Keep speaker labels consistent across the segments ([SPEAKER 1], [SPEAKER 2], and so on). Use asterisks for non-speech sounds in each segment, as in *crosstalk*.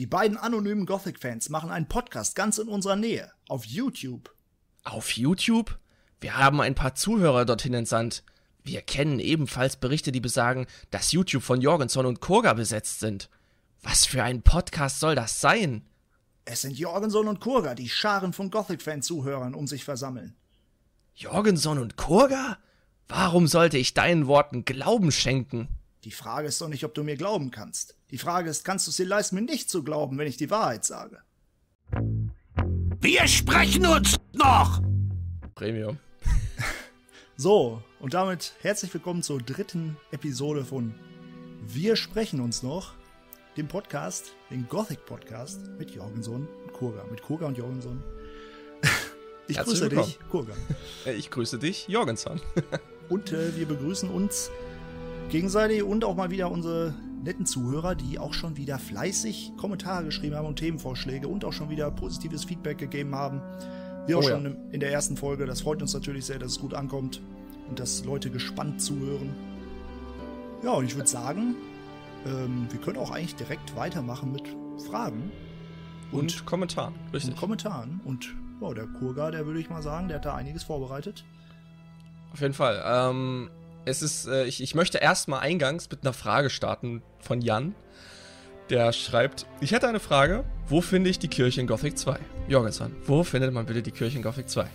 [SPEAKER 1] Die beiden anonymen Gothic-Fans machen einen Podcast ganz in unserer Nähe. Auf YouTube.
[SPEAKER 2] Auf YouTube? Wir haben ein paar Zuhörer dorthin entsandt. Wir kennen ebenfalls Berichte, die besagen, dass YouTube von Jorgenson und Kurga besetzt sind. Was für ein Podcast soll das sein?
[SPEAKER 1] Es sind Jorgenson und Kurga, die Scharen von Gothic-Fan-Zuhörern um sich versammeln.
[SPEAKER 2] Jorgenson und Kurga? Warum sollte ich deinen Worten Glauben schenken?
[SPEAKER 1] Die Frage ist doch nicht, ob du mir glauben kannst. Die Frage ist, kannst du es dir leisten, mir nicht zu glauben, wenn ich die Wahrheit sage?
[SPEAKER 3] Wir sprechen uns noch!
[SPEAKER 2] Premium. *laughs*
[SPEAKER 1] So, und damit herzlich willkommen zur dritten Episode von Wir sprechen uns noch, dem Podcast, den Gothic Podcast mit Jorgenson und Kurga. Mit Kurga und Jorgenson. *laughs* Ich
[SPEAKER 2] Herzlich
[SPEAKER 1] grüße
[SPEAKER 2] willkommen.
[SPEAKER 1] dich, Kurga.
[SPEAKER 2] Äh, Ich grüße dich, Jorgenson. *laughs*
[SPEAKER 1] Und äh, wir begrüßen uns gegenseitig und auch mal wieder unsere netten Zuhörer, die auch schon wieder fleißig Kommentare geschrieben haben und Themenvorschläge und auch schon wieder positives Feedback gegeben haben. Wie auch
[SPEAKER 2] Oh ja.
[SPEAKER 1] schon in der ersten Folge. Das freut uns natürlich sehr, dass es gut ankommt und dass Leute gespannt zuhören. Ja, und ich würde sagen, ähm, wir können auch eigentlich direkt weitermachen mit Fragen
[SPEAKER 2] Und, Kommentar. Richtig.
[SPEAKER 1] und Kommentaren. Und ja, der Kurga, der würde ich mal sagen, der hat da einiges vorbereitet.
[SPEAKER 2] Auf jeden Fall. Ähm, es ist, äh, ich, ich möchte erstmal eingangs mit einer Frage starten von Jan. Der schreibt, ich hätte eine Frage, wo finde ich die Kirche in Gothic 2? Jorgenson, wo findet man bitte die Kirche in Gothic 2?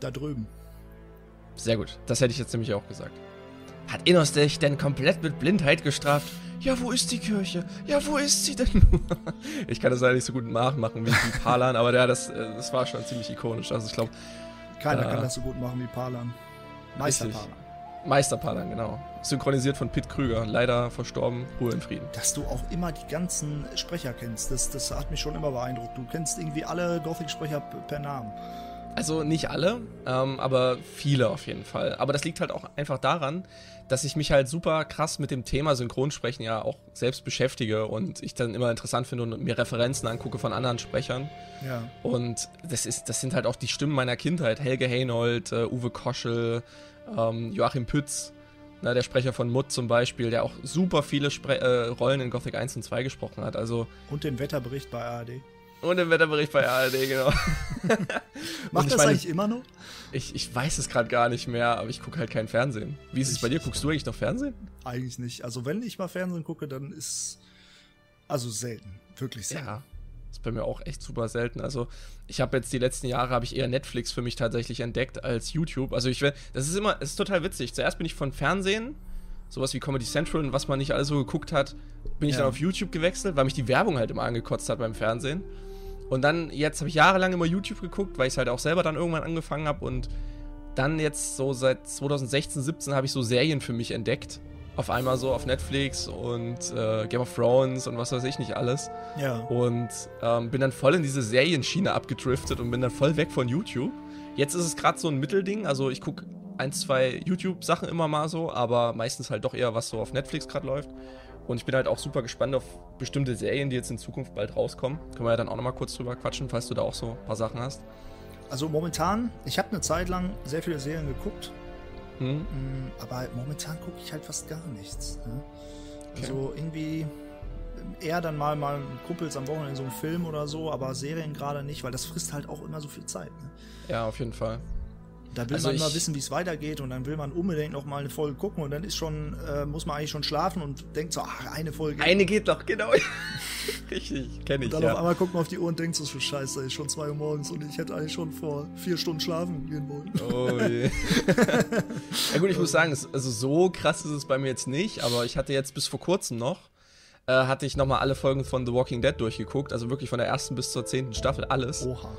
[SPEAKER 1] Da drüben.
[SPEAKER 2] Sehr gut, das hätte ich jetzt nämlich auch gesagt. Hat Innos dich denn komplett mit Blindheit gestraft? Ja, wo ist die Kirche? Ja, wo ist sie denn nur? *laughs* ich kann das leider nicht so gut nachmachen wie, wie Palan, aber der, das, äh, das war schon ziemlich ikonisch. Also ich glaube,
[SPEAKER 1] Keiner
[SPEAKER 2] Äh,
[SPEAKER 1] kann das so gut machen wie Palan. Meister. Palan.
[SPEAKER 2] Meister Palan, genau. Synchronisiert von Pit Krüger, leider verstorben, Ruhe in Frieden.
[SPEAKER 1] Dass du auch immer die ganzen Sprecher kennst, das, das hat mich schon immer beeindruckt. Du kennst irgendwie alle Gothic-Sprecher per Namen.
[SPEAKER 2] Also nicht alle, ähm, aber viele auf jeden Fall. Aber das liegt halt auch einfach daran, dass ich mich halt super krass mit dem Thema Synchronsprechen ja auch selbst beschäftige und ich dann immer interessant finde und mir Referenzen angucke von anderen Sprechern.
[SPEAKER 1] Ja.
[SPEAKER 2] Und das ist, das sind halt auch die Stimmen meiner Kindheit. Helge Heinold, äh, Uwe Koschel, ähm, Joachim Pütz, na, der Sprecher von Mutt zum Beispiel, der auch super viele Spre äh, Rollen in Gothic 1 und 2 gesprochen hat. Also
[SPEAKER 1] Und den Wetterbericht bei ARD.
[SPEAKER 2] und im Wetterbericht bei ARD, genau. *laughs*
[SPEAKER 1] Macht das
[SPEAKER 2] meine-
[SPEAKER 1] eigentlich immer noch?
[SPEAKER 2] Ich, ich weiß es gerade gar nicht mehr, aber ich gucke halt kein Fernsehen. Wie ist es
[SPEAKER 1] Ich-
[SPEAKER 2] bei dir? Guckst du eigentlich noch Fernsehen?
[SPEAKER 1] Eigentlich nicht. Also wenn ich mal Fernsehen gucke, dann ist also selten, wirklich selten.
[SPEAKER 2] Ja. Ist bei mir auch echt super selten. Also, ich habe jetzt die letzten Jahre habe ich eher Netflix für mich tatsächlich entdeckt als YouTube. Also, ich will, das ist immer, es ist total witzig. Zuerst bin ich von Fernsehen, sowas wie Comedy Central und was man nicht alles so geguckt hat, bin ich
[SPEAKER 1] Ja.
[SPEAKER 2] dann auf YouTube gewechselt, weil mich die Werbung halt immer angekotzt hat beim Fernsehen. Und dann, jetzt habe ich jahrelang immer YouTube geguckt, weil ich es halt auch selber dann irgendwann angefangen habe und dann jetzt so seit 2016, 17 habe ich so Serien für mich entdeckt. Auf einmal so auf Netflix und äh, Game of Thrones und was weiß ich nicht alles.
[SPEAKER 1] Ja.
[SPEAKER 2] Und ähm, bin dann voll in diese Serienschiene abgedriftet und bin dann voll weg von YouTube. Jetzt ist es gerade so ein Mittelding. Also ich gucke ein, zwei YouTube-Sachen immer mal so, aber meistens halt doch eher, was so auf Netflix gerade läuft. Und ich bin halt auch super gespannt auf bestimmte Serien, die jetzt in Zukunft bald rauskommen. Können wir ja dann auch nochmal kurz drüber quatschen, falls du da auch so ein paar Sachen hast.
[SPEAKER 1] Also momentan, ich habe eine Zeit lang sehr viele Serien geguckt,
[SPEAKER 2] Hm?
[SPEAKER 1] mm, aber momentan gucke ich halt fast gar nichts. Ne?
[SPEAKER 2] Okay.
[SPEAKER 1] Also irgendwie eher dann mal mal Kumpels am Wochenende so einen Film oder so, aber Serien gerade nicht, weil das frisst halt auch immer so viel Zeit. Ne?
[SPEAKER 2] Ja, auf jeden Fall.
[SPEAKER 1] Da will
[SPEAKER 2] Also
[SPEAKER 1] man mal wissen, wie es weitergeht und dann will man unbedingt noch mal eine Folge gucken und dann ist schon, äh, muss man eigentlich schon schlafen und denkt so, ach, eine Folge.
[SPEAKER 2] Eine geht doch, genau. *laughs* Richtig, kenne ich,
[SPEAKER 1] und dann auf
[SPEAKER 2] ja.
[SPEAKER 1] einmal guckt man auf die Uhr und denkt so, so scheiße, ist schon zwei Uhr morgens und ich hätte eigentlich schon vor vier Stunden schlafen gehen wollen.
[SPEAKER 2] Oh je. *laughs* ja gut, ich muss sagen, es, also so krass ist es bei mir jetzt nicht, aber ich hatte jetzt bis vor kurzem noch, äh, hatte ich nochmal alle Folgen von The Walking Dead durchgeguckt, also wirklich von der ersten bis zur zehnten Staffel alles.
[SPEAKER 1] Oha.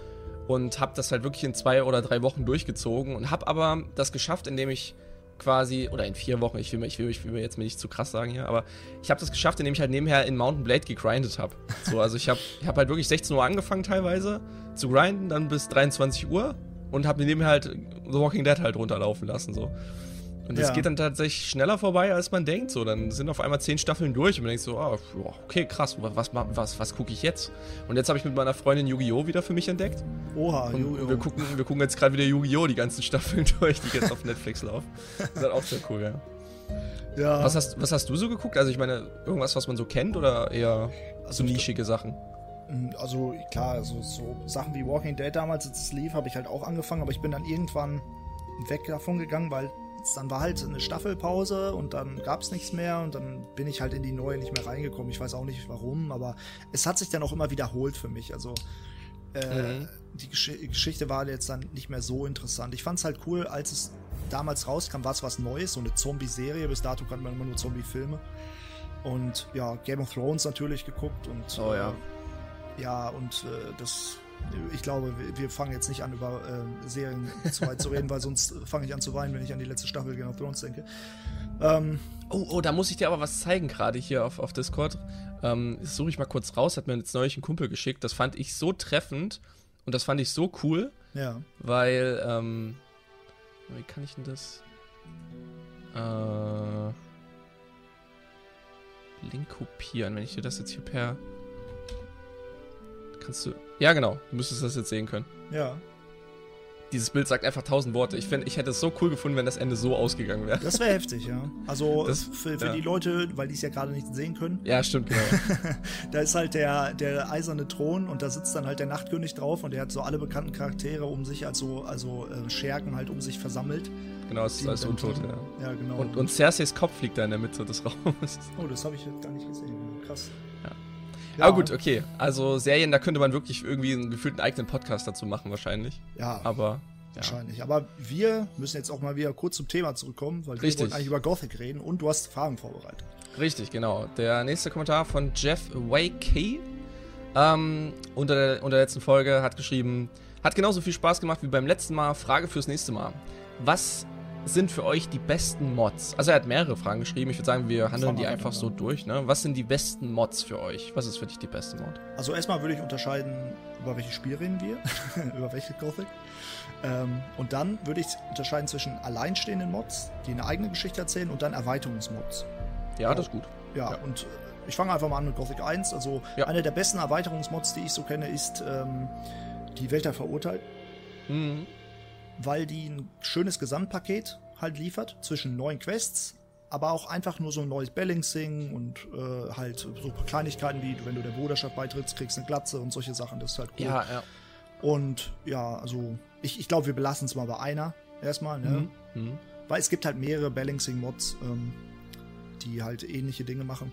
[SPEAKER 2] Und habe das halt wirklich in zwei oder drei Wochen durchgezogen und habe aber das geschafft, indem ich quasi, oder in vier Wochen, ich will, mir- ich will, ich will mir jetzt nicht zu krass sagen hier, aber ich habe das geschafft, indem ich halt nebenher in Mountain Blade gegrindet habe. So, also ich habe ich hab halt wirklich 16 Uhr angefangen teilweise zu grinden, dann bis 23 Uhr und habe mir nebenher halt The Walking Dead halt runterlaufen lassen, so. Und das
[SPEAKER 1] Ja.
[SPEAKER 2] geht dann tatsächlich schneller vorbei, als man denkt. So, dann sind auf einmal zehn Staffeln durch und man denkt so, ja, okay, krass, was, was, was, gucke ich jetzt? Und jetzt habe ich mit meiner Freundin Yu-Gi-Oh! wieder für mich entdeckt.
[SPEAKER 1] Oha, Yu-Gi-Oh!
[SPEAKER 2] wir, gucken, wir gucken jetzt gerade wieder Yu-Gi-Oh! die ganzen Staffeln *laughs* durch, die jetzt auf Netflix laufen. Das ist halt auch sehr cool, ja.
[SPEAKER 1] Ja,
[SPEAKER 2] Was hast, was hast du so geguckt? Also ich meine, irgendwas, was man so kennt oder eher so
[SPEAKER 1] Also,
[SPEAKER 2] nischige Sachen?
[SPEAKER 1] Mm, Also klar, so, so Sachen wie Walking Dead damals, als es lief, habe ich halt auch angefangen, aber ich bin dann irgendwann weg davon gegangen, weil es- dann war halt eine Staffelpause und dann gab es nichts mehr und dann bin ich halt in die neue nicht mehr reingekommen. Ich weiß auch nicht warum, aber es hat sich dann auch immer wiederholt für mich. Also äh,
[SPEAKER 2] Mhm.
[SPEAKER 1] die Gesch Geschichte war jetzt dann nicht mehr so interessant. Ich fand es halt cool, als es damals rauskam, war es was Neues, so eine Zombie-Serie. Bis dato kannte man immer nur Zombie-Filme. Und ja, Game of Thrones natürlich geguckt und
[SPEAKER 2] Oh ja.
[SPEAKER 1] äh, ja, und äh, das ich glaube, wir, fangen jetzt nicht an, über äh, Serien zu weit zu reden, weil sonst fange ich an zu weinen, wenn ich an die letzte Staffel Game of Thrones denke. Ähm,
[SPEAKER 2] Oh, oh, da muss ich dir aber was zeigen, gerade hier auf, auf Discord. Ähm, das suche ich mal kurz raus, hat mir jetzt neulich ein Kumpel geschickt. Das fand ich so treffend und das fand ich so cool,
[SPEAKER 1] ja,
[SPEAKER 2] weil, ähm, wie kann ich denn das? Äh, Link kopieren, wenn ich dir das jetzt hier per. Kannst du. Ja, genau, du müsstest das jetzt sehen können.
[SPEAKER 1] ja.
[SPEAKER 2] Dieses Bild sagt einfach tausend Worte. Ich, fänd, ich hätte es so cool gefunden, wenn das Ende so ausgegangen wäre.
[SPEAKER 1] Das wäre heftig, ja. Also
[SPEAKER 2] Das-
[SPEAKER 1] für, für
[SPEAKER 2] ja.
[SPEAKER 1] die Leute, weil die es ja gerade nicht sehen können,
[SPEAKER 2] Ja, stimmt, genau. *laughs*
[SPEAKER 1] da ist halt der, der eiserne Thron und da sitzt dann halt der Nachtkönig drauf und der hat so alle bekannten Charaktere um sich, also, also äh, Schergen halt um sich versammelt.
[SPEAKER 2] genau, es ist alles
[SPEAKER 1] dann-
[SPEAKER 2] untot, ja.
[SPEAKER 1] Ja, genau.
[SPEAKER 2] Und, und Cerseis Kopf liegt da in der Mitte des Raumes.
[SPEAKER 1] oh, das habe ich jetzt gar nicht gesehen. Krass.
[SPEAKER 2] Ja. Aber gut, okay. Also Serien, da könnte man wirklich irgendwie einen gefühlten eigenen Podcast dazu machen, wahrscheinlich.
[SPEAKER 1] Ja,
[SPEAKER 2] Aber ja.
[SPEAKER 1] wahrscheinlich. Aber wir müssen jetzt auch mal wieder kurz zum Thema zurückkommen, weil wir
[SPEAKER 2] Richtig.
[SPEAKER 1] wollten eigentlich über Gothic reden und du hast Fragen vorbereitet.
[SPEAKER 2] Richtig, genau. Der nächste Kommentar von Jeff Wakey ähm, unter, der, unter der letzten Folge hat geschrieben, hat genauso viel Spaß gemacht wie beim letzten Mal. Frage fürs nächste Mal. Was sind für euch die besten Mods? Also er hat mehrere Fragen geschrieben. Ich würde sagen, wir handeln die einfach so durch. Ne? Was sind die besten Mods für euch? Was ist für dich die beste Mod?
[SPEAKER 1] Also erstmal würde ich unterscheiden, über welches Spiel reden wir, *laughs* über welche Gothic. Ähm, und dann würde ich unterscheiden zwischen alleinstehenden Mods, die eine eigene Geschichte erzählen, und dann Erweiterungsmods.
[SPEAKER 2] Ja, das ist gut.
[SPEAKER 1] Ja,
[SPEAKER 2] Ja.
[SPEAKER 1] und äh, ich fange einfach mal an mit Gothic 1. Also
[SPEAKER 2] Ja.
[SPEAKER 1] eine der besten Erweiterungsmods, die ich so kenne, ist ähm, die Welt der Verurteilt,
[SPEAKER 2] Mhm.
[SPEAKER 1] Weil die ein schönes Gesamtpaket halt liefert zwischen neuen Quests, aber auch einfach nur so ein neues Balancing und äh, halt so Kleinigkeiten wie, wenn du der Bruderschaft beitrittst, kriegst eine Glatze und solche Sachen. Das ist halt cool.
[SPEAKER 2] Ja, ja.
[SPEAKER 1] Und ja, also ich, ich glaube, wir belassen es mal bei einer erstmal, ne?
[SPEAKER 2] Mhm. Mhm.
[SPEAKER 1] Weil es gibt halt mehrere Balancing-Mods, ähm, die halt ähnliche Dinge machen.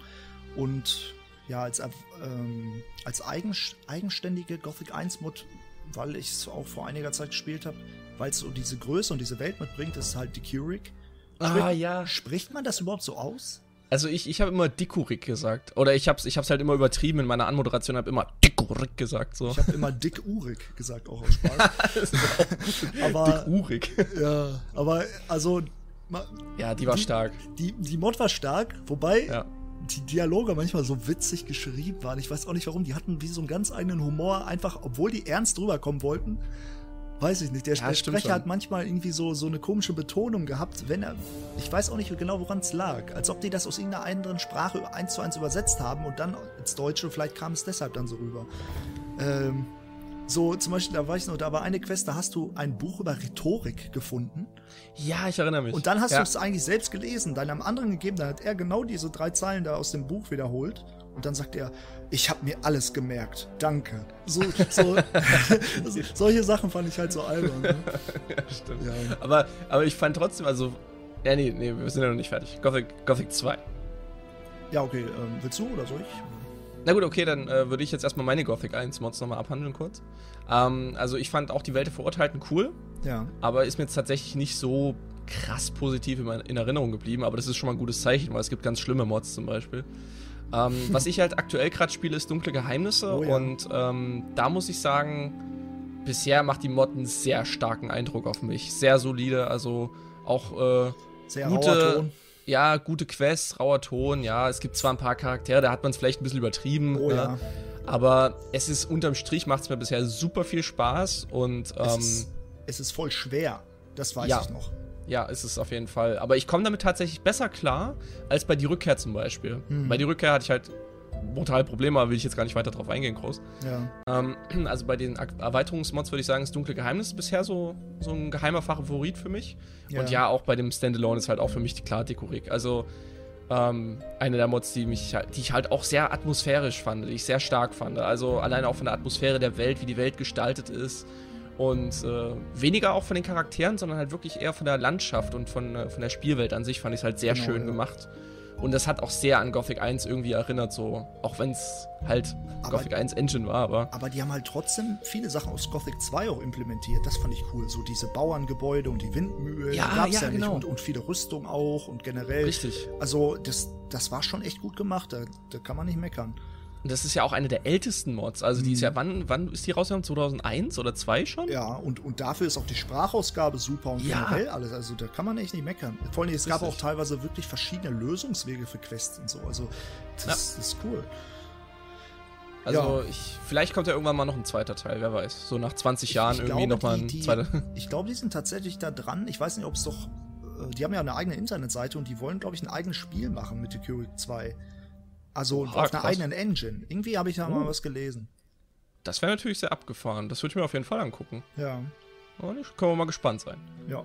[SPEAKER 1] Und ja, als, äh, ähm, als eigen, eigenständige Gothic 1 Mod, weil ich es auch vor einiger Zeit gespielt habe, weil es so diese Größe und diese Welt mitbringt, ist halt die Curig.
[SPEAKER 2] Ah, ja.
[SPEAKER 1] Spricht man das überhaupt so aus?
[SPEAKER 2] Also ich, ich habe immer Dikurik gesagt. Oder ich hab's, ich hab's halt immer übertrieben in meiner Anmoderation, habe immer Dikurik gesagt. So.
[SPEAKER 1] Ich habe immer Dick Urig gesagt, auch aus Spaß. *laughs* aber,
[SPEAKER 2] Dikurik.
[SPEAKER 1] ja, aber also,
[SPEAKER 2] Ja, die war
[SPEAKER 1] Die-
[SPEAKER 2] stark.
[SPEAKER 1] die, die Mod war stark, wobei
[SPEAKER 2] Ja.
[SPEAKER 1] Die Dialoge manchmal so witzig geschrieben waren. Ich weiß auch nicht warum. Die hatten wie so einen ganz eigenen Humor, einfach, obwohl die ernst rüberkommen wollten. Weiß ich nicht. Der,
[SPEAKER 2] Ja,
[SPEAKER 1] Sprecher hat manchmal irgendwie so, so eine komische Betonung gehabt, wenn er. Ich weiß auch nicht genau, woran es lag. Als ob die das aus irgendeiner anderen Sprache eins zu eins übersetzt haben und dann ins Deutsche, vielleicht kam es deshalb dann so rüber. Ähm, so, zum Beispiel, da war ich noch, da war eine Quest, da hast du ein Buch über Rhetorik gefunden.
[SPEAKER 2] Ja, ich erinnere mich.
[SPEAKER 1] Und dann hast
[SPEAKER 2] ja.
[SPEAKER 1] du es eigentlich selbst gelesen, dann einem anderen gegeben, dann hat er genau diese drei Zeilen da aus dem Buch wiederholt. Und dann sagt er, ich habe mir alles gemerkt, danke. So, *laughs* so solche Sachen fand ich halt so albern. Ne? *laughs*
[SPEAKER 2] ja, stimmt.
[SPEAKER 1] Ja.
[SPEAKER 2] Aber, aber ich fand trotzdem, also. Ja, nee, nee, wir sind ja noch nicht fertig. Gothic, Gothic 2.
[SPEAKER 1] ja, okay, ähm, willst du oder soll ich?
[SPEAKER 2] Na gut, okay, dann äh, würde ich jetzt erstmal meine Gothic 1 Mods nochmal abhandeln kurz. Ähm, also ich fand auch die Welt der Verurteilten cool,
[SPEAKER 1] Ja.
[SPEAKER 2] aber ist mir jetzt tatsächlich nicht so krass positiv in, in Erinnerung geblieben, aber das ist schon mal ein gutes Zeichen, weil es gibt ganz schlimme Mods zum Beispiel. Ähm, *laughs* was ich halt aktuell gerade spiele, ist Dunkle Geheimnisse
[SPEAKER 1] Oh ja.
[SPEAKER 2] und ähm, da muss ich sagen, bisher macht die Mod einen sehr starken Eindruck auf mich. Sehr solide, also auch äh,
[SPEAKER 1] Sehr
[SPEAKER 2] Gute-. Ja, gute Quests, rauer Ton, ja, es gibt zwar ein paar Charaktere, da hat man es vielleicht ein bisschen übertrieben,
[SPEAKER 1] Oh
[SPEAKER 2] ne?
[SPEAKER 1] ja.
[SPEAKER 2] aber es ist unterm Strich macht es mir bisher super viel Spaß und
[SPEAKER 1] Es,
[SPEAKER 2] ähm,
[SPEAKER 1] ist, es ist voll schwer. Das weiß
[SPEAKER 2] Ja.
[SPEAKER 1] ich noch.
[SPEAKER 2] ja, ist es auf jeden Fall. Aber ich komme damit tatsächlich besser klar als bei die Rückkehr zum Beispiel.
[SPEAKER 1] Mhm.
[SPEAKER 2] Bei die Rückkehr hatte ich halt brutal Probleme, aber will ich jetzt gar nicht weiter drauf eingehen, groß.
[SPEAKER 1] Ja.
[SPEAKER 2] Ähm, *clears throat* also bei den Erweiterungsmods würde ich sagen, ist Dunkle Geheimnis bisher so, so ein geheimer Favorit für mich.
[SPEAKER 1] Ja.
[SPEAKER 2] Und ja, auch bei dem Standalone ist halt auch für mich die klar Dekorik. Also Ähm, eine der Mods, die, mich, die ich halt auch sehr atmosphärisch fand, die ich sehr stark fand. Also alleine auch von der Atmosphäre der Welt, wie die Welt gestaltet ist. Und äh, weniger auch von den Charakteren, sondern halt wirklich eher von der Landschaft und von, äh, von der Spielwelt an sich fand ich es halt sehr genau, schön ja. gemacht. Und das hat auch sehr an Gothic 1 irgendwie erinnert, so. Auch wenn es halt aber, Gothic 1 Engine war, aber.
[SPEAKER 1] Aber die haben halt trotzdem viele Sachen aus Gothic 2 auch implementiert. Das fand ich cool. So diese Bauerngebäude und die Windmühlen.
[SPEAKER 2] Ja, gab's ja, ja genau.
[SPEAKER 1] Und, und, viele Rüstung auch und generell.
[SPEAKER 2] Richtig.
[SPEAKER 1] Also, das, das war schon echt gut gemacht. Da, da kann man nicht meckern.
[SPEAKER 2] Und das ist ja auch eine der ältesten Mods. Also die ist ja, mhm. wann, wann ist die rausgekommen? 2001 oder 2 schon?
[SPEAKER 1] Ja, und, und dafür ist auch die Sprachausgabe super und ja. generell alles. Also da kann man echt nicht meckern. Vor allem, es gab auch teilweise wirklich verschiedene Lösungswege für Quests und so. Also das, ja. das ist cool.
[SPEAKER 2] Also ja. ich, vielleicht kommt ja irgendwann mal noch ein zweiter Teil, wer weiß. So nach 20 Jahren ich, ich irgendwie nochmal ein zweiter. *laughs*
[SPEAKER 1] Ich glaube, die sind tatsächlich da dran. Ich weiß nicht, ob es doch. Äh, die haben ja eine eigene Internetseite und die wollen, glaube ich, ein eigenes Spiel machen mit The Curic 2. Also oh, auf einer krass. eigenen Engine. Irgendwie habe ich da oh. mal was gelesen.
[SPEAKER 2] Das wäre natürlich sehr abgefahren. Das würde ich mir auf jeden Fall angucken.
[SPEAKER 1] Ja.
[SPEAKER 2] Und können wir mal gespannt sein.
[SPEAKER 1] Ja.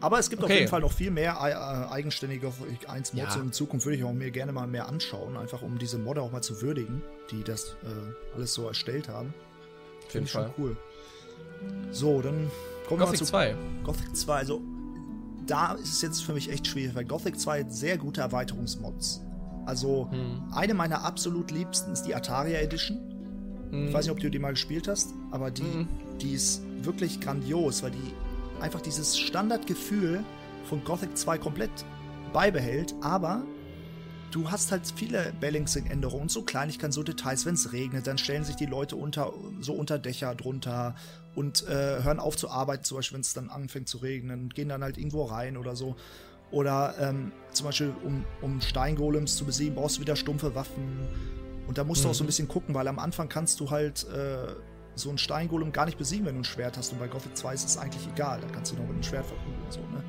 [SPEAKER 1] Aber es gibt okay. auf jeden Fall noch viel mehr äh, eigenständige 1 Mods ja. in Zukunft würde ich auch mir gerne mal mehr anschauen, einfach um diese Modder auch mal zu würdigen, die das äh, alles so erstellt haben. Finde ich schon cool. So, dann kommen
[SPEAKER 2] Gothic wir zu 2.
[SPEAKER 1] Gothic 2, also da ist es jetzt für mich echt schwierig, weil Gothic 2 hat sehr gute Erweiterungsmods. Also hm. eine meiner absolut liebsten ist die Ataria Edition. Hm. Ich weiß nicht, ob du die mal gespielt hast, aber die, hm. die ist wirklich grandios, weil die einfach dieses Standardgefühl von Gothic 2 komplett beibehält, aber du hast halt viele Balancing-Änderungen, so Kleinigkeiten, so Details. Wenn es regnet, dann stellen sich die Leute unter so unter Dächer drunter und äh, hören auf zu arbeiten, zum Beispiel, wenn es dann anfängt zu regnen, gehen dann halt irgendwo rein oder so. Oder ähm, zum Beispiel, um, um Steingolems zu besiegen, brauchst du wieder stumpfe Waffen. Und da musst mhm. du auch so ein mhm. bisschen gucken, weil am Anfang kannst du halt äh, so einen Steingolem gar nicht besiegen, wenn du ein Schwert hast. Und bei Gothic 2 ist es eigentlich egal. Da kannst du noch mit einem Schwert verprügeln und so, ne?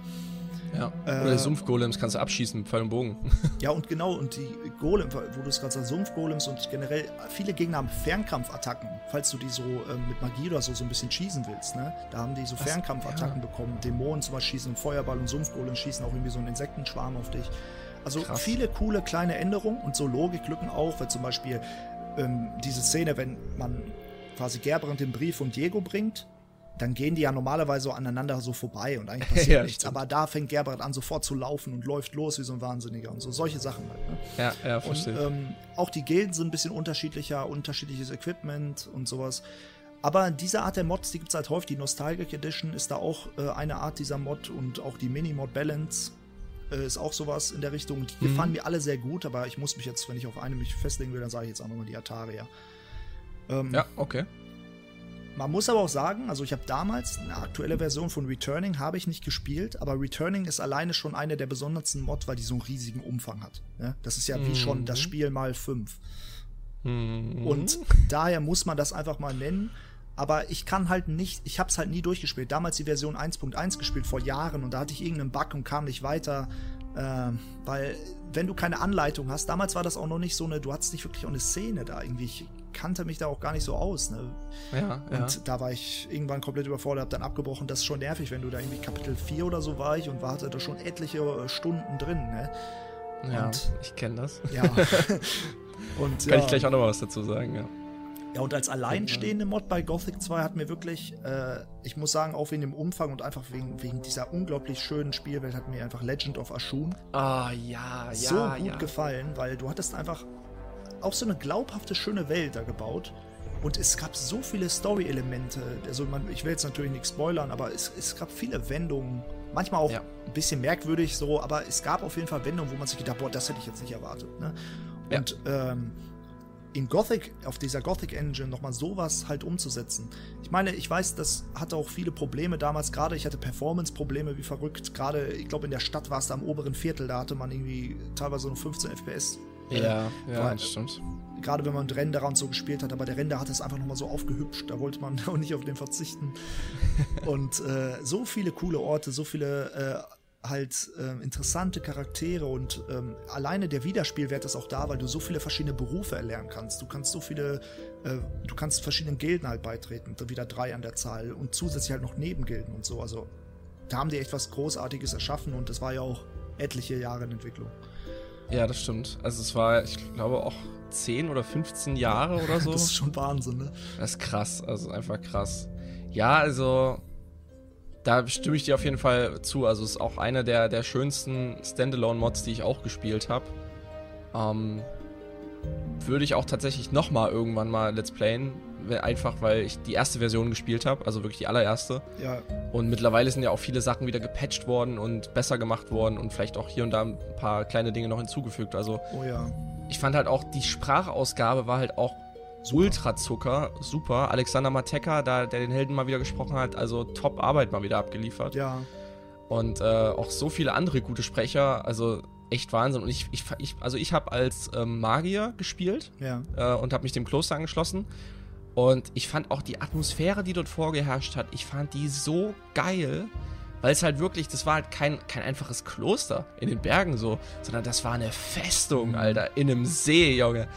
[SPEAKER 2] Ja. Äh, Oder Sumpfgolems kannst du abschießen mit Pfeil und Bogen.
[SPEAKER 1] ja, und genau, und die Golem, wo du es gerade sagst, Sumpfgolems und generell viele Gegner haben Fernkampfattacken, falls du die so äh, mit Magie oder so so ein bisschen schießen willst, ne? Da haben die so Was? Fernkampfattacken ja. bekommen. Dämonen zum Beispiel schießen einen Feuerball und Sumpfgolems schießen auch irgendwie so einen Insektenschwarm auf dich. Also Krass. viele coole kleine Änderungen und so Logiklücken auch, weil zum Beispiel ähm, diese Szene, wenn man quasi Gerbrand den Brief von Diego bringt dann gehen die ja normalerweise so aneinander so vorbei und eigentlich *laughs* passiert ja, nichts. Stimmt. Aber da fängt Gerbert an, sofort zu laufen und läuft los wie so ein Wahnsinniger und so. Solche Sachen halt. Ne?
[SPEAKER 2] Ja, ja, verstehe.
[SPEAKER 1] Und, ähm, auch die Gilden sind ein bisschen unterschiedlicher, unterschiedliches Equipment und sowas. Aber diese Art der Mods, die gibt es halt häufig. Die Nostalgic Edition ist da auch äh, eine Art dieser Mod und auch die Mini-Mod Balance äh, ist auch sowas in der Richtung. Die mhm. gefallen mir alle sehr gut, aber ich muss mich jetzt, wenn ich auf eine mich festlegen will, dann sage ich jetzt auch nochmal die Ataria.
[SPEAKER 2] Ähm, ja, okay.
[SPEAKER 1] Man muss aber auch sagen, also ich habe damals eine aktuelle Version von Returning habe ich nicht gespielt, aber Returning ist alleine schon eine der besondersten Mods, weil die so einen riesigen Umfang hat. Ja? Das ist ja mhm. wie schon das Spiel mal fünf. Mhm. Und daher muss man das einfach mal nennen. Aber ich kann halt nicht, ich habe es halt nie durchgespielt. Damals die Version 1.1 gespielt vor Jahren und da hatte ich irgendeinen Bug und kam nicht weiter. Äh, weil, wenn du keine Anleitung hast, damals war das auch noch nicht so eine, du hattest nicht wirklich auch eine Szene da irgendwie. Ich kannte mich da auch gar nicht so aus. Ne?
[SPEAKER 2] Ja,
[SPEAKER 1] und ja. da war ich irgendwann komplett überfordert, hab dann abgebrochen. Das ist schon nervig, wenn du da irgendwie Kapitel 4 oder so war ich und warte da schon etliche äh, Stunden drin. Ne?
[SPEAKER 2] Ja, und, ich kenne das.
[SPEAKER 1] Ja. *laughs*
[SPEAKER 2] und, Kann ja, ich gleich auch noch was dazu sagen, ja.
[SPEAKER 1] Ja, und als alleinstehende Mod bei Gothic 2 hat mir wirklich, äh, ich muss sagen, auch wegen dem Umfang und einfach wegen, wegen dieser unglaublich schönen Spielwelt hat mir einfach Legend of Ashun
[SPEAKER 2] ah, ja, ja,
[SPEAKER 1] so gut ja. gefallen, weil du hattest einfach auch so eine glaubhafte, schöne Welt da gebaut. Und es gab so viele Story-Elemente. Also man, ich will jetzt natürlich nichts spoilern, aber es, es gab viele Wendungen. Manchmal auch ja. ein bisschen merkwürdig so, aber es gab auf jeden Fall Wendungen, wo man sich gedacht, boah, das hätte ich jetzt nicht erwartet. Ne? Und ähm, in Gothic, auf dieser Gothic Engine nochmal sowas halt umzusetzen. Ich meine, ich weiß, das hatte auch viele Probleme damals, gerade ich hatte Performance-Probleme wie verrückt, gerade, ich glaube, in der Stadt war es da am oberen Viertel, da hatte man irgendwie teilweise nur 15 FPS.
[SPEAKER 2] Ja, äh, ja, das stimmt.
[SPEAKER 1] Gerade wenn man Renderer und so gespielt hat, aber der Render hat es einfach nochmal so aufgehübscht, da wollte man *laughs* auch nicht auf den verzichten. *laughs* und äh, so viele coole Orte, so viele äh, halt äh, interessante Charaktere und ähm, alleine der Wiederspielwert ist auch da, weil du so viele verschiedene Berufe erlernen kannst. Du kannst so viele, äh, du kannst verschiedenen Gilden halt beitreten, wieder drei an der Zahl und zusätzlich halt noch Nebengilden und so. Also da haben die etwas Großartiges erschaffen und das war ja auch etliche Jahre in Entwicklung.
[SPEAKER 2] Ja, das stimmt. Also es war, ich glaube, auch 10 oder 15 Jahre oder *laughs* so.
[SPEAKER 1] das ist schon Wahnsinn, ne?
[SPEAKER 2] Das ist krass, also einfach krass. Ja, also da stimme ich dir auf jeden Fall zu. Also es ist auch einer der, der schönsten Standalone-Mods, die ich auch gespielt habe. Ähm, würde ich auch tatsächlich nochmal irgendwann mal Let's Playen. Einfach weil ich die erste Version gespielt habe, also wirklich die allererste.
[SPEAKER 1] Ja.
[SPEAKER 2] Und mittlerweile sind ja auch viele Sachen wieder gepatcht worden und besser gemacht worden und vielleicht auch hier und da ein paar kleine Dinge noch hinzugefügt. Also
[SPEAKER 1] Oh ja.
[SPEAKER 2] ich fand halt auch, die Sprachausgabe war halt auch Ultrazucker, super. Alexander Mateka, da, der den Helden mal wieder gesprochen hat, also top Arbeit mal wieder abgeliefert.
[SPEAKER 1] Ja.
[SPEAKER 2] Und äh, auch so viele andere gute Sprecher, also echt Wahnsinn. Und ich, ich, ich also ich habe als ähm, Magier gespielt
[SPEAKER 1] Ja.
[SPEAKER 2] äh, und habe mich dem Kloster angeschlossen. Und ich fand auch die Atmosphäre, die dort vorgeherrscht hat, ich fand die so geil, weil es halt wirklich, das war halt kein, kein einfaches Kloster in den Bergen so, sondern das war eine Festung, Alter, in einem See, Junge.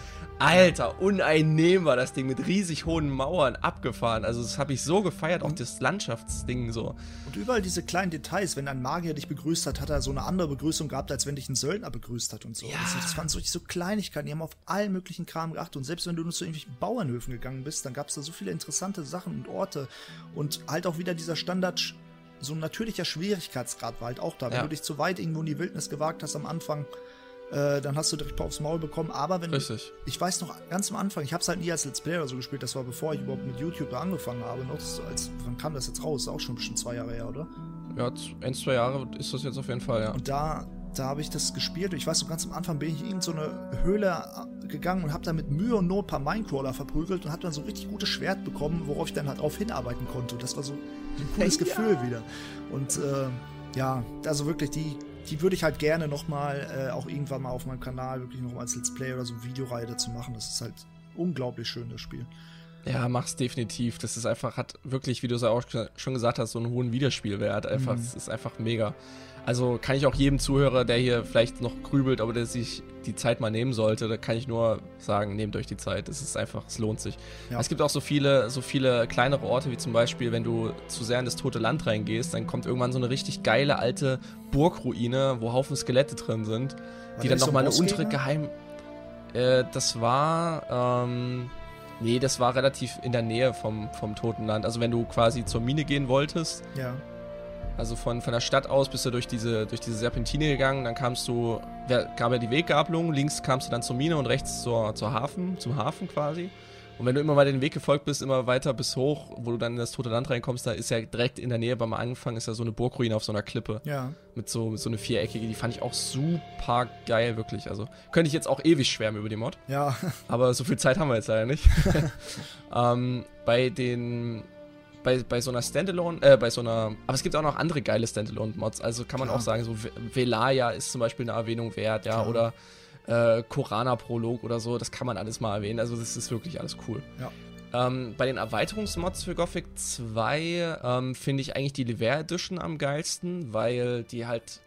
[SPEAKER 2] Alter, uneinnehmbar, das Ding mit riesig hohen Mauern abgefahren. Also das habe ich so gefeiert, auch das Landschaftsding so.
[SPEAKER 1] Und überall diese kleinen Details, wenn ein Magier dich begrüßt hat, hat er so eine andere Begrüßung gehabt, als wenn dich ein Söldner begrüßt hat und so.
[SPEAKER 2] Ja.
[SPEAKER 1] Das, das waren so, so Kleinigkeiten, die haben auf allen möglichen Kram geachtet. Und selbst wenn du nur zu irgendwelchen Bauernhöfen gegangen bist, dann gab es da so viele interessante Sachen und Orte. Und halt auch wieder dieser Standard, so ein natürlicher Schwierigkeitsgrad war halt auch da. Wenn
[SPEAKER 2] Ja.
[SPEAKER 1] du dich zu weit irgendwo in die Wildnis gewagt hast am Anfang, äh, dann hast du direkt aufs Maul bekommen. Aber wenn
[SPEAKER 2] Richtig.
[SPEAKER 1] du, ich weiß noch ganz am Anfang, ich habe es halt nie als Let's Player oder so gespielt, das war bevor ich überhaupt mit YouTube angefangen habe. Noch als, wann kam das jetzt raus? Ist auch schon bestimmt zwei Jahre her, oder?
[SPEAKER 2] Ja, ein, zwei Jahre ist das jetzt auf jeden Fall, ja.
[SPEAKER 1] Und da, da habe ich das gespielt. Und ich weiß noch, ganz am Anfang bin ich in so eine Höhle äh, gegangen und habe da mit Mühe und Not ein paar Minecrawler verprügelt und habe dann so ein richtig gutes Schwert bekommen, worauf ich dann halt drauf hinarbeiten konnte. Und das war so ein cooles *laughs*
[SPEAKER 2] Ja.
[SPEAKER 1] Gefühl wieder. Und äh, ja, also wirklich, die, die würde ich halt gerne nochmal äh, auch irgendwann mal auf meinem Kanal wirklich noch mal als Let's Play oder so Videoreihe dazu machen. Das ist halt unglaublich schön, das Spiel.
[SPEAKER 2] Ja, mach's definitiv. Das ist einfach, hat wirklich, wie du es ja auch schon gesagt hast, so einen hohen Wiederspielwert. Einfach,
[SPEAKER 1] Mhm.
[SPEAKER 2] es ist einfach mega. Also kann ich auch jedem Zuhörer, der hier vielleicht noch grübelt, aber der sich die Zeit mal nehmen sollte, da kann ich nur sagen, nehmt euch die Zeit. Es ist einfach, es lohnt sich.
[SPEAKER 1] Ja.
[SPEAKER 2] Es gibt auch so viele, so viele kleinere Orte, wie zum Beispiel, wenn du zu sehr in das tote Land reingehst, dann kommt irgendwann so eine richtig geile alte Burgruine, wo Haufen Skelette drin sind,
[SPEAKER 1] War
[SPEAKER 2] die dann
[SPEAKER 1] nicht so ein
[SPEAKER 2] nochmal eine untere Geheim. Äh, das war, ähm, nee, das war relativ in der Nähe vom, vom Toten Land. Also wenn du quasi zur Mine gehen wolltest,
[SPEAKER 1] Ja.
[SPEAKER 2] also von, von der Stadt aus bist du durch diese, durch diese Serpentine gegangen, dann kamst du, gab ja die Weggabelung, links kamst du dann zur Mine und rechts zur, zur Hafen, zum Hafen quasi. Und wenn du immer weiter den Weg gefolgt bist, immer weiter bis hoch, wo du dann in das tote Land reinkommst, da ist ja direkt in der Nähe beim Anfang ist ja so eine Burgruine auf so einer Klippe
[SPEAKER 1] Ja.
[SPEAKER 2] mit so, mit so eine viereckige, die fand ich auch super geil, wirklich. Also könnte ich jetzt auch ewig schwärmen über die Mod.
[SPEAKER 1] Ja. *laughs*
[SPEAKER 2] Aber so viel Zeit haben wir jetzt leider nicht. *laughs* ähm, bei den. Bei, bei so einer Standalone, äh, bei so einer. Aber es gibt auch noch andere geile Standalone-Mods. Also kann man
[SPEAKER 1] Klar.
[SPEAKER 2] auch sagen, so Ve- Velaya ist zum Beispiel eine Erwähnung wert, ja,
[SPEAKER 1] Klar.
[SPEAKER 2] oder äh, Korana-Prolog oder so. Das kann man alles mal erwähnen. Also das ist wirklich alles cool.
[SPEAKER 1] Ja.
[SPEAKER 2] Ähm, bei den Erweiterungsmods für Gothic 2 ähm, finde ich eigentlich die Lever Edition am geilsten, weil die halt.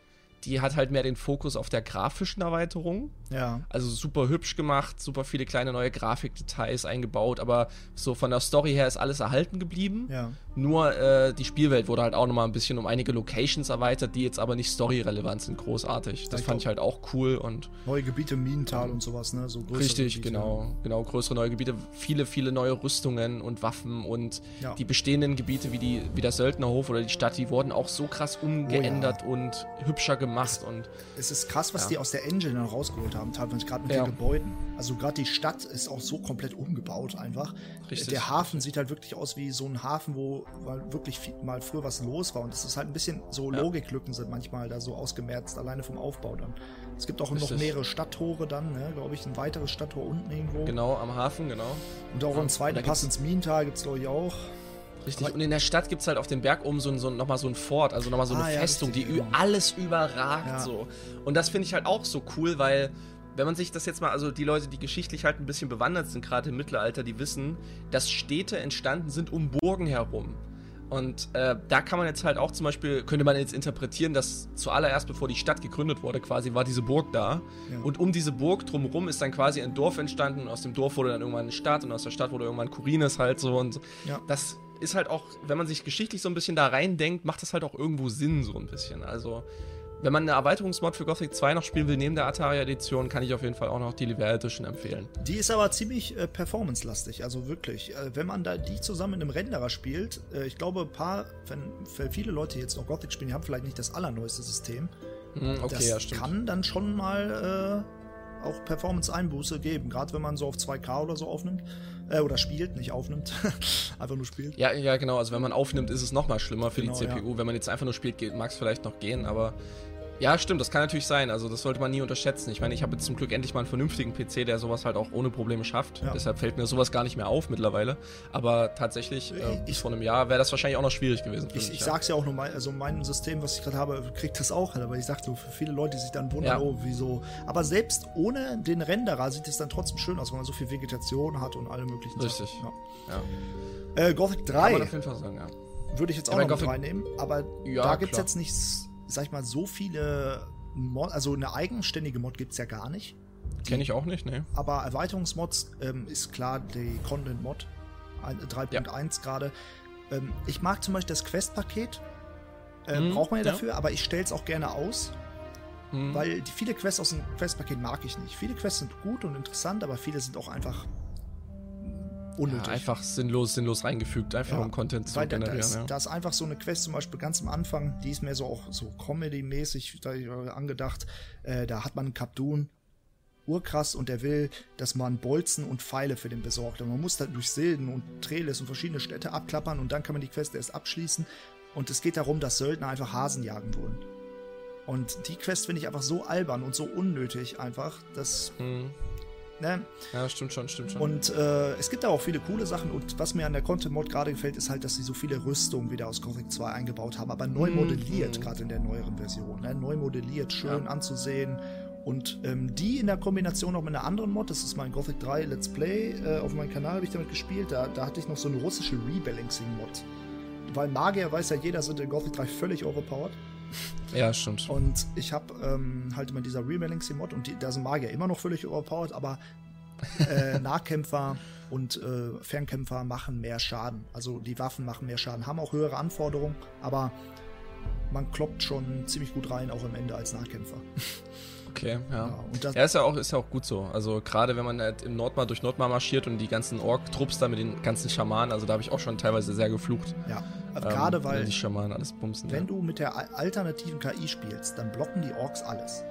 [SPEAKER 2] Die hat halt mehr den Fokus auf der grafischen Erweiterung.
[SPEAKER 1] Ja.
[SPEAKER 2] Also super hübsch gemacht, super viele kleine neue Grafikdetails eingebaut, aber so von der Story her ist alles erhalten geblieben.
[SPEAKER 1] Ja.
[SPEAKER 2] Nur äh, die Spielwelt wurde halt auch nochmal ein bisschen um einige Locations erweitert, die jetzt aber nicht storyrelevant sind, großartig. Das
[SPEAKER 1] ich
[SPEAKER 2] fand ich halt auch cool und
[SPEAKER 1] Neue Gebiete, Minental und sowas, ne? So größere
[SPEAKER 2] richtig,
[SPEAKER 1] Gebiete.
[SPEAKER 2] genau, genau, größere neue Gebiete, viele, viele neue Rüstungen und Waffen und
[SPEAKER 1] Ja.
[SPEAKER 2] die bestehenden Gebiete wie, die, wie der Söldnerhof oder die Stadt, die wurden auch so krass umgeändert und hübscher gemacht und
[SPEAKER 1] Es ist krass, was
[SPEAKER 2] Ja.
[SPEAKER 1] die aus der Engine dann rausgeholt haben, teilweise gerade mit
[SPEAKER 2] Ja.
[SPEAKER 1] den Gebäuden. Also gerade die Stadt ist auch so komplett umgebaut einfach.
[SPEAKER 2] Richtig.
[SPEAKER 1] Der Hafen sieht halt wirklich aus wie so ein Hafen, wo wirklich viel, mal früher was los war. Und es ist halt ein bisschen so
[SPEAKER 2] Ja.
[SPEAKER 1] Logiklücken sind manchmal da so ausgemerzt, alleine vom Aufbau dann. Es gibt auch noch
[SPEAKER 2] Richtig.
[SPEAKER 1] mehrere Stadttore dann, ne? glaube ich, ein weiteres Stadttor unten irgendwo.
[SPEAKER 2] genau am Hafen, genau.
[SPEAKER 1] Und auch
[SPEAKER 2] Ja.
[SPEAKER 1] einen zweiten Pass ins Minental gibt es, glaube ich, auch.
[SPEAKER 2] Richtig. Und in der Stadt gibt es halt auf dem Berg oben so, so, nochmal so ein Fort, also nochmal so eine
[SPEAKER 1] Ah, ja,
[SPEAKER 2] Festung,
[SPEAKER 1] richtig,
[SPEAKER 2] die
[SPEAKER 1] genau.
[SPEAKER 2] alles überragt
[SPEAKER 1] Ja.
[SPEAKER 2] so. Und das finde ich halt auch so cool, weil wenn man sich das jetzt mal, also die Leute, die geschichtlich halt ein bisschen bewandert sind, gerade im Mittelalter, die wissen, dass Städte entstanden sind um Burgen herum. Und äh, da kann man jetzt halt auch zum Beispiel, könnte man jetzt interpretieren, dass zuallererst, bevor die Stadt gegründet wurde, quasi war diese Burg da.
[SPEAKER 1] Ja.
[SPEAKER 2] Und um diese Burg drumherum ist dann quasi ein Dorf entstanden. Und aus dem Dorf wurde dann irgendwann eine Stadt und aus der Stadt wurde irgendwann Kurines halt so. Und
[SPEAKER 1] Ja.
[SPEAKER 2] das ist halt auch, wenn man sich geschichtlich so ein bisschen da reindenkt, macht das halt auch irgendwo Sinn, so ein bisschen. Also, wenn man eine Erweiterungsmod für Gothic 2 noch spielen will, neben der Atari-Edition, kann ich auf jeden Fall auch noch die Level Edition empfehlen.
[SPEAKER 1] Die ist aber ziemlich äh, performance-lastig, also wirklich. Äh, wenn man da die zusammen in einem Renderer spielt, äh, ich glaube, ein paar, wenn, für viele Leute jetzt noch Gothic spielen, die haben vielleicht nicht das allerneueste System.
[SPEAKER 2] Hm, okay,
[SPEAKER 1] das
[SPEAKER 2] ja, stimmt.
[SPEAKER 1] kann dann schon mal äh, auch Performance-Einbuße geben, gerade wenn man so auf 2K oder so aufnimmt. Äh, oder spielt, nicht aufnimmt. *laughs* einfach nur spielt.
[SPEAKER 2] Ja, ja, genau. Also wenn man aufnimmt, ist es noch mal schlimmer für
[SPEAKER 1] Genau,
[SPEAKER 2] die CPU. Wenn man jetzt einfach nur spielt, mag es vielleicht noch gehen, aber ja, stimmt, das kann natürlich sein. Also das sollte man nie unterschätzen. Ich meine, ich habe jetzt zum Glück endlich mal einen vernünftigen PC, der sowas halt auch ohne Probleme schafft.
[SPEAKER 1] Ja.
[SPEAKER 2] Deshalb fällt mir sowas gar nicht mehr auf mittlerweile. Aber tatsächlich, äh,
[SPEAKER 1] Ich-
[SPEAKER 2] bis vor einem Jahr wäre das wahrscheinlich auch noch schwierig gewesen.
[SPEAKER 1] Ich,
[SPEAKER 2] mich,
[SPEAKER 1] ich
[SPEAKER 2] ja.
[SPEAKER 1] sag's ja auch nur mal, also mein System, was ich gerade habe, kriegt das auch aber ich sag so, für viele Leute, die sich dann wundern,
[SPEAKER 2] Ja.
[SPEAKER 1] oh, wieso. Aber selbst ohne den Renderer sieht es dann trotzdem schön aus, weil man so viel Vegetation hat und alle möglichen
[SPEAKER 2] Richtig.
[SPEAKER 1] Sachen.
[SPEAKER 2] Ja.
[SPEAKER 1] Ja. Äh, Gothic
[SPEAKER 2] Kann man
[SPEAKER 1] 3
[SPEAKER 2] auf jeden Fall sagen, ja.
[SPEAKER 1] würde ich jetzt
[SPEAKER 2] Ja,
[SPEAKER 1] auch
[SPEAKER 2] bei
[SPEAKER 1] noch mit
[SPEAKER 2] Gothic-
[SPEAKER 1] reinnehmen, aber
[SPEAKER 2] Ja,
[SPEAKER 1] da gibt's
[SPEAKER 2] klar.
[SPEAKER 1] jetzt nicht, sag ich mal, so viele Mod, also eine eigenständige Mod gibt's ja gar nicht.
[SPEAKER 2] Kenne ich auch nicht, ne?
[SPEAKER 1] Aber Erweiterungsmods ähm, ist klar die Content-Mod ein- 3.1 gerade. Ähm, ich mag zum Beispiel das Quest-Paket. Äh,
[SPEAKER 2] Mhm,
[SPEAKER 1] braucht man ja
[SPEAKER 2] ja.
[SPEAKER 1] dafür, aber ich stelle es auch gerne aus,
[SPEAKER 2] Hm.
[SPEAKER 1] weil viele Quests aus dem Quest-Paket mag ich nicht. Viele Quests sind gut und interessant, aber viele sind auch einfach unnötig.
[SPEAKER 2] ja, einfach sinnlos, sinnlos reingefügt, einfach
[SPEAKER 1] Ja,
[SPEAKER 2] um Content zu
[SPEAKER 1] Weil da,
[SPEAKER 2] generieren.
[SPEAKER 1] ist,
[SPEAKER 2] ja.
[SPEAKER 1] da ist einfach so eine Quest zum Beispiel ganz am Anfang, die ist mehr so auch so Comedy-mäßig äh, angedacht. Äh, da hat man einen Kapdun, urkrass, und der will, dass man Bolzen und Pfeile für den besorgt. Und man muss dann durch Silden und Treles und verschiedene Städte abklappern und dann kann man die Quest erst abschließen. Und es geht darum, dass Söldner einfach Hasen jagen wollen. Und die Quest finde ich einfach so albern und so unnötig einfach, dass,
[SPEAKER 2] Hm.
[SPEAKER 1] Ne,
[SPEAKER 2] ja, stimmt schon, stimmt schon.
[SPEAKER 1] und äh, es gibt da auch viele coole Sachen und was mir an der Content Mod gerade gefällt, ist halt, dass sie so viele Rüstungen wieder aus Gothic 2 eingebaut haben, aber neu
[SPEAKER 2] Mhm.
[SPEAKER 1] modelliert, gerade in der neueren Version. Ne? Neu modelliert, schön
[SPEAKER 2] Ja.
[SPEAKER 1] anzusehen. Und ähm, die in der Kombination noch mit einer anderen Mod, das ist mein Gothic 3 Let's Play, äh, auf meinem Kanal habe ich damit gespielt, da, da hatte ich noch so eine russische Rebalancing-Mod. Weil Magier, weiß ja jeder, sind in Gothic 3 völlig overpowered.
[SPEAKER 2] Ja, stimmt.
[SPEAKER 1] Und ich habe ähm, halt immer dieser Rebalancing-Mod und die, da sind Magier immer noch völlig overpowered, aber äh, *laughs* Nahkämpfer und äh, Fernkämpfer machen mehr Schaden. Also die Waffen machen mehr Schaden, haben auch höhere Anforderungen, aber man kloppt schon ziemlich gut rein, auch am Ende als Nahkämpfer. *laughs*
[SPEAKER 2] Okay, ja.
[SPEAKER 1] Ja, und das,
[SPEAKER 2] Ja, ist ja auch, ist ja auch gut so. Also gerade wenn man halt im Nordmar durch Nordmar marschiert und die ganzen Ork-Trupps da mit den ganzen Schamanen, also da habe ich auch schon teilweise sehr geflucht.
[SPEAKER 1] ja.
[SPEAKER 2] Ähm,
[SPEAKER 1] gerade weil,
[SPEAKER 2] die Schamanen alles bumsen.
[SPEAKER 1] wenn
[SPEAKER 2] ja.
[SPEAKER 1] du mit der al- alternativen KI spielst, dann blocken die Orks alles.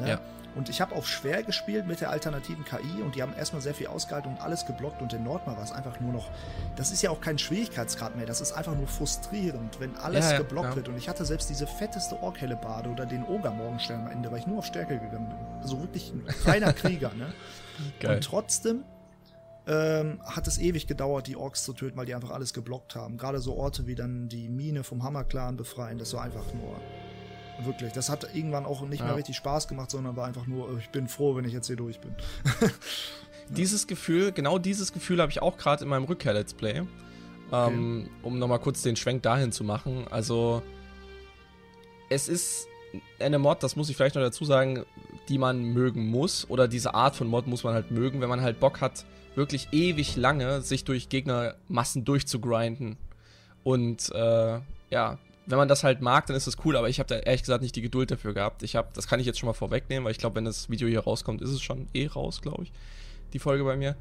[SPEAKER 1] Ne?
[SPEAKER 2] Ja.
[SPEAKER 1] Und ich habe auf schwer gespielt mit der alternativen KI und die haben erstmal sehr viel ausgehalten und alles geblockt und in Nordmar war es einfach nur noch, das ist ja auch kein Schwierigkeitsgrad mehr, das ist einfach nur frustrierend, wenn alles
[SPEAKER 2] Ja,
[SPEAKER 1] geblockt
[SPEAKER 2] ja.
[SPEAKER 1] wird und ich hatte selbst diese fetteste Orkhellebade oder den Ogermorgenstern am Ende, weil ich nur auf Stärke gegangen bin. Also wirklich ein *laughs* kleiner Krieger, ne?
[SPEAKER 2] Geil.
[SPEAKER 1] Und trotzdem ähm, hat es ewig gedauert, die Orks zu töten, weil die einfach alles geblockt haben. Gerade so Orte wie dann die Mine vom Hammer-Clan befreien, das war einfach nur. Wirklich, das hat irgendwann auch nicht
[SPEAKER 2] Ja.
[SPEAKER 1] mehr richtig Spaß gemacht, sondern war einfach nur, äh, ich bin froh, wenn ich jetzt hier durch bin. *laughs*
[SPEAKER 2] Dieses Gefühl, genau dieses Gefühl habe ich auch gerade in meinem Rückkehr-Let's Play. Ähm, um nochmal kurz den Schwenk dahin zu machen. Also, es ist eine Mod, das muss ich vielleicht noch dazu sagen, die man mögen muss. Oder diese Art von Mod muss man halt mögen, wenn man halt Bock hat, wirklich ewig lange sich durch Gegnermassen durchzugrinden. Und äh, ja, wenn man das halt mag, dann ist das cool, aber ich habe da ehrlich gesagt nicht die Geduld dafür gehabt. Ich habe, das kann ich jetzt schon mal vorwegnehmen, weil ich glaube, wenn das Video hier rauskommt, ist es schon eh raus, glaube ich, die Folge bei mir.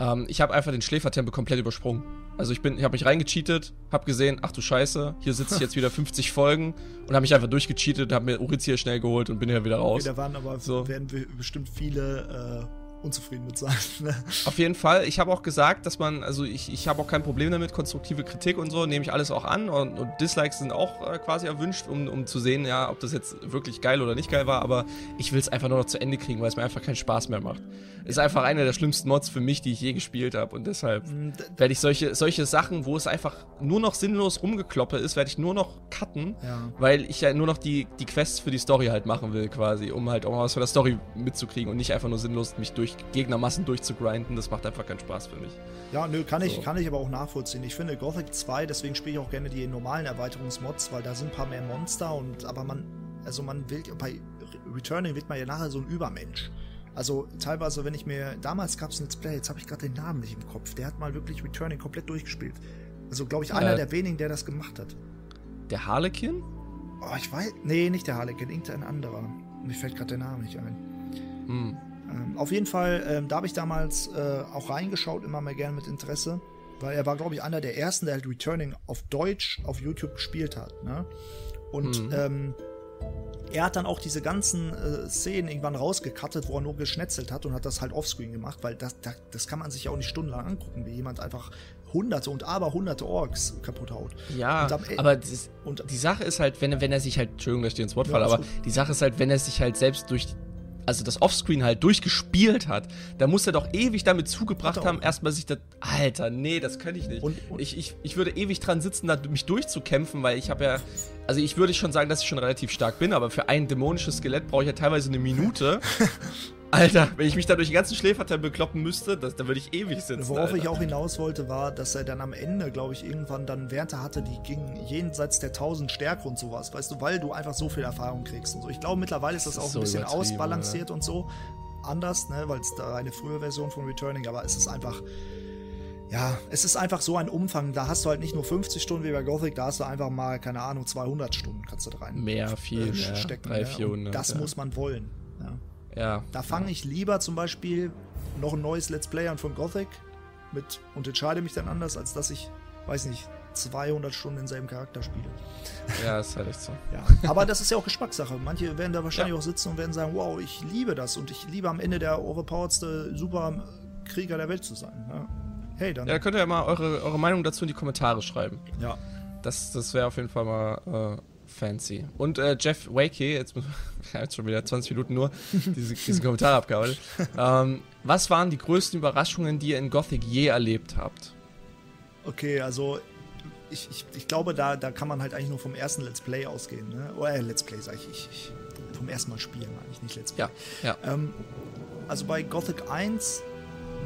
[SPEAKER 2] Ähm, ich habe einfach den Schläfertempel komplett übersprungen. Also ich bin, ich habe mich reingecheatet, habe gesehen, ach du Scheiße, hier sitze ich jetzt wieder *laughs* 50 Folgen und habe mich einfach durchgecheatet, habe mir Urizir schnell geholt und bin hier wieder raus.
[SPEAKER 1] Okay, da waren aber
[SPEAKER 2] So.
[SPEAKER 1] werden wir bestimmt viele äh, unzufrieden mit sein. *laughs* Ne?
[SPEAKER 2] Auf jeden Fall. Ich habe auch gesagt, dass man, also ich, ich habe auch kein Problem damit, konstruktive Kritik und so, nehme ich alles auch an und, und Dislikes sind auch äh, quasi erwünscht, um, um zu sehen, ja, ob das jetzt wirklich geil oder nicht geil war, aber ich will es einfach nur noch zu Ende kriegen, weil es mir einfach keinen Spaß mehr macht. Ist einfach einer der schlimmsten Mods für mich, die ich je gespielt habe und deshalb
[SPEAKER 1] d-
[SPEAKER 2] werde ich solche, solche Sachen, wo es einfach nur noch sinnlos rumgekloppe ist, werde ich nur noch cutten,
[SPEAKER 1] Ja.
[SPEAKER 2] weil ich ja nur noch die, die Quests für die Story halt machen will, quasi, um halt auch mal was von der Story mitzukriegen und nicht einfach nur sinnlos mich durch Gegnermassen durchzugrinden. Das macht einfach keinen Spaß für mich.
[SPEAKER 1] Ja, nö, kann ich,
[SPEAKER 2] So.
[SPEAKER 1] kann ich aber auch nachvollziehen. Ich finde Gothic 2, deswegen spiele ich auch gerne die normalen Erweiterungsmods, weil da sind ein paar mehr Monster und aber man, also man will bei Re- Returning wird man ja nachher so ein Übermensch. Also teilweise, wenn ich mir, damals gab es ein Let's Play, jetzt habe ich gerade den Namen nicht im Kopf, der hat mal wirklich Returning komplett durchgespielt. Also glaube ich einer
[SPEAKER 2] Äh.
[SPEAKER 1] der wenigen, der das gemacht hat.
[SPEAKER 2] Der Harlequin?
[SPEAKER 1] Oh, ich weiß. Nee, nicht der Harlequin, irgendein anderer. Mir fällt gerade der Name nicht ein. Hm. Ähm, auf jeden Fall, ähm, da habe ich damals äh, auch reingeschaut, immer mehr gerne mit Interesse. Weil er war, glaube ich, einer der ersten, der halt Returning auf Deutsch auf YouTube gespielt hat. Ne? Und mhm. ähm, er hat dann auch diese ganzen äh, Szenen irgendwann rausgekattet, wo er nur geschnetzelt hat und hat das halt offscreen gemacht, weil das, das, das kann man sich ja auch nicht stundenlang angucken, wie jemand einfach hunderte und aber hunderte Orks kaputt haut.
[SPEAKER 2] Ja, am, aber das, und, die Sache ist halt, wenn, wenn er sich halt, Entschuldigung, dass ich dir ins Wort falle, ja, aber gut. die Sache ist halt, wenn er sich halt selbst durch also das Offscreen halt durchgespielt hat, da muss er doch ewig damit zugebracht haben, erstmal sich das. Alter, nee, das könnte ich nicht. Und, und ich, ich, ich würde ewig dran sitzen, da mich durchzukämpfen, weil ich habe ja. Also ich würde schon sagen, dass ich schon relativ stark bin, aber für ein dämonisches Skelett brauche ich ja teilweise eine Minute. *laughs* Alter, wenn ich mich da durch den ganzen Schläfertempel kloppen müsste, das, da würde ich ewig sitzen.
[SPEAKER 1] Worauf
[SPEAKER 2] Alter.
[SPEAKER 1] ich auch hinaus wollte, war, dass er dann am Ende, glaube ich, irgendwann dann Werte hatte, die gingen jenseits der 1000 Stärke und sowas, weißt du, weil du einfach so viel Erfahrung kriegst und so. Ich glaube, mittlerweile ist das, das auch so ein bisschen ausbalanciert ja. und so. Anders, ne, weil es da eine frühe Version von Returning, aber es ist einfach. Ja, es ist einfach so ein Umfang. Da hast du halt nicht nur 50 Stunden wie bei Gothic, da hast du einfach mal, keine Ahnung, 200 Stunden kannst du da rein.
[SPEAKER 2] Mehr, viel, äh, mehr. Stecken, 3, 400.
[SPEAKER 1] Ne? Das ja. muss man wollen. Ja.
[SPEAKER 2] Ja.
[SPEAKER 1] Da fange ich lieber zum Beispiel noch ein neues Let's Play an von Gothic mit und entscheide mich dann anders, als dass ich, weiß nicht, 200 Stunden denselben Charakter spiele.
[SPEAKER 2] Ja, ist halt echt so. *laughs*
[SPEAKER 1] Ja, aber das ist ja auch Geschmackssache. Manche werden da wahrscheinlich ja. auch sitzen und werden sagen, wow, ich liebe das und ich liebe am Ende der overpoweredste Superkrieger der Welt zu sein. Ja. Hey, dann.
[SPEAKER 2] Ja, könnt ihr ja mal eure, eure Meinung dazu in die Kommentare schreiben.
[SPEAKER 1] Ja.
[SPEAKER 2] Das, das wäre auf jeden Fall mal äh, fancy. Und äh, Jeff Wakey, jetzt, *laughs* jetzt schon wieder 20 Minuten nur *laughs* diese, diesen Kommentar abgehauen. Ähm, was waren die größten Überraschungen, die ihr in Gothic je erlebt habt?
[SPEAKER 1] Okay, also ich, ich, ich glaube, da, da kann man halt eigentlich nur vom ersten Let's Play ausgehen. Ne? Oder äh, Let's Play, sag ich, ich, ich. Vom ersten Mal spielen, eigentlich nicht Let's Play.
[SPEAKER 2] Ja, ja.
[SPEAKER 1] Ähm, also bei Gothic 1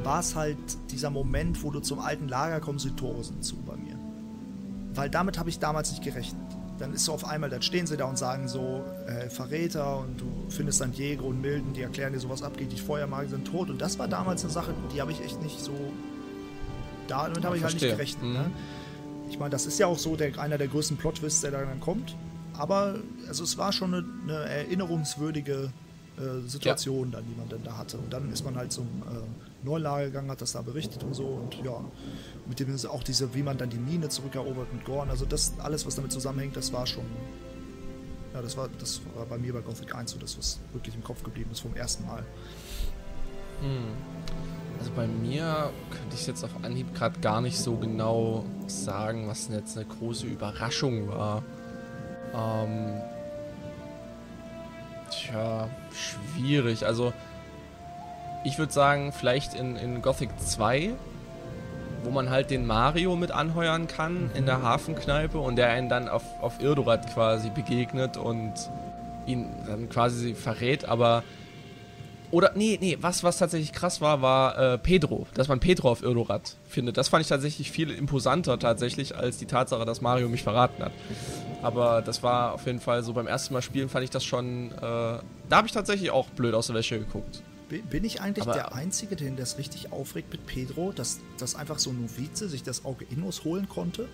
[SPEAKER 1] war es halt dieser Moment, wo du zum alten Lager kommst, die Tore sind zu bei mir. Weil damit habe ich damals nicht gerechnet dann ist so auf einmal, dann stehen sie da und sagen so, äh, Verräter und du findest dann Jäger und Milden, die erklären dir sowas ab, die Feuermagen sind tot. Und das war damals eine Sache, die habe ich echt nicht so, damit habe ich halt nicht gerechnet. Mhm. Ne? Ich meine, das ist ja auch so der, einer der größten Plot-Twists, der da dann kommt. Aber also es war schon eine, eine erinnerungswürdige äh, Situation ja. dann, die man dann da hatte. Und dann ist man halt zum äh, Neulager gegangen, hat das da berichtet und so. Und ja, mit dem ist auch diese, wie man dann die Mine zurückerobert mit Gorn. Also das alles, was damit zusammenhängt, das war schon. Ja, das war, das war bei mir bei Gothic 1 so das, was wirklich im Kopf geblieben ist vom ersten Mal.
[SPEAKER 2] Hm. Also bei mir könnte ich jetzt auf Anhieb gerade gar nicht so genau sagen, was denn jetzt eine große Überraschung war. Ähm, tja, schwierig. Also ich würde sagen, vielleicht in, in Gothic 2 wo man halt den Mario mit anheuern kann in der Hafenkneipe und der einen dann auf, auf Irdorat quasi begegnet und ihn dann quasi verrät, aber oder nee, nee, was, was tatsächlich krass war, war äh, Pedro, dass man Pedro auf Irdorat findet. Das fand ich tatsächlich viel imposanter tatsächlich als die Tatsache, dass Mario mich verraten hat. Aber das war auf jeden Fall so beim ersten Mal spielen fand ich das schon, äh, da habe ich tatsächlich auch blöd aus der Wäsche geguckt.
[SPEAKER 1] Bin ich eigentlich aber der Einzige, den das richtig aufregt mit Pedro, dass, dass einfach so ein Novize sich das Auge Innos holen konnte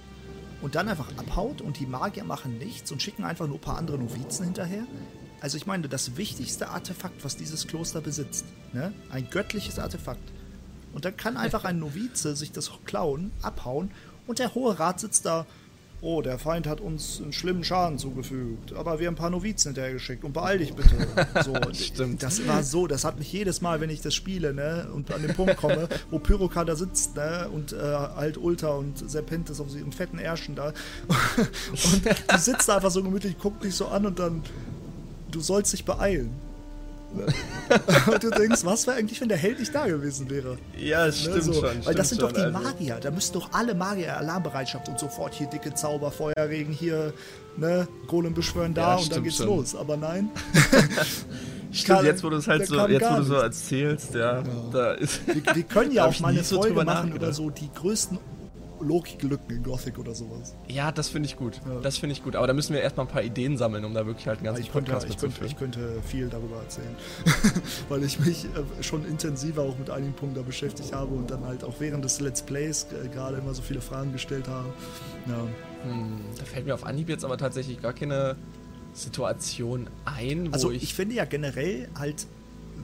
[SPEAKER 1] und dann einfach abhaut und die Magier machen nichts und schicken einfach nur ein paar andere Novizen hinterher? Also ich meine, das wichtigste Artefakt, was dieses Kloster besitzt, ne? ein göttliches Artefakt. Und dann kann einfach ein Novize sich das klauen, abhauen und der Hohe Rat sitzt da Oh, der Feind hat uns einen schlimmen Schaden zugefügt, aber wir haben ein paar Novizen hinterher geschickt und beeil dich bitte. *laughs* So,
[SPEAKER 2] Stimmt.
[SPEAKER 1] Das war so, das hat mich jedes Mal, wenn ich das spiele, ne, und an den Punkt komme, wo Pyroka da sitzt, ne, und äh, halt Ulta und Serpentis auf ihren fetten Ärschen da. *laughs* und du sitzt da einfach so gemütlich, guckt dich so an und dann, du sollst dich beeilen. *laughs* und du denkst, was wäre eigentlich, wenn der Held nicht da gewesen wäre?
[SPEAKER 2] Ja, das ne, stimmt so. schon.
[SPEAKER 1] Weil das sind doch die also. Magier. Da müssten doch alle Magier Alarmbereitschaft und sofort hier dicke Zauber, Feuerregen, hier, ne, Golem beschwören da ja, und dann geht's schon. los. Aber nein. *laughs* *laughs*
[SPEAKER 2] Stimmt, jetzt wo du es halt so, jetzt wo du so erzählst, ja, ja. da ist.
[SPEAKER 1] Wir, wir können ja auch mal eine Folge machen über so die größten Logiklücken in Gothic oder sowas.
[SPEAKER 2] Ja, das finde ich gut. Ja. Das finde ich gut. Aber da müssen wir erstmal ein paar Ideen sammeln, um da wirklich halt einen ganzen
[SPEAKER 1] ich Podcast könnte, ich, könnte, ich könnte viel darüber erzählen. *laughs* Weil ich mich äh, schon intensiver auch mit einigen Punkten da beschäftigt habe und dann halt auch während des Let's Plays äh, gerade immer so viele Fragen gestellt habe. Ja.
[SPEAKER 2] Hm, da fällt mir auf Anhieb jetzt aber tatsächlich gar keine Situation ein, wo
[SPEAKER 1] Also
[SPEAKER 2] ich,
[SPEAKER 1] ich finde ja generell halt,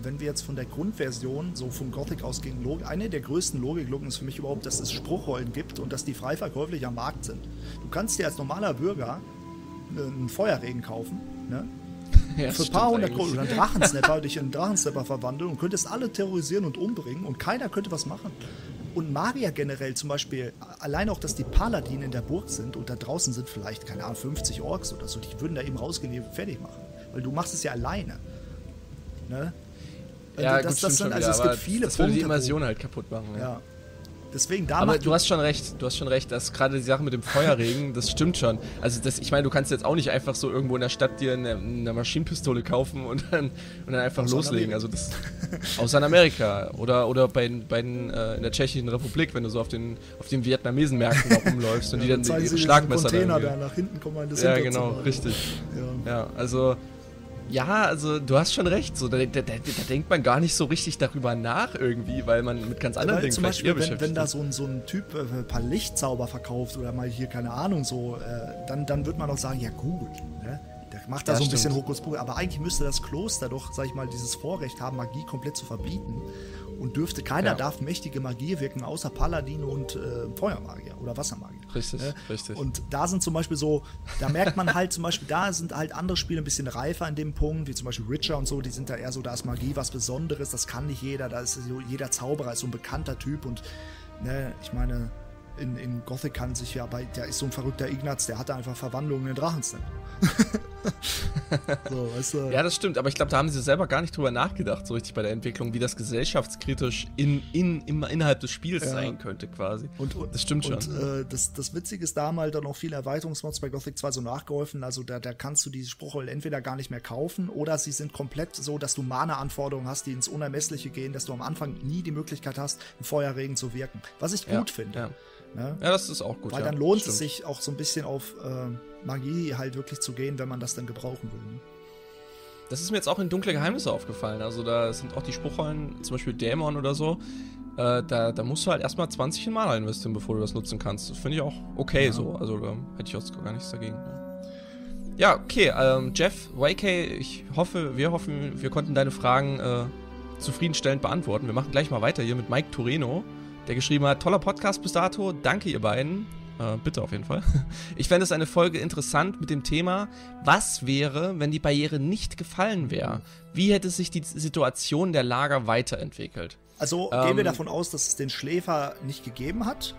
[SPEAKER 1] wenn wir jetzt von der Grundversion so vom Gothic ausgehen, Log eine der größten Logiklücken ist für mich überhaupt, dass es Spruchrollen gibt und dass die frei verkäuflich am Markt sind. Du kannst dir als normaler Bürger äh, einen Feuerregen kaufen, ne? *laughs*
[SPEAKER 2] Ja,
[SPEAKER 1] Für ein paar hundert. Kronen oder einen Drachensnapper *laughs* dich in einen Drachensnapper verwandeln und könntest alle terrorisieren und umbringen und keiner könnte was machen. Und Magier generell zum Beispiel, allein auch, dass die Paladine in der Burg sind und da draußen sind vielleicht, keine Ahnung, 50 Orks oder so, die würden da eben rausgehen, die fertig machen. Weil du machst es ja alleine. Ne?
[SPEAKER 2] Ja,
[SPEAKER 1] das,
[SPEAKER 2] gut,
[SPEAKER 1] das
[SPEAKER 2] schon
[SPEAKER 1] also
[SPEAKER 2] wieder,
[SPEAKER 1] es gibt viele
[SPEAKER 2] das würde die
[SPEAKER 1] Punkte, wo-
[SPEAKER 2] Immersion halt kaputt machen. Ja.
[SPEAKER 1] Ja. Deswegen, da
[SPEAKER 2] Aber du hast schon recht, du hast schon recht, dass gerade die Sache mit dem Feuerregen, das stimmt schon. Also das, ich meine, du kannst jetzt auch nicht einfach so irgendwo in der Stadt dir eine, eine Maschinenpistole kaufen und dann, und dann einfach
[SPEAKER 1] in
[SPEAKER 2] loslegen. Also das *laughs* außer in Amerika oder oder bei, bei den, äh, in der Tschechischen Republik, wenn du so auf den auf den Vietnamesen-Märkten rumläufst und die dann
[SPEAKER 1] zeigen
[SPEAKER 2] ihre Schlagmesser
[SPEAKER 1] Container
[SPEAKER 2] da
[SPEAKER 1] nach hinten kommen das
[SPEAKER 2] Ja, genau, richtig.
[SPEAKER 1] Ja.
[SPEAKER 2] Ja, also ja, also du hast schon recht. So, da, da, da, da denkt man gar nicht so richtig darüber nach irgendwie, weil man mit ganz anderen
[SPEAKER 1] Weil
[SPEAKER 2] Dingen
[SPEAKER 1] zum Beispiel, wenn, wenn da so ein, so ein Typ äh, ein paar Lichtzauber verkauft oder mal hier, keine Ahnung, so, äh, dann, dann wird man auch sagen, ja gut, ne? der macht da
[SPEAKER 2] Ja,
[SPEAKER 1] so ein bisschen
[SPEAKER 2] stimmt.
[SPEAKER 1] Hokuspokus, aber eigentlich müsste das Kloster doch, sag ich mal, dieses Vorrecht haben, Magie komplett zu verbieten und dürfte, keiner
[SPEAKER 2] Ja.
[SPEAKER 1] darf mächtige Magie wirken, außer Paladine und äh, Feuermagier oder Wassermagier.
[SPEAKER 2] Richtig,
[SPEAKER 1] ne?
[SPEAKER 2] richtig.
[SPEAKER 1] Und da sind zum Beispiel so, da merkt man halt *laughs* zum Beispiel, da sind halt andere Spiele ein bisschen reifer in dem Punkt, wie zum Beispiel Witcher und so, die sind da eher so, da ist Magie was Besonderes, das kann nicht jeder, da ist so, jeder Zauberer ist so ein bekannter Typ und ne, ich meine, in, in Gothic kann sich ja bei, der ist so ein verrückter Ignaz, der hatte einfach Verwandlungen in Drachensnap. *laughs* so, weißt du?
[SPEAKER 2] Ja, das stimmt, aber ich glaube, da haben sie selber gar nicht drüber nachgedacht, so richtig bei der Entwicklung, wie das gesellschaftskritisch in, in, immer innerhalb des Spiels
[SPEAKER 1] Ja.
[SPEAKER 2] sein könnte, quasi.
[SPEAKER 1] Und, und,
[SPEAKER 2] das stimmt schon.
[SPEAKER 1] Und äh, das, das Witzige ist, da haben halt dann auch viele Erweiterungsmods bei Gothic 2 so nachgeholfen. Also da, da kannst du diese Spruchrollen entweder gar nicht mehr kaufen oder sie sind komplett so, dass du Mana-Anforderungen hast, die ins Unermessliche gehen, dass du am Anfang nie die Möglichkeit hast, im Feuerregen zu wirken. Was ich
[SPEAKER 2] Ja,
[SPEAKER 1] gut finde.
[SPEAKER 2] Ja.
[SPEAKER 1] Ne?
[SPEAKER 2] ja, das ist auch gut.
[SPEAKER 1] Weil dann lohnt es sich auch so ein bisschen auf äh, Magie halt wirklich zu gehen, wenn man das dann gebrauchen will. Ne?
[SPEAKER 2] Das ist mir jetzt auch in Dunkle Geheimnisse aufgefallen. Also da sind auch die Spruchrollen, zum Beispiel Dämon oder so, äh, da, da musst du halt erstmal 20 in Mana investieren, bevor du das nutzen kannst. Das finde ich auch okay so. Also da hätte ich auch gar nichts dagegen. Ja, ja okay. Ähm, Jeff, YK, ich hoffe, wir hoffen, wir konnten deine Fragen äh, zufriedenstellend beantworten. Wir machen gleich mal weiter hier mit Mike Toreno, der geschrieben hat, toller Podcast bis dato, danke ihr beiden. Äh, bitte auf jeden Fall. *laughs* Ich fände es eine Folge interessant mit dem Thema, was wäre, wenn die Barriere nicht gefallen wäre? Wie hätte sich die Situation der Lager weiterentwickelt?
[SPEAKER 1] Also
[SPEAKER 2] Ähm,
[SPEAKER 1] gehen wir davon aus, dass es den Schläfer nicht gegeben hat.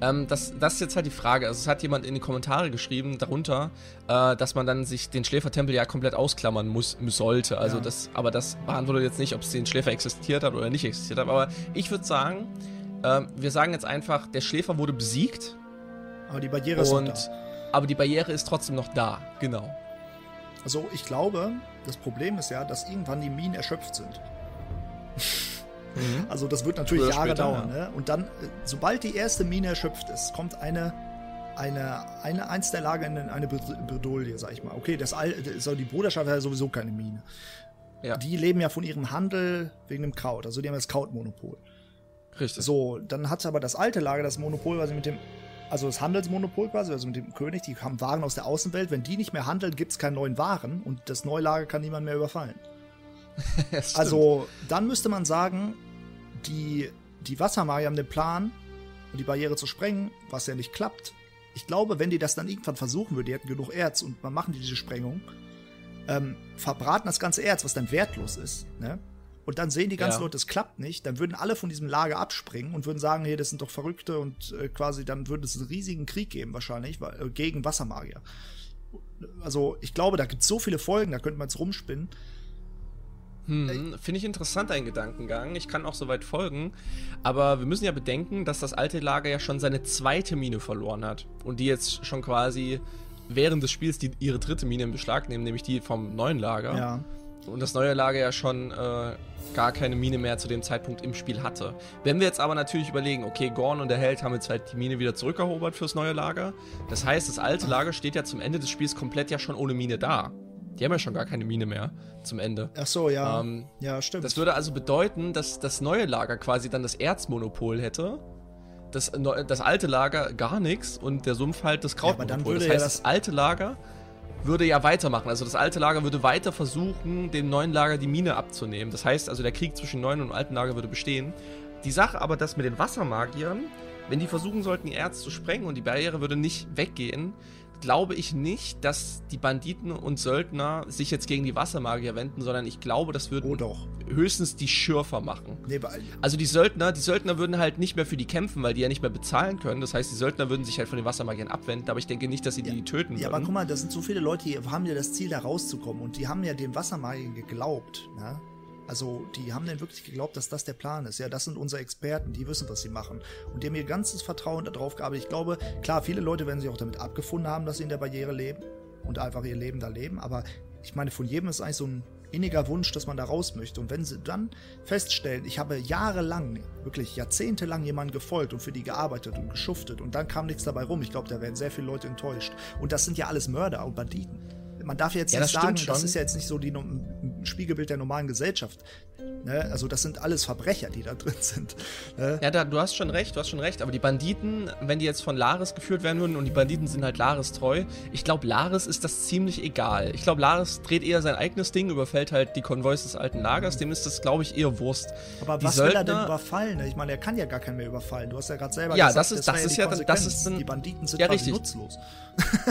[SPEAKER 2] Ähm, das, das ist jetzt halt die Frage. Also es hat jemand in die Kommentare geschrieben, darunter, äh, dass man dann sich den Schläfertempel ja komplett ausklammern muss, sollte. Also
[SPEAKER 1] Ja.
[SPEAKER 2] das, aber das beantwortet jetzt nicht, ob es den Schläfer existiert hat oder nicht existiert hat. Aber ich würde sagen, ähm, wir sagen jetzt einfach, der Schläfer wurde besiegt
[SPEAKER 1] Aber die Barriere ist noch da.
[SPEAKER 2] aber die Barriere ist trotzdem noch da. Genau.
[SPEAKER 1] Also ich glaube, das Problem ist ja, dass irgendwann die Minen erschöpft sind. *laughs* Also das wird natürlich Jahre
[SPEAKER 2] später,
[SPEAKER 1] dauern. Ne? Und dann, äh, sobald die erste Mine erschöpft ist, kommt eine, eine, eine eins der Lager in eine Bred- Bredouille, sag ich mal. Okay, das Al so die Bruderschaft hat ja sowieso keine Mine.
[SPEAKER 2] Ja,
[SPEAKER 1] Die leben ja von ihrem Handel wegen dem Kraut. Also die haben das Krautmonopol.
[SPEAKER 2] Richtig.
[SPEAKER 1] So, dann hat aber das alte Lager das Monopol, sie mit dem, also das Handelsmonopol quasi, also mit dem König, die haben Waren aus der Außenwelt. Wenn die nicht mehr handeln, gibt es keine neuen Waren und das neue Lager kann niemand mehr überfallen. *laughs* Also, dann müsste man sagen, die, die Wassermagier haben den Plan, die Barriere zu sprengen, was ja nicht klappt. Ich glaube, wenn die das dann irgendwann versuchen würden, die hätten genug Erz und man machen die diese Sprengung, ähm, verbraten das ganze Erz, was dann wertlos ist, ne? Und dann sehen die ganzen
[SPEAKER 2] Ja.
[SPEAKER 1] Leute, es klappt nicht, dann würden alle von diesem Lager abspringen und würden sagen, hey, das sind doch Verrückte und äh, quasi dann würde es einen riesigen Krieg geben wahrscheinlich weil, äh, gegen Wassermagier. Also ich glaube, da gibt es so viele Folgen, da könnte man jetzt rumspinnen.
[SPEAKER 2] Hm, Finde ich interessant, ein Gedankengang. Ich kann auch soweit folgen. Aber wir müssen ja bedenken, dass das alte Lager ja schon seine zweite Mine verloren hat. Und die jetzt schon quasi während des Spiels die, ihre dritte Mine in Beschlag nehmen, nämlich die vom neuen Lager.
[SPEAKER 1] Ja.
[SPEAKER 2] Und das neue Lager ja schon äh, gar keine Mine mehr zu dem Zeitpunkt im Spiel hatte. Wenn wir jetzt aber natürlich überlegen, okay, Gorn und der Held haben jetzt halt die Mine wieder zurückerobert fürs neue Lager. Das heißt, das alte Lager steht ja zum Ende des Spiels komplett ja schon ohne Mine da. Die haben ja schon gar keine Mine mehr zum Ende.
[SPEAKER 1] Ach so, ja.
[SPEAKER 2] Ähm,
[SPEAKER 1] ja, stimmt.
[SPEAKER 2] Das würde also bedeuten, dass das neue Lager quasi dann das Erzmonopol hätte. Das, das alte Lager gar nichts und der Sumpf halt das
[SPEAKER 1] aber dann
[SPEAKER 2] Krautmonopol.
[SPEAKER 1] würde
[SPEAKER 2] das
[SPEAKER 1] ja
[SPEAKER 2] heißt,
[SPEAKER 1] das-
[SPEAKER 2] das alte Lager würde ja weitermachen. Also das alte Lager würde weiter versuchen, dem neuen Lager die Mine abzunehmen. Das heißt, also der Krieg zwischen neuen und alten Lager würde bestehen. Die Sache aber, dass mit den Wassermagiern, wenn die versuchen sollten, die Erz zu sprengen und die Barriere würde nicht weggehen, glaube ich nicht, dass die Banditen und Söldner sich jetzt gegen die Wassermagier wenden, sondern ich glaube, das würden
[SPEAKER 1] Oh
[SPEAKER 2] höchstens die Schürfer machen.
[SPEAKER 1] Nee,
[SPEAKER 2] Also die Söldner, die Söldner würden halt nicht mehr für die kämpfen, weil die ja nicht mehr bezahlen können. Das heißt, die Söldner würden sich halt von den Wassermagiern abwenden, aber ich denke nicht, dass sie die töten
[SPEAKER 1] Ja,
[SPEAKER 2] würden.
[SPEAKER 1] aber guck mal, da sind so viele Leute, die haben ja das Ziel, da rauszukommen. Und die haben ja dem Wassermagier geglaubt. Ne? Also, die haben denn wirklich geglaubt, dass das der Plan ist. Ja, das sind unsere Experten, die wissen, was sie machen. Und die haben ihr ganzes Vertrauen darauf gehabt. Ich glaube, klar, viele Leute werden sich auch damit abgefunden haben, dass sie in der Barriere leben und einfach ihr Leben da leben. Aber ich meine, von jedem ist eigentlich so ein inniger Wunsch, dass man da raus möchte. Und wenn sie dann feststellen, ich habe jahrelang, wirklich jahrzehntelang jemanden gefolgt und für die gearbeitet und geschuftet und dann kam nichts dabei rum, ich glaube, da werden sehr viele Leute enttäuscht. Und das sind ja alles Mörder und Banditen. Man darf jetzt
[SPEAKER 2] Ja,
[SPEAKER 1] nicht
[SPEAKER 2] das
[SPEAKER 1] sagen, das ist ja jetzt nicht so die, ein Spiegelbild der normalen Gesellschaft. Ne? Also das sind alles Verbrecher, die da *laughs* drin sind. Ne?
[SPEAKER 2] Ja, da, du hast schon recht, du hast schon recht. Aber die Banditen, wenn die jetzt von Laris geführt werden würden und die Banditen sind halt Laris treu, ich glaube, Laris ist das ziemlich egal. Ich glaube, Laris dreht eher sein eigenes Ding, überfällt halt die Konvois des alten Lagers. Dem ist das, glaube ich, eher Wurst.
[SPEAKER 1] Aber
[SPEAKER 2] die
[SPEAKER 1] was will er denn
[SPEAKER 2] Söldner-
[SPEAKER 1] überfallen? Ich meine, er kann ja gar keinen mehr überfallen. Du hast ja gerade selber
[SPEAKER 2] Ja,
[SPEAKER 1] gesagt,
[SPEAKER 2] das ist- das
[SPEAKER 1] wäre
[SPEAKER 2] ist
[SPEAKER 1] die
[SPEAKER 2] ja das ist dann-
[SPEAKER 1] Die Banditen sind
[SPEAKER 2] Ja, richtig.
[SPEAKER 1] nutzlos.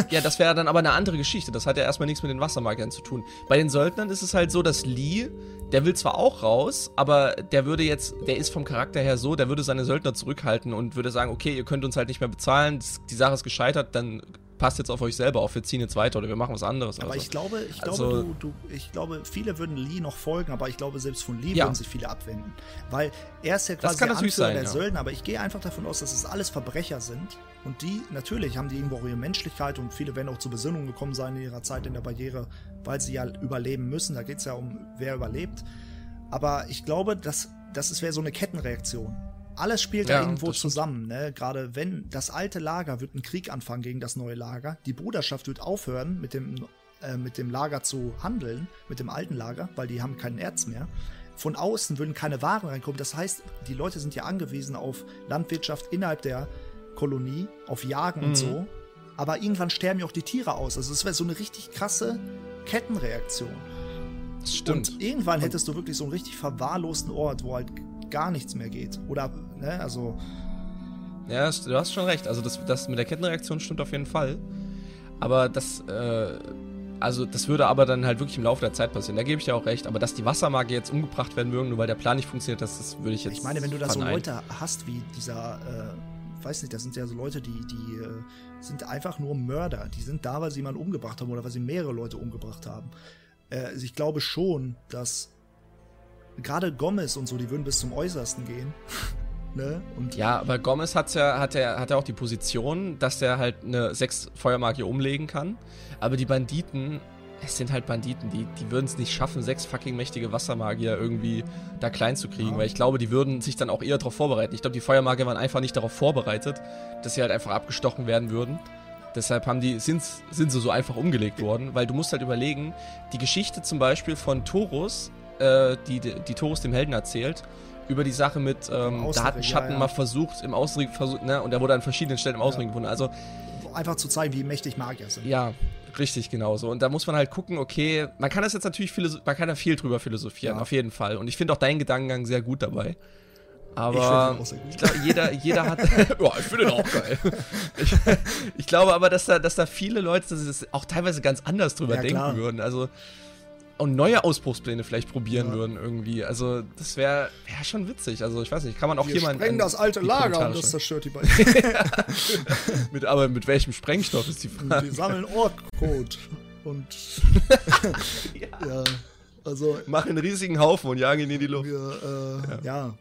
[SPEAKER 2] Ja, das wäre dann aber eine andere Geschichte. Das hat ja erstmal nichts mit den Wassermagiern zu tun. Bei den Söldnern ist es halt so, dass Lee, der will zwar auch raus, aber der würde jetzt, der ist vom Charakter her so, der würde seine Söldner zurückhalten und würde sagen, okay, ihr könnt uns halt nicht mehr bezahlen, die Sache ist gescheitert, dann passt jetzt auf euch selber auf, wir ziehen jetzt weiter oder wir machen was anderes.
[SPEAKER 1] Aber
[SPEAKER 2] so.
[SPEAKER 1] ich glaube, ich
[SPEAKER 2] Also-
[SPEAKER 1] glaube, du, du, ich glaube, viele würden Lee noch folgen, aber ich glaube, selbst von Lee
[SPEAKER 2] Ja.
[SPEAKER 1] würden sich viele abwenden. Weil er ist ja quasi
[SPEAKER 2] kann
[SPEAKER 1] der Anführer
[SPEAKER 2] sein,
[SPEAKER 1] der
[SPEAKER 2] ja.
[SPEAKER 1] Söldner, aber ich gehe einfach davon aus, dass es alles Verbrecher sind. Und die, natürlich, haben die irgendwo auch ihre Menschlichkeit und viele werden auch zur Besinnung gekommen sein in ihrer Zeit in der Barriere, weil sie ja überleben müssen. Da geht es ja um, wer überlebt. Aber ich glaube, dass, das wäre so eine Kettenreaktion. Alles spielt
[SPEAKER 2] Ja,
[SPEAKER 1] da irgendwo zusammen, ne? Gerade wenn das alte Lager wird einen Krieg anfangen gegen das neue Lager, die Bruderschaft wird aufhören, mit dem, äh, mit dem Lager zu handeln, mit dem alten Lager, weil die haben kein Erz mehr. Von außen würden keine Waren reinkommen. Das heißt, die Leute sind ja angewiesen auf Landwirtschaft innerhalb der Kolonie, auf Jagen
[SPEAKER 2] Mhm.
[SPEAKER 1] und so. Aber irgendwann sterben ja auch die Tiere aus. Also es wäre so eine richtig krasse Kettenreaktion.
[SPEAKER 2] das stimmt.
[SPEAKER 1] Und irgendwann hättest du wirklich so einen richtig verwahrlosten Ort, wo halt gar nichts mehr geht. Oder, ne, also,
[SPEAKER 2] Ja, du hast schon recht. Also das, das mit der Kettenreaktion stimmt auf jeden Fall. Aber das, äh, also das würde aber dann halt wirklich im Laufe der Zeit passieren. Da gebe ich dir auch recht. Aber dass die Wassermagier jetzt umgebracht werden würden, nur weil der Plan nicht funktioniert, das, das würde ich jetzt.
[SPEAKER 1] ich meine, wenn du da so. Leute hast wie dieser, äh, weiß nicht, das sind ja so Leute, die, die äh, sind einfach nur Mörder. Die sind da, weil sie jemanden umgebracht haben oder weil sie mehrere Leute umgebracht haben. Äh, also ich glaube schon, dass gerade Gomez und so, die würden bis zum Äußersten gehen. *laughs* ne?
[SPEAKER 2] Ja, aber Gomez hat's ja, hat ja, hat ja auch die Position, dass er halt eine sechs Feuermagie umlegen kann. Aber die Banditen, es sind halt Banditen, die, die würden es nicht schaffen, sechs fucking mächtige Wassermagier irgendwie da klein zu kriegen.
[SPEAKER 1] Ja.
[SPEAKER 2] Weil ich glaube, die würden sich dann auch eher darauf vorbereiten. Ich glaube, die Feuermagier waren einfach nicht darauf vorbereitet, dass sie halt einfach abgestochen werden würden. Deshalb haben die, sind, sind sie so einfach umgelegt worden, weil du musst halt überlegen, die Geschichte zum Beispiel von Torus, äh, die, die, Torus dem Helden erzählt, über die Sache mit, ähm, da hat ein Schatten
[SPEAKER 1] ja,
[SPEAKER 2] mal versucht, im Außenring versucht, ne, und er wurde an verschiedenen Stellen im Außenring gefunden. Also,
[SPEAKER 1] einfach zu zeigen, wie mächtig Magier sind.
[SPEAKER 2] ja, richtig genauso. Und da muss man halt gucken, okay, man kann das jetzt natürlich, man kann da viel drüber philosophieren, auf jeden Fall. Und ich finde auch deinen Gedankengang sehr gut dabei.
[SPEAKER 1] Ich
[SPEAKER 2] Aber
[SPEAKER 1] gut.
[SPEAKER 2] ich glaube, jeder, jeder hat. *laughs* *laughs* ja, ich finde den auch geil. Ich, ich glaube aber, dass da, dass da viele Leute das auch teilweise ganz anders drüber
[SPEAKER 1] Ja,
[SPEAKER 2] denken
[SPEAKER 1] klar.
[SPEAKER 2] würden. Also und neue Ausbruchspläne vielleicht probieren
[SPEAKER 1] Ja.
[SPEAKER 2] würden irgendwie. Also das wäre wär schon witzig. Also ich weiß nicht, kann man auch
[SPEAKER 1] Wir
[SPEAKER 2] jemand
[SPEAKER 1] sprengen das alte Lager und das zerstört die *laughs* beiden. *laughs*
[SPEAKER 2] mit, aber mit welchem Sprengstoff ist die Frage.
[SPEAKER 1] Die sammeln Ork-Code. Und *laughs* ja. also
[SPEAKER 2] Machen einen riesigen Haufen und jagen ihn in die Luft.
[SPEAKER 1] wir, äh, ja.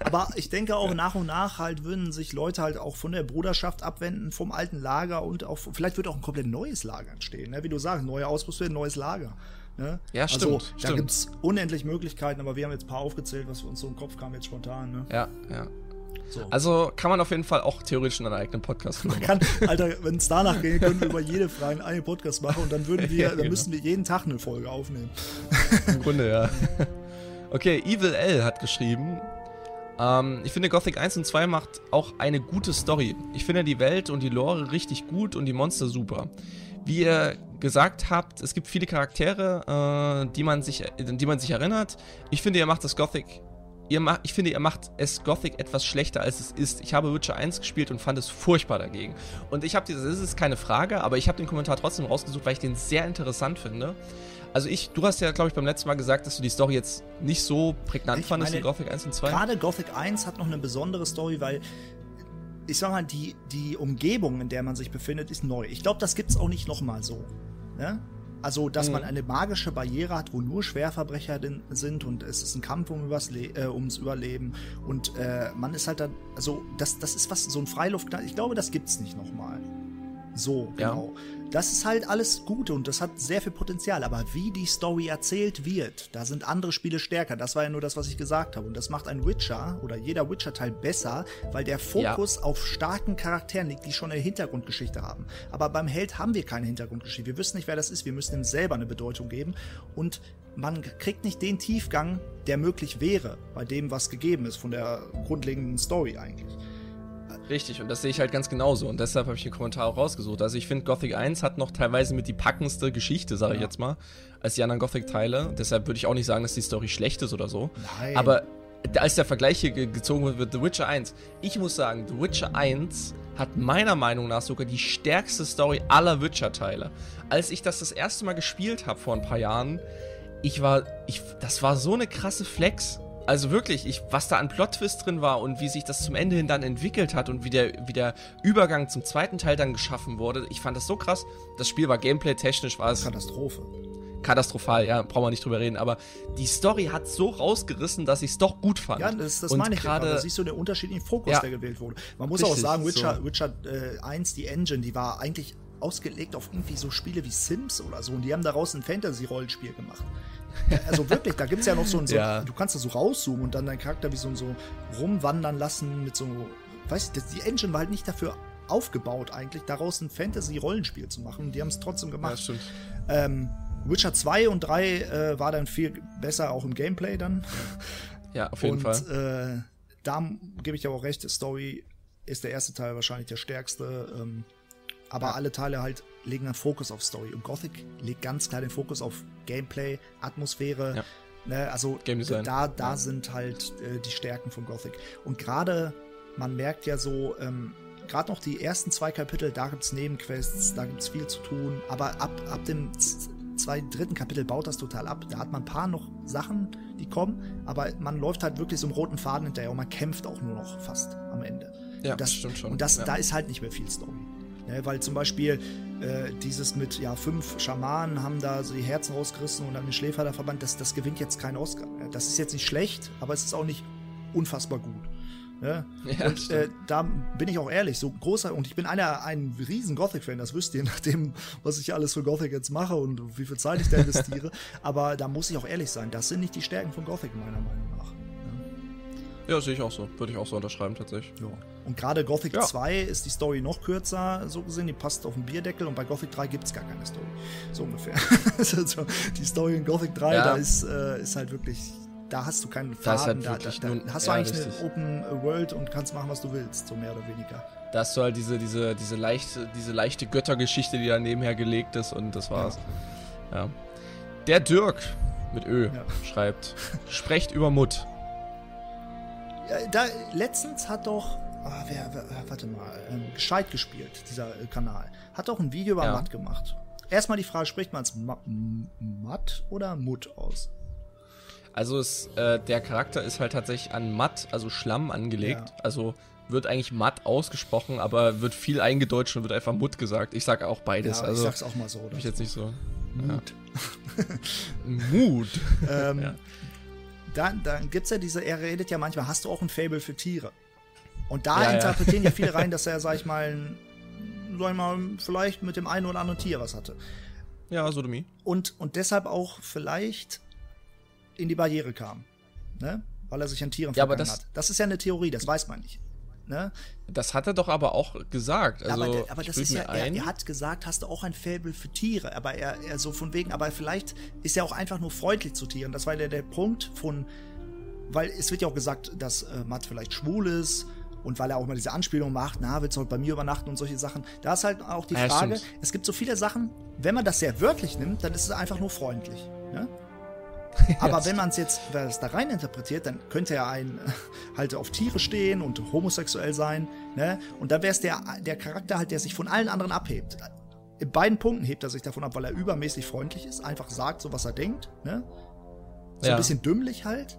[SPEAKER 1] Aber ich denke auch nach und nach halt würden sich Leute halt auch von der Bruderschaft abwenden, vom alten Lager und auch, vielleicht wird auch ein komplett neues Lager entstehen, ne? wie du sagst, neue Ausrüstung, neues Lager. Ne?
[SPEAKER 2] Ja,
[SPEAKER 1] Also,
[SPEAKER 2] stimmt,
[SPEAKER 1] da
[SPEAKER 2] stimmt.
[SPEAKER 1] gibt es unendlich Möglichkeiten, aber wir haben jetzt ein paar aufgezählt, was uns so im Kopf kam jetzt spontan. Ne?
[SPEAKER 2] Ja, ja.
[SPEAKER 1] So.
[SPEAKER 2] Also kann man auf jeden Fall auch theoretisch in einen eigenen Podcast machen.
[SPEAKER 1] kann, Alter, wenn es danach geht, können wir über jede Frage einen Podcast machen und dann würden wir,
[SPEAKER 2] Ja,
[SPEAKER 1] dann *laughs*
[SPEAKER 2] genau.
[SPEAKER 1] müssten wir jeden Tag eine Folge aufnehmen.
[SPEAKER 2] Im Grunde, ja. Okay, Evil L hat geschrieben. Ähm, ich finde Gothic 1 und 2 macht auch eine gute Story. Ich finde die Welt und die Lore richtig gut und die Monster super. Wie ihr gesagt habt, es gibt viele Charaktere, äh, die, man sich, die man sich erinnert. Ich finde, ihr macht das Gothic. Ihr macht, ich finde, ihr macht es Gothic etwas schlechter, als es ist. Ich habe Witcher 1 gespielt und fand es furchtbar dagegen. Und ich habe dieses, das ist keine Frage, aber ich habe den Kommentar trotzdem rausgesucht, weil ich den sehr interessant finde. Also ich, du hast ja, glaube ich, beim letzten Mal gesagt, dass du die Story jetzt nicht so prägnant ich fandest meine, in Gothic 1 und 2.
[SPEAKER 1] Gerade Gothic 1 hat noch eine besondere Story, weil ich sag mal, die, die Umgebung, in der man sich befindet, ist neu. Ich glaube, das gibt's auch nicht nochmal so. Ne? Also, dass mhm. man eine magische Barriere hat, wo nur Schwerverbrecher sind und es ist ein Kampf um übers Le äh, ums Überleben und äh, man ist halt dann, also das, das ist was, so ein Freiluft, ich glaube, das gibt's nicht nochmal. So, genau. Ja. Das ist halt alles gut und das hat sehr viel Potenzial. Aber wie die Story erzählt wird, da sind andere Spiele stärker. Das war ja nur das, was ich gesagt habe. Und das macht ein Witcher oder jeder Witcher-Teil besser, weil der Fokus ja. auf starken Charakteren liegt, die schon eine Hintergrundgeschichte haben. Aber beim Held haben wir keine Hintergrundgeschichte. Wir wissen nicht, wer das ist. Wir müssen ihm selber eine Bedeutung geben. Und man kriegt nicht den Tiefgang, der möglich wäre bei dem, was gegeben ist, von der grundlegenden Story eigentlich.
[SPEAKER 2] Richtig, und das sehe ich halt ganz genauso. Und deshalb habe ich den Kommentar auch rausgesucht. Also ich finde, Gothic 1 hat noch teilweise mit die packendste Geschichte, sage ja. ich jetzt mal, als die anderen Gothic-Teile. Deshalb würde ich auch nicht sagen, dass die Story schlecht ist oder so. Nein. Aber als der Vergleich hier gezogen wird mit The Witcher 1, ich muss sagen, The Witcher 1 hat meiner Meinung nach sogar die stärkste Story aller Witcher-Teile. Als ich das das erste Mal gespielt habe vor ein paar Jahren, ich war, ich, das war so eine krasse Flex. Also wirklich, ich, was da an Plot-Twist drin war und wie sich das zum Ende hin dann entwickelt hat und wie der, wie der Übergang zum zweiten Teil dann geschaffen wurde, ich fand das so krass. Das Spiel war gameplay-technisch war es.
[SPEAKER 1] Katastrophe.
[SPEAKER 2] Katastrophal, ja, brauchen wir nicht drüber reden, aber die Story hat so rausgerissen, dass ich es doch gut fand.
[SPEAKER 1] Ja, das, das meine ich gerade. Da siehst du den unterschiedlichen Fokus, ja, der gewählt wurde. Man muss richtig, auch sagen, Witcher, so. Witcher äh, 1, die Engine, die war eigentlich ausgelegt auf irgendwie so Spiele wie Sims oder so und die haben daraus ein Fantasy-Rollenspiel gemacht. *laughs* Also wirklich, da gibt es ja noch so ein, so, ja. du kannst da so rauszoomen und dann deinen Charakter wie so, so rumwandern lassen mit so, weiß ich, die Engine war halt nicht dafür aufgebaut eigentlich, daraus ein Fantasy-Rollenspiel zu machen. Die haben es trotzdem gemacht. Ja, stimmt. Ähm, Witcher 2 und 3 äh, war dann viel besser, auch im Gameplay dann.
[SPEAKER 2] Ja, auf jeden und,
[SPEAKER 1] Fall. Äh, da gebe ich aber auch recht, Story ist der erste Teil wahrscheinlich der stärkste. Ähm, aber ja. alle Teile halt legen einen Fokus auf Story. Und Gothic legt ganz klar den Fokus auf Gameplay, Atmosphäre. Ja. Ne, also da, da ja. sind halt äh, die Stärken von Gothic. Und gerade, man merkt ja so, ähm, gerade noch die ersten zwei Kapitel, da gibt es Nebenquests, da gibt es viel zu tun. Aber ab, ab dem zwei, dritten Kapitel baut das total ab. Da hat man ein paar noch Sachen, die kommen, aber man läuft halt wirklich so einem roten Faden hinterher und man kämpft auch nur noch fast am Ende.
[SPEAKER 2] Ja, das stimmt schon.
[SPEAKER 1] Und das,
[SPEAKER 2] ja.
[SPEAKER 1] da ist halt nicht mehr viel Story. Ne, weil zum Beispiel äh, dieses mit, ja, fünf Schamanen haben da so die Herzen rausgerissen und dann den Schläfer da verbannt, das, das gewinnt jetzt keinen Oscar. Das ist jetzt nicht schlecht, aber es ist auch nicht unfassbar gut. Ne? Ja, und äh, da bin ich auch ehrlich, so großer, und ich bin einer, ein riesen Gothic-Fan, das wisst ihr, *laughs* nach dem, was ich alles für Gothic jetzt mache und wie viel Zeit ich da investiere. *laughs* aber da muss ich auch ehrlich sein, das sind nicht die Stärken von Gothic, meiner Meinung nach.
[SPEAKER 2] Ja, sehe ich auch so. Würde ich auch so unterschreiben, tatsächlich. Ja.
[SPEAKER 1] Und gerade Gothic ja. 2 ist die Story noch kürzer, so gesehen. Die passt auf den Bierdeckel. Und bei Gothic 3 gibt es gar keine Story. So ungefähr. *laughs* also die Story in Gothic 3, ja. da ist, äh, ist halt wirklich. Da hast du keinen Faden. Da, halt da, da, da hast du eigentlich richtig. eine Open World und kannst machen, was du willst, so mehr oder weniger.
[SPEAKER 2] Da hast du halt diese, diese, diese, leichte, diese leichte Göttergeschichte, die da nebenher gelegt ist und das war's. Ja. Der Dirk mit Ö schreibt: Sprecht über Mut
[SPEAKER 1] da, letztens hat doch, ah, wer, wer, warte mal, ähm, gescheit gespielt, dieser äh, Kanal, hat doch ein Video über ja. Matt gemacht. Erstmal die Frage, spricht man es Matt oder Mut aus?
[SPEAKER 2] Also es, äh, der Charakter ist halt tatsächlich an Matt, also Schlamm angelegt. Ja. Also wird eigentlich Matt ausgesprochen, aber wird viel eingedeutscht und wird einfach Mut gesagt. Ich sage auch beides. Ja, also,
[SPEAKER 1] ich sag's auch mal so. Oder?
[SPEAKER 2] Ich jetzt nicht so.
[SPEAKER 1] Mut.
[SPEAKER 2] Ja. *laughs* Mut. *laughs*
[SPEAKER 1] ähm, ja dann, dann gibt es ja diese, er redet ja manchmal, hast du auch ein Fable für Tiere? Und da ja, interpretieren ja. ja viele rein, dass er, sag ich mal, sag ich mal, vielleicht mit dem einen oder anderen Tier was hatte.
[SPEAKER 2] Ja, Sodomie.
[SPEAKER 1] Und, und deshalb auch vielleicht in die Barriere kam. Ne? Weil er sich an Tieren
[SPEAKER 2] ja, vergangen
[SPEAKER 1] hat. Das ist ja eine Theorie, das weiß man nicht. Ne?
[SPEAKER 2] Das hat er doch aber auch gesagt. Also,
[SPEAKER 1] aber, aber das ist ja, er, er, hat gesagt, hast du auch ein Faible für Tiere. Aber er, er so von wegen, aber vielleicht ist er auch einfach nur freundlich zu Tieren. Das war der, der Punkt von, weil es wird ja auch gesagt, dass äh, Matt vielleicht schwul ist Und weil er auch mal diese Anspielung macht, na, willst du heute bei mir übernachten und solche Sachen. Da ist halt auch die
[SPEAKER 2] Ja,
[SPEAKER 1] Frage,
[SPEAKER 2] stimmt.
[SPEAKER 1] es gibt so viele Sachen, wenn man das sehr wörtlich nimmt, dann ist es einfach nur freundlich. Ne? *laughs* Aber wenn man es jetzt es da rein interpretiert, dann könnte er ein *laughs* halt auf Tiere stehen und homosexuell sein, ne? Und dann wäre es der, der Charakter halt, der sich von allen anderen abhebt. In beiden Punkten hebt er sich davon ab, weil er übermäßig freundlich ist, einfach sagt, so was er denkt, ne? So
[SPEAKER 2] Ja.
[SPEAKER 1] ein bisschen dümmlich halt.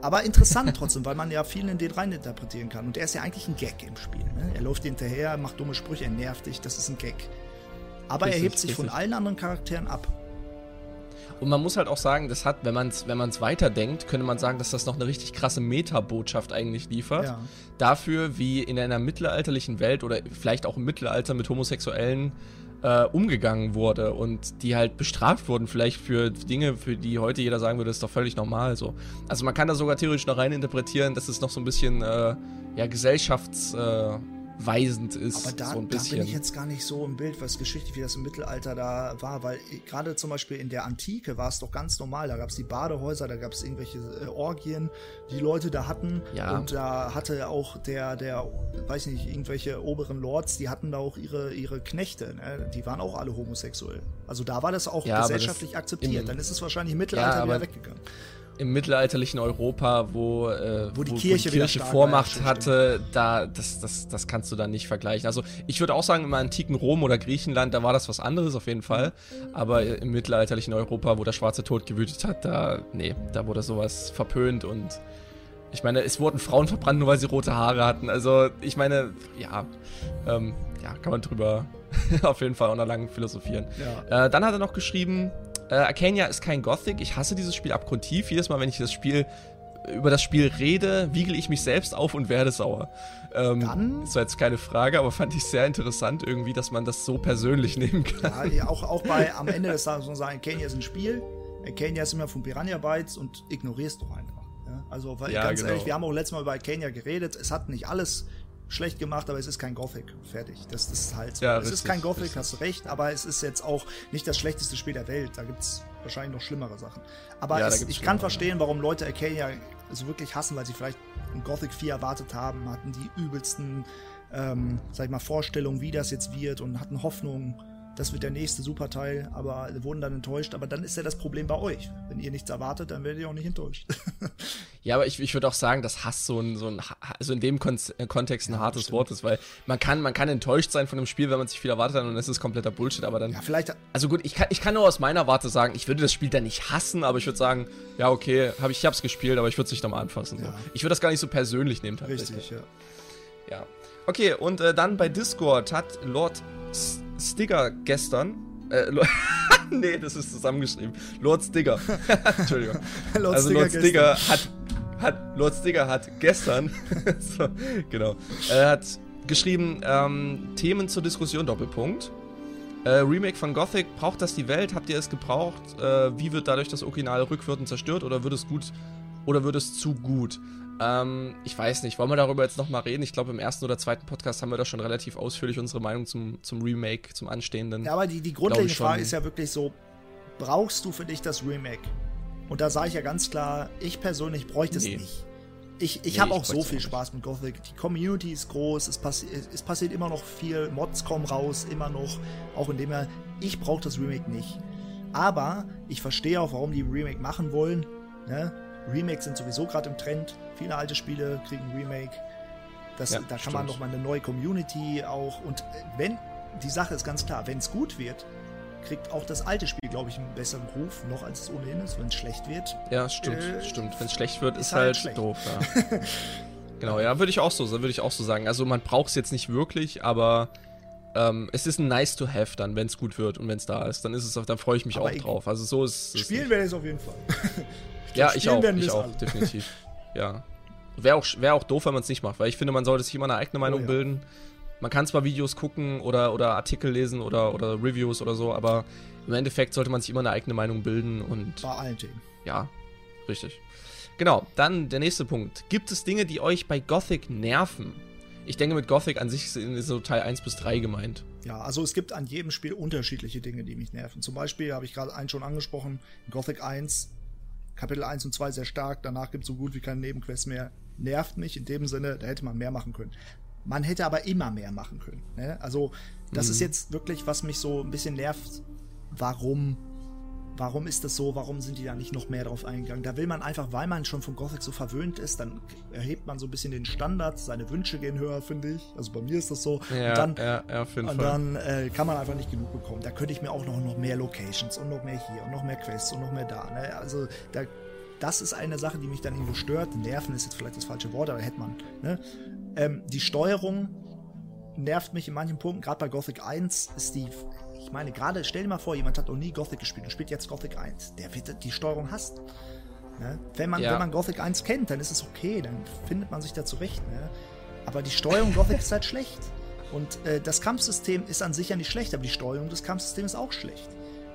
[SPEAKER 1] Aber interessant trotzdem, weil man ja viel in den rein interpretieren kann. Und er ist ja eigentlich ein Gag im Spiel. Ne? Er läuft hinterher, macht dumme Sprüche, er nervt dich, das ist ein Gag. Aber
[SPEAKER 2] Richtig,
[SPEAKER 1] er hebt sich von
[SPEAKER 2] richtig.
[SPEAKER 1] allen anderen Charakteren ab.
[SPEAKER 2] Und man muss halt auch sagen, das hat, wenn man es wenn man's weiterdenkt, könnte man sagen, dass das noch eine richtig krasse Meta-Botschaft eigentlich liefert.
[SPEAKER 1] Ja.
[SPEAKER 2] Dafür, wie in einer mittelalterlichen Welt oder vielleicht auch im Mittelalter mit Homosexuellen äh, umgegangen wurde und die halt bestraft wurden, vielleicht für Dinge, für die heute jeder sagen würde, ist doch völlig normal so. Also man kann da sogar theoretisch noch rein interpretieren, dass es noch so ein bisschen äh, ja, gesellschaftsweisend äh, weisend ist.
[SPEAKER 1] Aber da,
[SPEAKER 2] so ein
[SPEAKER 1] da bin ich jetzt gar nicht so im Bild, was geschichtlich, wie das im Mittelalter da war, weil gerade zum Beispiel in der Antike war es doch ganz normal. Da gab es die Badehäuser, da gab es irgendwelche äh, Orgien, die Leute da hatten.
[SPEAKER 2] Ja.
[SPEAKER 1] Und da hatte auch der, der, weiß nicht, irgendwelche oberen Lords, die hatten da auch ihre, ihre Knechte. Ne? Die waren auch alle homosexuell. Also da war das auch
[SPEAKER 2] Ja,
[SPEAKER 1] gesellschaftlich
[SPEAKER 2] das
[SPEAKER 1] akzeptiert. Dann ist es wahrscheinlich im Mittelalter
[SPEAKER 2] Ja,
[SPEAKER 1] wieder weggegangen.
[SPEAKER 2] Im mittelalterlichen Europa, wo, äh,
[SPEAKER 1] Wo die Kirche wieder stark war,
[SPEAKER 2] Vormacht hatte, da, das, das, das kannst du dann nicht vergleichen. Also ich würde auch sagen, im antiken Rom oder Griechenland, da war das was anderes auf jeden Fall. Aber im mittelalterlichen Europa, wo der schwarze Tod gewütet hat, da, nee, da wurde sowas verpönt und ich meine, es wurden Frauen verbrannt, nur weil sie rote Haare hatten. Also ich meine, ja, ähm, ja, kann man drüber *laughs* auf jeden Fall auch noch lange philosophieren.
[SPEAKER 1] Ja.
[SPEAKER 2] Äh, dann hat er noch geschrieben, äh, Arcania ist kein Gothic. Ich hasse dieses Spiel abgrundtief. Jedes Mal, wenn ich das Spiel über das Spiel rede, wiegel ich mich selbst auf und werde sauer. Ähm,
[SPEAKER 1] Dann-
[SPEAKER 2] ist jetzt keine Frage, aber fand ich sehr interessant irgendwie, dass man das so persönlich *laughs* nehmen kann.
[SPEAKER 1] Ja, auch, auch bei am Ende des Tages muss man sagen, Arcania ist ein Spiel. Arcania ist immer von Piranha Bytes und ignorierst doch einfach. Ja? Also, weil
[SPEAKER 2] Ja,
[SPEAKER 1] ganz
[SPEAKER 2] genau.
[SPEAKER 1] ehrlich, wir haben auch letztes Mal über Arcania geredet. Es hat nicht alles schlecht gemacht, aber es ist kein Gothic. Fertig. Das, das ist halt so.
[SPEAKER 2] Ja,
[SPEAKER 1] es ist
[SPEAKER 2] richtig,
[SPEAKER 1] kein Gothic,
[SPEAKER 2] richtig.
[SPEAKER 1] hast du recht, aber es ist jetzt auch nicht das schlechteste Spiel der Welt. Da gibt es wahrscheinlich noch schlimmere Sachen. Aber
[SPEAKER 2] Ja,
[SPEAKER 1] es, ich kann verstehen, warum Leute Arcania so wirklich hassen, weil sie vielleicht ein Gothic 4 erwartet haben, hatten die übelsten, ähm, sag ich mal, Vorstellungen, wie das jetzt wird und hatten Hoffnung, das wird der nächste Superteil, aber wurden dann enttäuscht. Aber dann ist ja das Problem bei euch. Wenn ihr nichts erwartet, dann werdet ihr auch nicht enttäuscht. *laughs*
[SPEAKER 2] Ja, aber ich, ich würde auch sagen, dass Hass so ein, so ein, also in dem Kon äh, Kontext ein
[SPEAKER 1] Ja,
[SPEAKER 2] hartes. Wort ist, weil man kann, man kann enttäuscht sein von einem Spiel, wenn man sich viel erwartet hat und es ist kompletter Bullshit, aber dann
[SPEAKER 1] ja, vielleicht,
[SPEAKER 2] Also gut, ich kann, ich kann nur aus meiner Warte sagen, ich würde das Spiel dann nicht hassen, aber ich würde sagen, ja, okay, hab ich, ich hab's gespielt, aber ich würde es nicht nochmal anfassen. So.
[SPEAKER 1] Ja.
[SPEAKER 2] Ich würde das gar nicht so persönlich nehmen, tatsächlich.
[SPEAKER 1] richtig, ja.
[SPEAKER 2] Ja. Okay, und äh, dann bei Discord hat Lord S Stigger gestern. Äh, *laughs* nee, das ist zusammengeschrieben. Lord Stigger. *laughs* Entschuldigung.
[SPEAKER 1] Lord
[SPEAKER 2] also
[SPEAKER 1] Stigger
[SPEAKER 2] Lord Stigger hat, hat. Lord Stigger hat gestern. *laughs* so, genau. Er hat geschrieben, ähm, Themen zur Diskussion, Doppelpunkt. Äh, Remake von Gothic, braucht das die Welt? Habt ihr es gebraucht? Äh, wie wird dadurch das Original rückwirkend zerstört oder wird es gut oder wird es zu gut? Ähm, ich weiß nicht, wollen wir darüber jetzt nochmal reden? Ich glaube, im ersten oder zweiten Podcast haben wir da schon relativ ausführlich unsere Meinung zum, zum Remake, zum anstehenden.
[SPEAKER 1] Ja, aber die, die grundlegende
[SPEAKER 2] ich.
[SPEAKER 1] Frage ist ja wirklich so, brauchst du für dich das Remake? Und da sage ich ja ganz klar, ich persönlich bräuchte es
[SPEAKER 2] Nee.
[SPEAKER 1] nicht. Ich, ich
[SPEAKER 2] Nee,
[SPEAKER 1] habe
[SPEAKER 2] ich
[SPEAKER 1] auch so
[SPEAKER 2] bräuchte
[SPEAKER 1] viel
[SPEAKER 2] es
[SPEAKER 1] Spaß mit Gothic. Die Community ist groß, es, passi es passiert immer noch viel, Mods kommen raus, immer noch, auch indem er, ich brauche das Remake nicht. Aber ich verstehe auch, warum die Remake machen wollen. Ne? Remakes sind sowieso gerade im Trend. Viele alte Spiele kriegen Remake. Das,
[SPEAKER 2] Ja,
[SPEAKER 1] da kann man
[SPEAKER 2] stimmt.
[SPEAKER 1] noch mal eine neue Community auch. Und äh, wenn, die Sache ist ganz klar, wenn es gut wird, kriegt auch das alte Spiel, glaube ich, einen besseren Ruf, noch als es ohnehin ist. Wenn es schlecht wird,
[SPEAKER 2] Ja, stimmt,
[SPEAKER 1] Äh,
[SPEAKER 2] stimmt. Wenn es schlecht wird, ist,
[SPEAKER 1] ist halt
[SPEAKER 2] halt, doof, ja. *laughs* genau, ja, würde ich auch so, würde ich auch so sagen. Also man braucht es jetzt nicht wirklich, aber ähm, es ist ein nice to have dann, wenn es gut wird und wenn es da ist, dann ist es auch, dann freue ich mich
[SPEAKER 1] Aber
[SPEAKER 2] auch
[SPEAKER 1] ich-
[SPEAKER 2] drauf. Also so ist es.
[SPEAKER 1] spielen werde ich es auf jeden Fall. *laughs*
[SPEAKER 2] Ja,
[SPEAKER 1] glaub,
[SPEAKER 2] ich
[SPEAKER 1] spielen
[SPEAKER 2] auch, ich auch,
[SPEAKER 1] alle.
[SPEAKER 2] definitiv. *laughs* Ja. Wäre auch, wär auch doof, wenn man es nicht macht, weil ich finde, man sollte sich immer eine eigene Meinung
[SPEAKER 1] Oh ja.
[SPEAKER 2] bilden. Man kann zwar Videos gucken oder, oder Artikel lesen oder, oder Reviews oder so, aber im Endeffekt sollte man sich immer eine eigene Meinung bilden und
[SPEAKER 1] Bei allen Themen.
[SPEAKER 2] ja, richtig. Genau, dann der nächste Punkt. Gibt es Dinge, die euch bei Gothic nerven? Ich denke, mit Gothic an sich ist so Teil 1 bis 3 gemeint.
[SPEAKER 1] Ja, also es gibt an jedem Spiel unterschiedliche Dinge, die mich nerven. Zum Beispiel habe ich gerade einen schon angesprochen, Gothic 1, Kapitel 1 und 2 sehr stark, danach gibt es so gut wie keine Nebenquests mehr. nervt mich in dem Sinne, da hätte man mehr machen können. Man hätte aber immer mehr machen können. Ne? Also, das mhm. ist jetzt wirklich, was mich so ein bisschen nervt. Warum warum ist das so, warum sind die da nicht noch mehr drauf eingegangen? Da will man einfach, weil man schon von Gothic so verwöhnt ist, dann erhebt man so ein bisschen den Standard, seine Wünsche gehen höher, finde ich. Also bei mir ist das so.
[SPEAKER 2] Ja,
[SPEAKER 1] und dann,
[SPEAKER 2] ja, ja,
[SPEAKER 1] und dann äh, kann man einfach nicht genug bekommen. Da könnte ich mir auch noch, noch mehr Locations und noch mehr hier und noch mehr Quests und noch mehr da. Ne? Also da, das ist eine Sache, die mich dann irgendwo stört. Nerven ist jetzt vielleicht das falsche Wort, aber hätte man. Ne? Ähm, die Steuerung nervt mich in manchen Punkten. Gerade bei Gothic 1 ist die ich meine, gerade stell dir mal vor, jemand hat noch nie Gothic gespielt und spielt jetzt Gothic 1. Der wird die Steuerung hasst. Ne? Wenn, man, ja. wenn man Gothic 1 kennt, dann ist es okay, dann findet man sich da zurecht. Ne? Aber die Steuerung Gothic ist halt *laughs* schlecht. Und äh, das Kampfsystem ist an sich ja nicht schlecht, aber die Steuerung des Kampfsystems ist auch schlecht.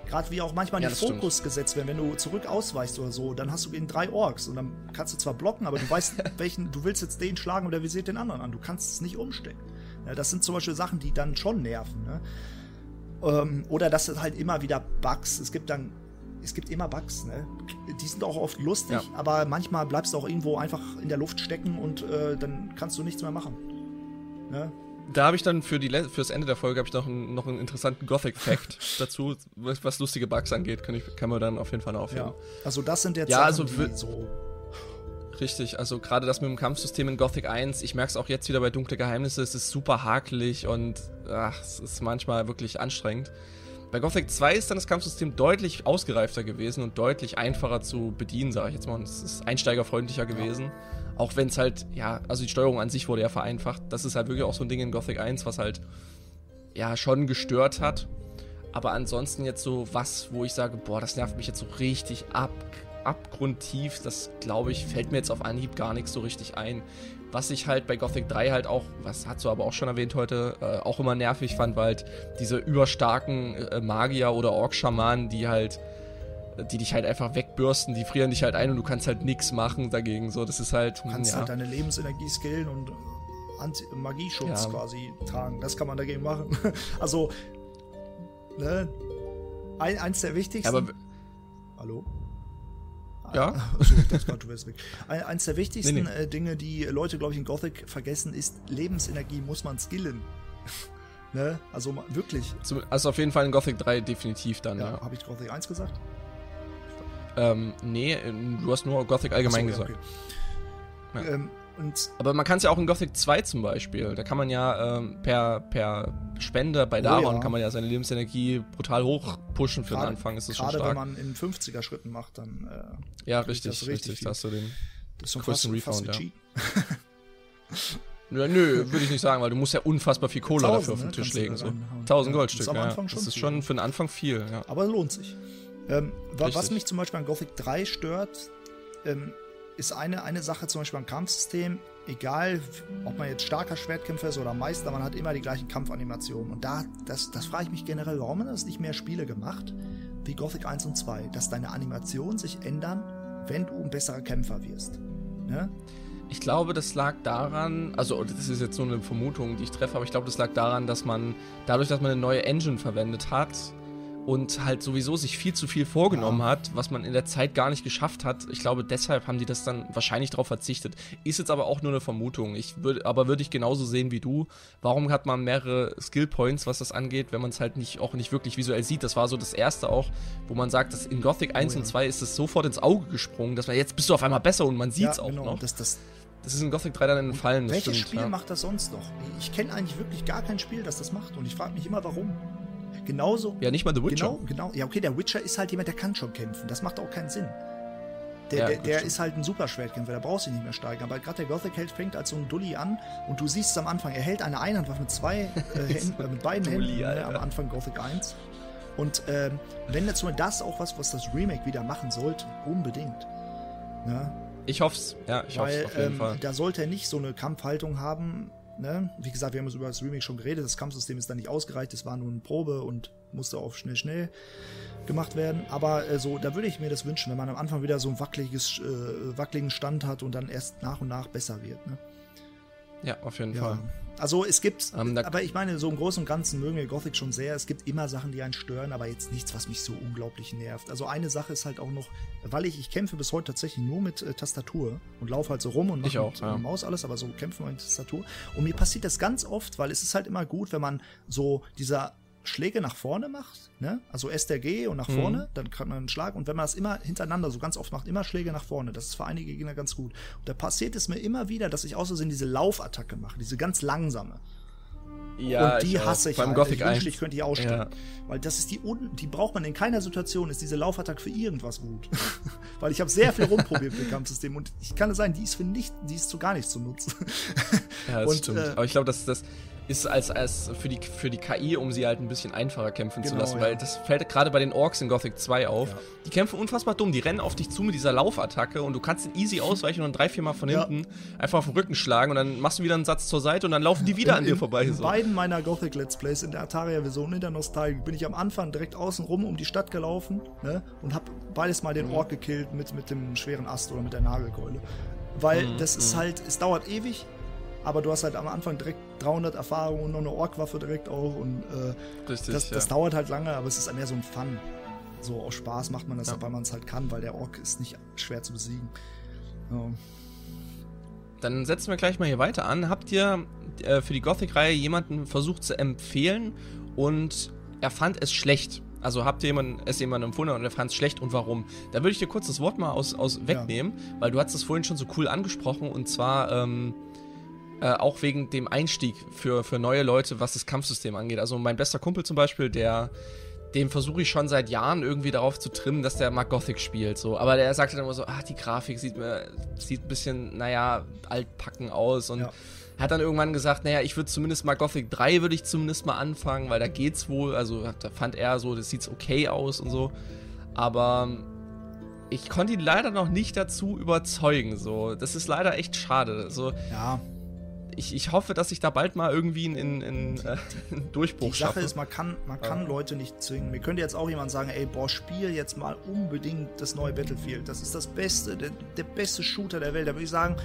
[SPEAKER 1] Gerade wie auch manchmal ja, die Fokus stimmt. gesetzt werden, wenn du zurück ausweichst oder so, dann hast du gegen drei Orks und dann kannst du zwar blocken, aber du weißt, *laughs* welchen, du willst jetzt den schlagen oder visiert den anderen an. Du kannst es nicht umstecken. Ja, das sind zum Beispiel Sachen, die dann schon nerven. Ne? Ähm, oder dass es halt immer wieder Bugs, es gibt dann, es gibt immer Bugs, ne? Die sind auch oft lustig, ja. aber manchmal bleibst du auch irgendwo einfach in der Luft stecken und äh, dann kannst du nichts mehr machen. Ne?
[SPEAKER 2] Da habe ich dann für die fürs Ende der Folge habe ich noch, einen, noch einen interessanten Gothic Fact *laughs* dazu, was, was, lustige Bugs angeht, kann, ich, kann man dann auf jeden Fall aufheben. Ja.
[SPEAKER 1] Also das sind jetzt
[SPEAKER 2] ja, Sachen, also für, so Richtig, also gerade das mit dem Kampfsystem in Gothic 1, ich merke es auch jetzt wieder bei Dunkle Geheimnisse, es ist super hakelig und ach, es ist manchmal wirklich anstrengend. Bei Gothic 2 ist dann das Kampfsystem deutlich ausgereifter gewesen und deutlich einfacher zu bedienen, sage ich jetzt mal. Und es ist einsteigerfreundlicher gewesen. Auch wenn es halt, ja, also die Steuerung an sich wurde ja vereinfacht. Das ist halt wirklich auch so ein Ding in Gothic 1, was halt, ja, schon gestört hat. Aber ansonsten jetzt so was, wo ich sage, boah, das nervt mich jetzt so richtig ab, abgrundtief, das glaube ich, fällt mir jetzt auf Anhieb gar nichts so richtig ein. Was ich halt bei Gothic 3 halt auch, was hast du aber auch schon erwähnt heute, äh, auch immer nervig fand, war halt diese überstarken äh, Magier oder Ork-Schamanen, die halt, die dich halt einfach wegbürsten, die frieren dich halt ein und du kannst halt nichts machen dagegen. So, das ist halt.
[SPEAKER 1] Du kannst ja. halt deine Lebensenergie skillen und äh, Magieschutz ja. quasi tragen. Das kann man dagegen machen. *laughs* also, ne? Ein, eins der wichtigsten. Aber, Hallo?
[SPEAKER 2] Ja. *laughs*
[SPEAKER 1] Achso, das war, du wärst weg. Eins der wichtigsten nee, nee. Äh, Dinge, die Leute, glaube ich, in Gothic vergessen, ist, Lebensenergie muss man skillen. *laughs* ne? Also wirklich.
[SPEAKER 2] Also auf jeden Fall in Gothic 3 definitiv dann, ja. ja.
[SPEAKER 1] Habe ich Gothic 1 gesagt?
[SPEAKER 2] Ähm, nee, du hast nur Gothic allgemein so, gesagt.
[SPEAKER 1] Okay. Ja. Ähm, und
[SPEAKER 2] Aber man kann es ja auch in Gothic 2 zum Beispiel. Da kann man ja ähm, per, per Spende bei Daron oh ja. kann man ja seine Lebensenergie brutal hoch pushen für grade, den Anfang. Ist das stark.
[SPEAKER 1] wenn man in 50er Schritten macht, dann.
[SPEAKER 2] Äh, ja, richtig, richtig. richtig da hast du den
[SPEAKER 1] das ist größten Refund,
[SPEAKER 2] ja. *laughs* ja. nö, würde ich nicht sagen, weil du musst ja unfassbar viel Kohle 1000, dafür auf den ne? Tisch legen. So. 1000 Goldstück, das, ja. das ist schon für den Anfang viel. Ja.
[SPEAKER 1] Aber lohnt sich. Ähm, was mich zum Beispiel an Gothic 3 stört, ähm, ist eine, eine Sache zum Beispiel beim Kampfsystem, egal ob man jetzt starker Schwertkämpfer ist oder Meister, man hat immer die gleichen Kampfanimationen. Und da, das, das frage ich mich generell, warum man das nicht mehr Spiele gemacht, wie Gothic 1 und 2, dass deine Animationen sich ändern, wenn du ein besserer Kämpfer wirst. Ne?
[SPEAKER 2] Ich glaube, das lag daran, also das ist jetzt nur eine Vermutung, die ich treffe, aber ich glaube, das lag daran, dass man dadurch, dass man eine neue Engine verwendet hat, und halt sowieso sich viel zu viel vorgenommen ja. hat, was man in der Zeit gar nicht geschafft hat. Ich glaube, deshalb haben die das dann wahrscheinlich darauf verzichtet. Ist jetzt aber auch nur eine Vermutung. Ich würde, aber würde ich genauso sehen wie du. Warum hat man mehrere Skill Points, was das angeht, wenn man es halt nicht auch nicht wirklich visuell sieht? Das war so das erste auch, wo man sagt, dass in Gothic 1 oh, ja. und 2 ist es sofort ins Auge gesprungen, dass man jetzt bist du auf einmal besser und man sieht es ja, auch genau. noch.
[SPEAKER 1] Das, das,
[SPEAKER 2] das ist in Gothic 3 dann entfallen.
[SPEAKER 1] Welches stimmt, Spiel macht das sonst noch? Ich kenne eigentlich wirklich gar kein Spiel, das das macht und ich frage mich immer, warum. Genauso.
[SPEAKER 2] Ja, nicht mal The Witcher.
[SPEAKER 1] Genau, genau. Ja, okay, der Witcher ist halt jemand, der kann schon kämpfen. Das macht auch keinen Sinn. Der, ja, der, der ist halt ein Superschwertkämpfer, der braucht sich nicht mehr steigern. Aber gerade der Gothic-Held fängt als so ein Dulli an und du siehst es am Anfang, er hält eine Einhandwaffe mit zwei äh, *laughs* Händen, äh, mit beiden Dulli, Händen äh, am Anfang Gothic 1. Und ähm, wenn nur das auch was, was das Remake wieder machen sollte, unbedingt.
[SPEAKER 2] Ne? Ich hoff's, ja, ich Weil, hoff's auf jeden ähm, Fall.
[SPEAKER 1] Da sollte er nicht so eine Kampfhaltung haben, Ne? Wie gesagt, wir haben über das Remake schon geredet. Das Kampfsystem ist da nicht ausgereicht. Es war nur eine Probe und musste auch schnell, schnell gemacht werden. Aber äh, so, da würde ich mir das wünschen, wenn man am Anfang wieder so einen wackeliges, äh, wackeligen Stand hat und dann erst nach und nach besser wird. Ne?
[SPEAKER 2] Ja, auf jeden
[SPEAKER 1] Ja.
[SPEAKER 2] Fall.
[SPEAKER 1] Also es gibt,
[SPEAKER 2] Ähm,
[SPEAKER 1] aber ich meine, so im Großen und Ganzen mögen wir Gothic schon sehr. Es gibt immer Sachen, die einen stören, aber jetzt nichts, was mich so unglaublich nervt. Also eine Sache ist halt auch noch, weil ich, ich kämpfe bis heute tatsächlich nur mit äh, Tastatur und laufe halt so rum und mache mit
[SPEAKER 2] ja.
[SPEAKER 1] äh, Maus alles, aber so kämpfen wir mit Tastatur. Und mir passiert das ganz oft, weil es ist halt immer gut, wenn man so dieser Schläge nach vorne macht, ne? Also SDG und nach
[SPEAKER 2] Mhm.
[SPEAKER 1] vorne, dann kann man einen Schlag. Und wenn man das immer hintereinander so ganz oft macht, immer Schläge nach vorne, das ist für einige Gegner ganz gut. Und da passiert es mir immer wieder, dass ich außersehen diese Laufattacke mache, diese ganz langsame.
[SPEAKER 2] Ja,
[SPEAKER 1] und die
[SPEAKER 2] ich
[SPEAKER 1] hasse ich
[SPEAKER 2] Beim
[SPEAKER 1] halt.
[SPEAKER 2] Gothic
[SPEAKER 1] ich
[SPEAKER 2] 1.
[SPEAKER 1] wünschte, ich könnte die ausstellen.
[SPEAKER 2] Ja.
[SPEAKER 1] Weil das ist die, un die braucht man in keiner Situation, ist diese Laufattacke für irgendwas gut. *laughs* Weil ich habe sehr viel rumprobiert mit dem Kampfsystem und ich kann es sein, die ist für nicht, die ist zu gar nichts zu nutzen.
[SPEAKER 2] Ja, das
[SPEAKER 1] Und,
[SPEAKER 2] stimmt.
[SPEAKER 1] äh,
[SPEAKER 2] Aber ich glaube, das, das ist als, als für, die, für die KI, um sie halt ein bisschen einfacher kämpfen zu
[SPEAKER 1] Genau,
[SPEAKER 2] lassen,
[SPEAKER 1] ja.
[SPEAKER 2] weil das fällt gerade bei den Orks in Gothic 2 auf.
[SPEAKER 1] Ja.
[SPEAKER 2] Die kämpfen unfassbar dumm, die rennen auf dich zu mit dieser Laufattacke und du kannst den easy ausweichen und drei, vier Mal von
[SPEAKER 1] Ja.
[SPEAKER 2] hinten einfach auf den Rücken schlagen und dann machst du wieder einen Satz zur Seite und dann laufen die wieder an
[SPEAKER 1] in,
[SPEAKER 2] dir
[SPEAKER 1] in,
[SPEAKER 2] vorbei.
[SPEAKER 1] In
[SPEAKER 2] So.
[SPEAKER 1] beiden meiner Gothic Let's Plays, in der Ataria-Version in der Nostalgie, bin ich am Anfang direkt außen rum um die Stadt gelaufen ne, und habe beides mal den
[SPEAKER 2] Mhm.
[SPEAKER 1] Ork gekillt mit, mit dem schweren Ast oder mit der Nagelkeule. Weil
[SPEAKER 2] Mhm,
[SPEAKER 1] das ist halt, es dauert ewig, aber du hast halt am Anfang direkt 300 Erfahrungen und noch eine Orkwaffe direkt auch und äh,
[SPEAKER 2] Richtig,
[SPEAKER 1] das,
[SPEAKER 2] ja.
[SPEAKER 1] das dauert halt lange, aber es ist mehr so ein Fun. So aus Spaß macht man das,
[SPEAKER 2] Ja.
[SPEAKER 1] weil man es halt kann, weil der Ork ist nicht schwer zu besiegen. Ja.
[SPEAKER 2] Dann setzen wir gleich mal hier weiter an. Habt ihr äh, für die Gothic-Reihe jemanden versucht zu empfehlen und er fand es schlecht? Also habt ihr jemanden, es jemandem empfohlen und er fand es schlecht und warum? Da würde ich dir kurz das Wort mal aus, aus wegnehmen, weil du hast es vorhin schon so cool angesprochen und zwar ähm, äh, auch wegen dem Einstieg für, für neue Leute, was das Kampfsystem angeht. Also mein bester Kumpel zum Beispiel, der dem versuche ich schon seit Jahren irgendwie darauf zu trimmen, dass der mal Gothic spielt. So. Aber der sagt dann immer so, ach, die Grafik sieht mir, sieht ein bisschen, naja, altpacken aus. Und
[SPEAKER 1] Ja.
[SPEAKER 2] hat dann irgendwann gesagt, naja, ich würde zumindest mal Gothic 3 würde ich zumindest mal anfangen, weil da geht's wohl. Also da fand er so, das sieht okay aus und so. Aber ich konnte ihn leider noch nicht dazu überzeugen. So. Das ist leider echt schade. Also,
[SPEAKER 1] ja,
[SPEAKER 2] ich, ich hoffe, dass ich da bald mal irgendwie einen, einen, äh, einen Durchbruch
[SPEAKER 1] Die Sache
[SPEAKER 2] schaffe.
[SPEAKER 1] ist, man kann, man kann
[SPEAKER 2] Ja.
[SPEAKER 1] Leute nicht zwingen. Mir könnte jetzt auch jemand sagen, ey, boah, spiel jetzt mal unbedingt das neue Battlefield. Das ist das Beste, der, der beste Shooter der Welt. Da würde ich sagen,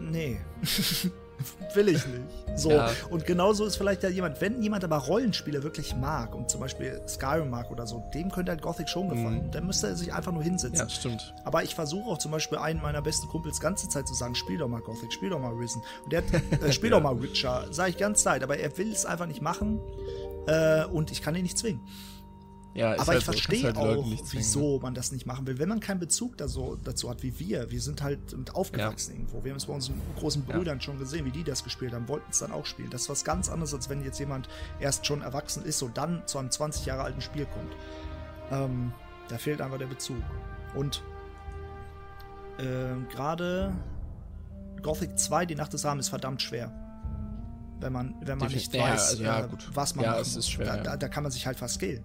[SPEAKER 1] nee. *laughs* *laughs* Will ich nicht. So.
[SPEAKER 2] Ja.
[SPEAKER 1] Und genauso ist vielleicht ja jemand, wenn jemand aber Rollenspiele wirklich mag und zum Beispiel Skyrim mag oder so, dem könnte halt Gothic schon gefallen.
[SPEAKER 2] Mhm.
[SPEAKER 1] Dann müsste er sich einfach nur hinsetzen.
[SPEAKER 2] ja, stimmt.
[SPEAKER 1] Aber ich versuche auch zum Beispiel einen meiner besten Kumpels ganze Zeit zu sagen, spiel doch mal Gothic, spiel doch mal Risen. Und der hat, *laughs* äh, spiel doch mal Witcher, sage ich ganz Zeit, aber er will es einfach nicht machen äh, und ich kann ihn nicht zwingen.
[SPEAKER 2] Ja,
[SPEAKER 1] aber
[SPEAKER 2] halt
[SPEAKER 1] ich verstehe
[SPEAKER 2] halt
[SPEAKER 1] auch, wieso man das nicht machen will. Wenn man keinen Bezug da so, dazu hat wie wir, wir sind halt mit aufgewachsen irgendwo. Wir haben es bei unseren großen
[SPEAKER 2] Ja.
[SPEAKER 1] Brüdern schon gesehen, wie die das gespielt haben, wollten es dann auch spielen. Das ist was ganz anderes, als wenn jetzt jemand erst schon erwachsen ist und dann zu einem 20 Jahre alten Spiel kommt. Ähm, da fehlt einfach der Bezug. Und ähm, gerade Gothic 2, die Nacht des Abends, ist verdammt schwer. Wenn man, wenn man
[SPEAKER 2] Definitiv.
[SPEAKER 1] nicht
[SPEAKER 2] Ja,
[SPEAKER 1] weiß,
[SPEAKER 2] also ja,
[SPEAKER 1] äh, was man
[SPEAKER 2] Ja,
[SPEAKER 1] muss.
[SPEAKER 2] schwer,
[SPEAKER 1] da,
[SPEAKER 2] ja.
[SPEAKER 1] da, da kann man sich halt verskillen.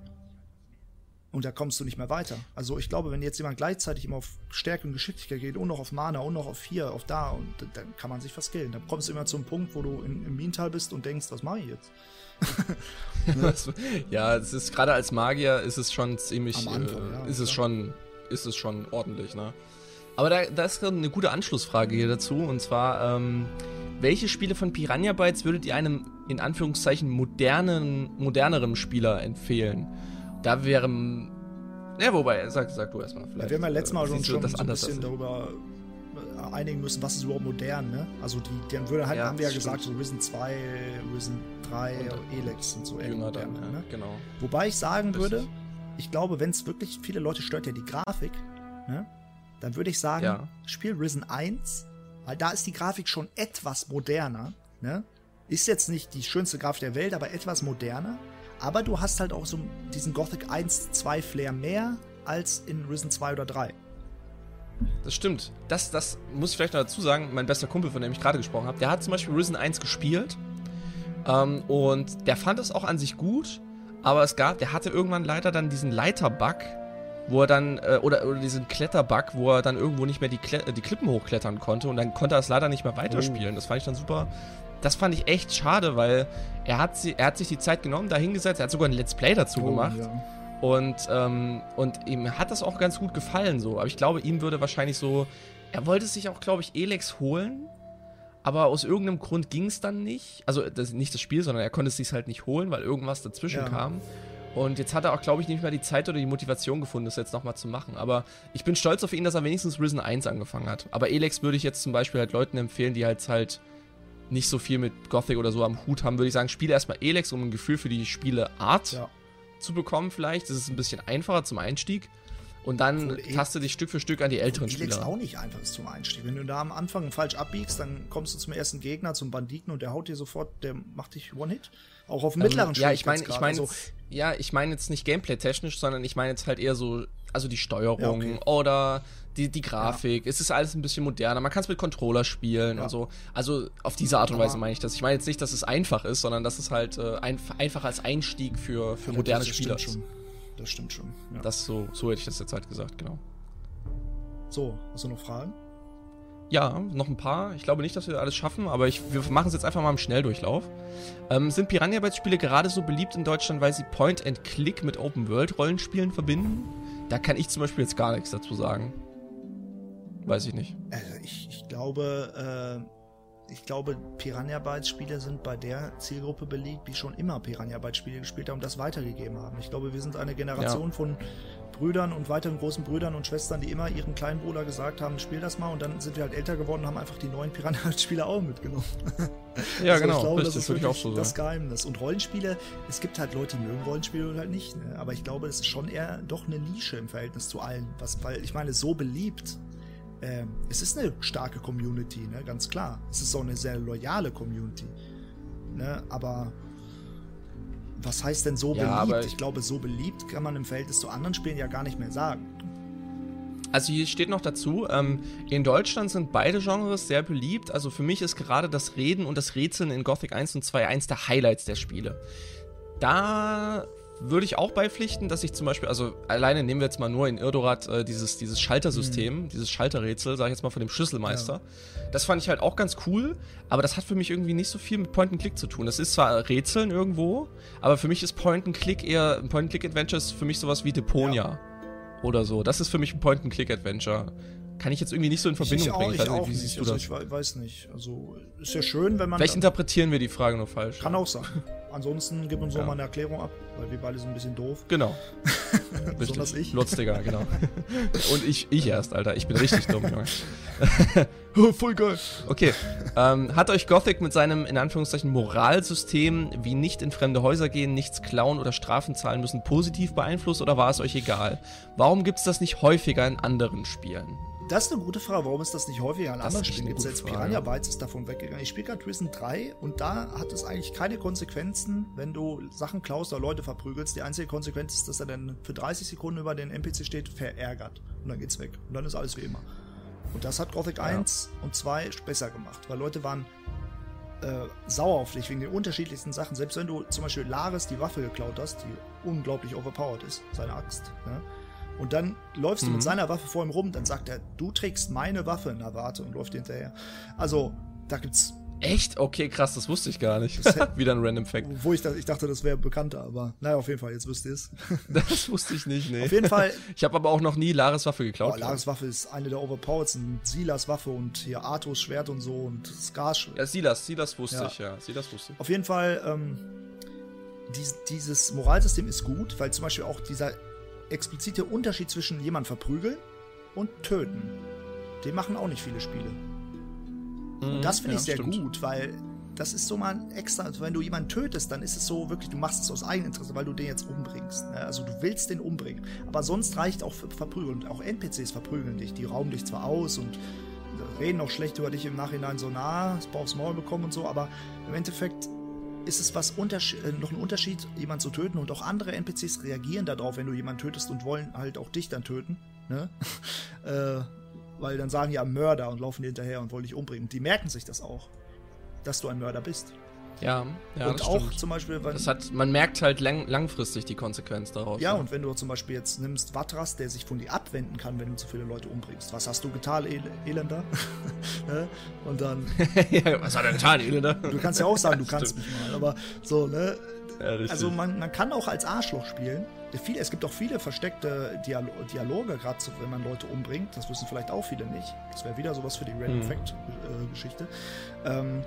[SPEAKER 1] Und da kommst du nicht mehr weiter. Also ich glaube, wenn jetzt jemand gleichzeitig immer auf Stärke und Geschicklichkeit geht und noch auf Mana und noch auf hier, auf da, und dann kann man sich verskillen. Dann kommst du immer zum Punkt, wo du in, im Minental bist und denkst, was mache ich jetzt? *laughs*
[SPEAKER 2] Ja, es ist gerade als Magier ist es schon ziemlich,
[SPEAKER 1] Anfang,
[SPEAKER 2] äh,
[SPEAKER 1] ja,
[SPEAKER 2] ist es
[SPEAKER 1] klar.
[SPEAKER 2] schon, ist es schon ordentlich, ne? Aber da, da ist eine gute Anschlussfrage hier dazu und zwar, ähm, welche Spiele von Piranha Bytes würdet ihr einem in Anführungszeichen modernen, moderneren Spieler empfehlen? Da wäre, ja, wobei, sag, sag du erstmal
[SPEAKER 1] Ja,
[SPEAKER 2] vielleicht.
[SPEAKER 1] wir haben ja letztes Mal
[SPEAKER 2] äh,
[SPEAKER 1] schon, schon
[SPEAKER 2] das
[SPEAKER 1] so ein bisschen darüber äh, einigen müssen, was ist überhaupt modern, ne? Also die, dann würde halt,
[SPEAKER 2] Ja,
[SPEAKER 1] haben wir ja
[SPEAKER 2] das
[SPEAKER 1] gesagt,
[SPEAKER 2] stimmt.
[SPEAKER 1] so Risen 2, Risen 3,
[SPEAKER 2] Und,
[SPEAKER 1] Elex und so
[SPEAKER 2] Jünger
[SPEAKER 1] modern,
[SPEAKER 2] dann, ja,
[SPEAKER 1] ne?
[SPEAKER 2] genau.
[SPEAKER 1] Wobei ich sagen
[SPEAKER 2] Richtig.
[SPEAKER 1] würde, ich glaube, wenn es wirklich viele Leute stört ja die Grafik, ne? Dann würde ich sagen,
[SPEAKER 2] Ja.
[SPEAKER 1] spiel Risen 1, weil da ist die Grafik schon etwas moderner, ne? Ist jetzt nicht die schönste Grafik der Welt, aber etwas moderner. Aber du hast halt auch so diesen Gothic 1, 2 Flair mehr als in Risen 2 oder 3.
[SPEAKER 2] Das stimmt. Das, das muss ich vielleicht noch dazu sagen. Mein bester Kumpel, von dem ich gerade gesprochen habe, der hat zum Beispiel Risen 1 gespielt. Ähm, und der fand es auch an sich gut. Aber es gab, der hatte irgendwann leider dann diesen Leiter-Bug, wo er dann, äh, oder, oder diesen Kletter-Bug, wo er dann irgendwo nicht mehr die, Kle äh, die Klippen hochklettern konnte. Und dann konnte er es leider nicht mehr weiterspielen. Das fand ich dann super. Das fand ich echt schade, weil er hat, sie, er hat sich die Zeit genommen, da hingesetzt. Er hat sogar ein Let's Play dazu gemacht.
[SPEAKER 1] Oh, ja.
[SPEAKER 2] Und, ähm, und ihm hat das auch ganz gut gefallen so. Aber ich glaube, ihm würde wahrscheinlich so. Er wollte sich auch, glaube ich, Elex holen. aber aus irgendeinem Grund ging es dann nicht. Also das, nicht das Spiel, sondern er konnte es sich halt nicht holen, weil irgendwas dazwischen
[SPEAKER 1] Ja.
[SPEAKER 2] kam. Und jetzt hat er auch, glaube ich, nicht mehr die Zeit oder die Motivation gefunden, das jetzt nochmal zu machen. Aber ich bin stolz auf ihn, dass er wenigstens Risen 1 angefangen hat. Aber Elex würde ich jetzt zum Beispiel halt Leuten empfehlen, die halt halt nicht so viel mit Gothic oder so am Hut haben, würde ich sagen, spiele erstmal Elex, um ein Gefühl für die Spieleart
[SPEAKER 1] Ja.
[SPEAKER 2] zu bekommen vielleicht. Das ist ein bisschen einfacher zum Einstieg. Und dann
[SPEAKER 1] Obwohl,
[SPEAKER 2] taste dich Stück für Stück an die älteren
[SPEAKER 1] Elex
[SPEAKER 2] Spieler.
[SPEAKER 1] auch nicht einfach ist zum Einstieg. Wenn du da am Anfang falsch abbiegst, dann kommst du zum ersten Gegner, zum Banditen und der haut dir sofort, der macht dich One-Hit. Auch auf dem mittleren
[SPEAKER 2] Ähm, Ja, ich meine, ich meine,
[SPEAKER 1] Also,
[SPEAKER 2] ja, ich meine jetzt nicht gameplay-technisch, sondern ich meine jetzt halt eher so, also die Steuerung
[SPEAKER 1] Ja, okay.
[SPEAKER 2] oder die, die Grafik. Es ist alles ein bisschen moderner. Man kann es mit Controller spielen
[SPEAKER 1] Ja.
[SPEAKER 2] und so. Also auf diese Art und Weise meine ich das. Ich meine jetzt nicht, dass es einfach ist, sondern dass es halt äh, einf einfach als Einstieg für, für
[SPEAKER 1] ja,
[SPEAKER 2] moderne
[SPEAKER 1] das
[SPEAKER 2] Spieler
[SPEAKER 1] stimmt
[SPEAKER 2] ist.
[SPEAKER 1] schon. Das stimmt schon. Ja.
[SPEAKER 2] Das so, so hätte ich das jetzt halt gesagt, genau.
[SPEAKER 1] so, hast du noch Fragen?
[SPEAKER 2] Ja, noch ein paar. Ich glaube nicht, dass wir alles schaffen, aber ich, wir machen es jetzt einfach mal im Schnelldurchlauf. Ähm, sind Piranha Bytes Spiele gerade so beliebt in Deutschland, weil sie Point and Click mit Open World Rollenspielen verbinden? Da kann ich zum Beispiel jetzt gar nichts dazu sagen. Weiß ich nicht.
[SPEAKER 1] Also ich, ich glaube, äh, ich glaube, Piranha Bytes Spiele sind bei der Zielgruppe beliebt, die schon immer Piranha Bytes Spiele gespielt haben und das weitergegeben haben. Ich glaube, wir sind eine Generation von Brüdern und weiteren großen Brüdern und Schwestern, die immer ihren kleinen Bruder gesagt haben, spiel das mal und dann sind wir halt älter geworden und haben einfach die neuen Piranha Bytes Spiele auch mitgenommen. *laughs*
[SPEAKER 2] Ja,
[SPEAKER 1] Also
[SPEAKER 2] genau.
[SPEAKER 1] Ich glaube,
[SPEAKER 2] richtig,
[SPEAKER 1] das ist
[SPEAKER 2] auch so
[SPEAKER 1] das. Geheimnis. Und Rollenspiele, es gibt halt Leute, die mögen Rollenspiele oder halt nicht. Ne? Aber ich glaube, das ist schon eher doch eine Nische im Verhältnis zu allen. Was, weil ich meine, so beliebt. Ähm, es ist eine starke Community, ne? ganz klar. Es ist auch eine sehr loyale Community. Ne? Aber was heißt denn so
[SPEAKER 2] Ja,
[SPEAKER 1] beliebt? Ich glaube, so beliebt kann man im Verhältnis zu anderen Spielen ja gar nicht mehr sagen.
[SPEAKER 2] Also hier steht noch dazu, ähm, in Deutschland sind beide Genres sehr beliebt. Also für mich ist gerade das Reden und das Rätseln in Gothic 1 und 2 eins der Highlights der Spiele. Da würde ich auch beipflichten, dass ich zum Beispiel, also alleine nehmen wir jetzt mal nur in Irdorat äh, dieses, dieses Schaltersystem, dieses Schalterrätsel, sag ich jetzt mal von dem Schlüsselmeister. Das fand ich halt auch ganz cool, aber das hat für mich irgendwie nicht so viel mit Point-and-Click zu tun. Das ist zwar Rätseln irgendwo, aber für mich ist Point-and-Click eher, Point-and-Click-Adventure ist für mich sowas wie Deponia oder so. Das ist für mich ein Point-and-Click-Adventure. Kann ich jetzt irgendwie nicht so in Verbindung
[SPEAKER 1] ich auch,
[SPEAKER 2] bringen.
[SPEAKER 1] ich
[SPEAKER 2] weiß nicht,
[SPEAKER 1] auch
[SPEAKER 2] wie
[SPEAKER 1] nicht. Also ich wei- weiß nicht. Also ist ja schön, wenn man.
[SPEAKER 2] Vielleicht interpretieren wir die Frage nur falsch.
[SPEAKER 1] kann auch sein. Ansonsten gib uns
[SPEAKER 2] Ja.
[SPEAKER 1] mal eine Erklärung ab, weil wir beide sind ein bisschen doof.
[SPEAKER 2] Genau. *laughs*
[SPEAKER 1] Besonders ich.
[SPEAKER 2] Digga, genau. *laughs* Und ich, ich erst, Alter. Ich bin richtig dumm, Junge. oh, *laughs* voll geil. Okay. Ähm, hat euch Gothic mit seinem, in Anführungszeichen, Moralsystem, wie nicht in fremde Häuser gehen, nichts klauen oder Strafen zahlen müssen, positiv beeinflusst oder war es euch egal? Warum gibt es das nicht häufiger in anderen Spielen?
[SPEAKER 1] Das ist eine gute Frage. Warum ist das nicht häufiger an
[SPEAKER 2] Das
[SPEAKER 1] anderen Spielen? Gibt's
[SPEAKER 2] gute
[SPEAKER 1] jetzt. Piranha Bytes ist davon weggegangen. Ich spiele gerade Risen 3 und da hat es eigentlich keine Konsequenzen, wenn du Sachen klaust oder Leute verprügelst. Die einzige Konsequenz ist, dass er dann für 30 Sekunden über den NPC steht, verärgert. Und dann geht's weg. Und dann ist alles wie immer. Und das hat Gothic 1 und 2 besser gemacht, weil Leute waren äh, sauer auf dich wegen den unterschiedlichsten Sachen. Selbst wenn du zum Beispiel Laris die Waffe geklaut hast, die unglaublich overpowered ist, seine Axt, ne? Und dann läufst du
[SPEAKER 2] Mhm.
[SPEAKER 1] mit seiner Waffe vor ihm rum, dann sagt er, du trägst meine Waffe, na warte, und läuft dir hinterher. Also, da gibt's,
[SPEAKER 2] Echt? Okay, krass, das wusste ich gar nicht.
[SPEAKER 1] Das *laughs*
[SPEAKER 2] Wieder ein Random Fact.
[SPEAKER 1] wo ich, da, ich dachte, das wäre bekannter, aber naja, auf jeden Fall, jetzt wisst ihr es. *laughs*
[SPEAKER 2] Das wusste ich nicht, nee.
[SPEAKER 1] Auf jeden Fall, *laughs*
[SPEAKER 2] Ich habe aber auch noch nie Laris Waffe geklaut.
[SPEAKER 1] oh, Laris Waffe ist eine der overpoweredsten, Silas Waffe und hier Arthurs Schwert und so und Skars
[SPEAKER 2] Ja, Silas, Silas wusste
[SPEAKER 1] Ja.
[SPEAKER 2] ich, ja. Silas wusste ich.
[SPEAKER 1] Auf jeden Fall, ähm, dies, dieses Moralsystem ist gut, weil zum Beispiel auch dieser explizite Unterschied zwischen jemand verprügeln und töten, den machen auch nicht viele Spiele. Und das finde
[SPEAKER 2] Mhm. ja,
[SPEAKER 1] ich sehr
[SPEAKER 2] stimmt.
[SPEAKER 1] gut, weil das ist so mal ein extra, also wenn du jemanden tötest, dann ist es so wirklich, du machst es aus Eigeninteresse, weil du den jetzt umbringst. Ne? Also du willst den umbringen. Aber sonst reicht auch Ver- Verprügeln. Und auch NPCs verprügeln dich. Die rauben dich zwar aus und reden auch schlecht über dich im Nachhinein so, na, das aufs Maul bekommen und so, aber im Endeffekt ist es was äh, noch ein Unterschied, jemanden zu töten und auch andere NPCs reagieren darauf, wenn du jemanden tötest und wollen halt auch dich dann töten. Ne? *laughs* äh, weil dann sagen ja Mörder und laufen dir hinterher und wollen dich umbringen. Die merken sich das auch, dass du ein Mörder bist.
[SPEAKER 2] Ja, ja
[SPEAKER 1] und
[SPEAKER 2] das
[SPEAKER 1] auch
[SPEAKER 2] stimmt.
[SPEAKER 1] zum Beispiel, wenn,
[SPEAKER 2] Das hat, man merkt halt lang, langfristig die Konsequenz daraus.
[SPEAKER 1] ja, und wenn du zum Beispiel jetzt nimmst Vatras, der sich von dir abwenden kann, wenn du zu viele Leute umbringst. Was hast du getan, El Elender? *laughs* Ne? und dann *laughs*
[SPEAKER 2] ja, was hat er getan, Elender?
[SPEAKER 1] Du kannst ja auch sagen, du *laughs* kannst mich mal, aber so, ne? Ja, also man, man kann auch als Arschloch spielen. Es gibt auch viele versteckte Dialo Dialoge, gerade wenn man Leute umbringt. Das wissen vielleicht auch viele nicht. Das wäre wieder sowas für die Random mhm. Fact-Geschichte. Ähm,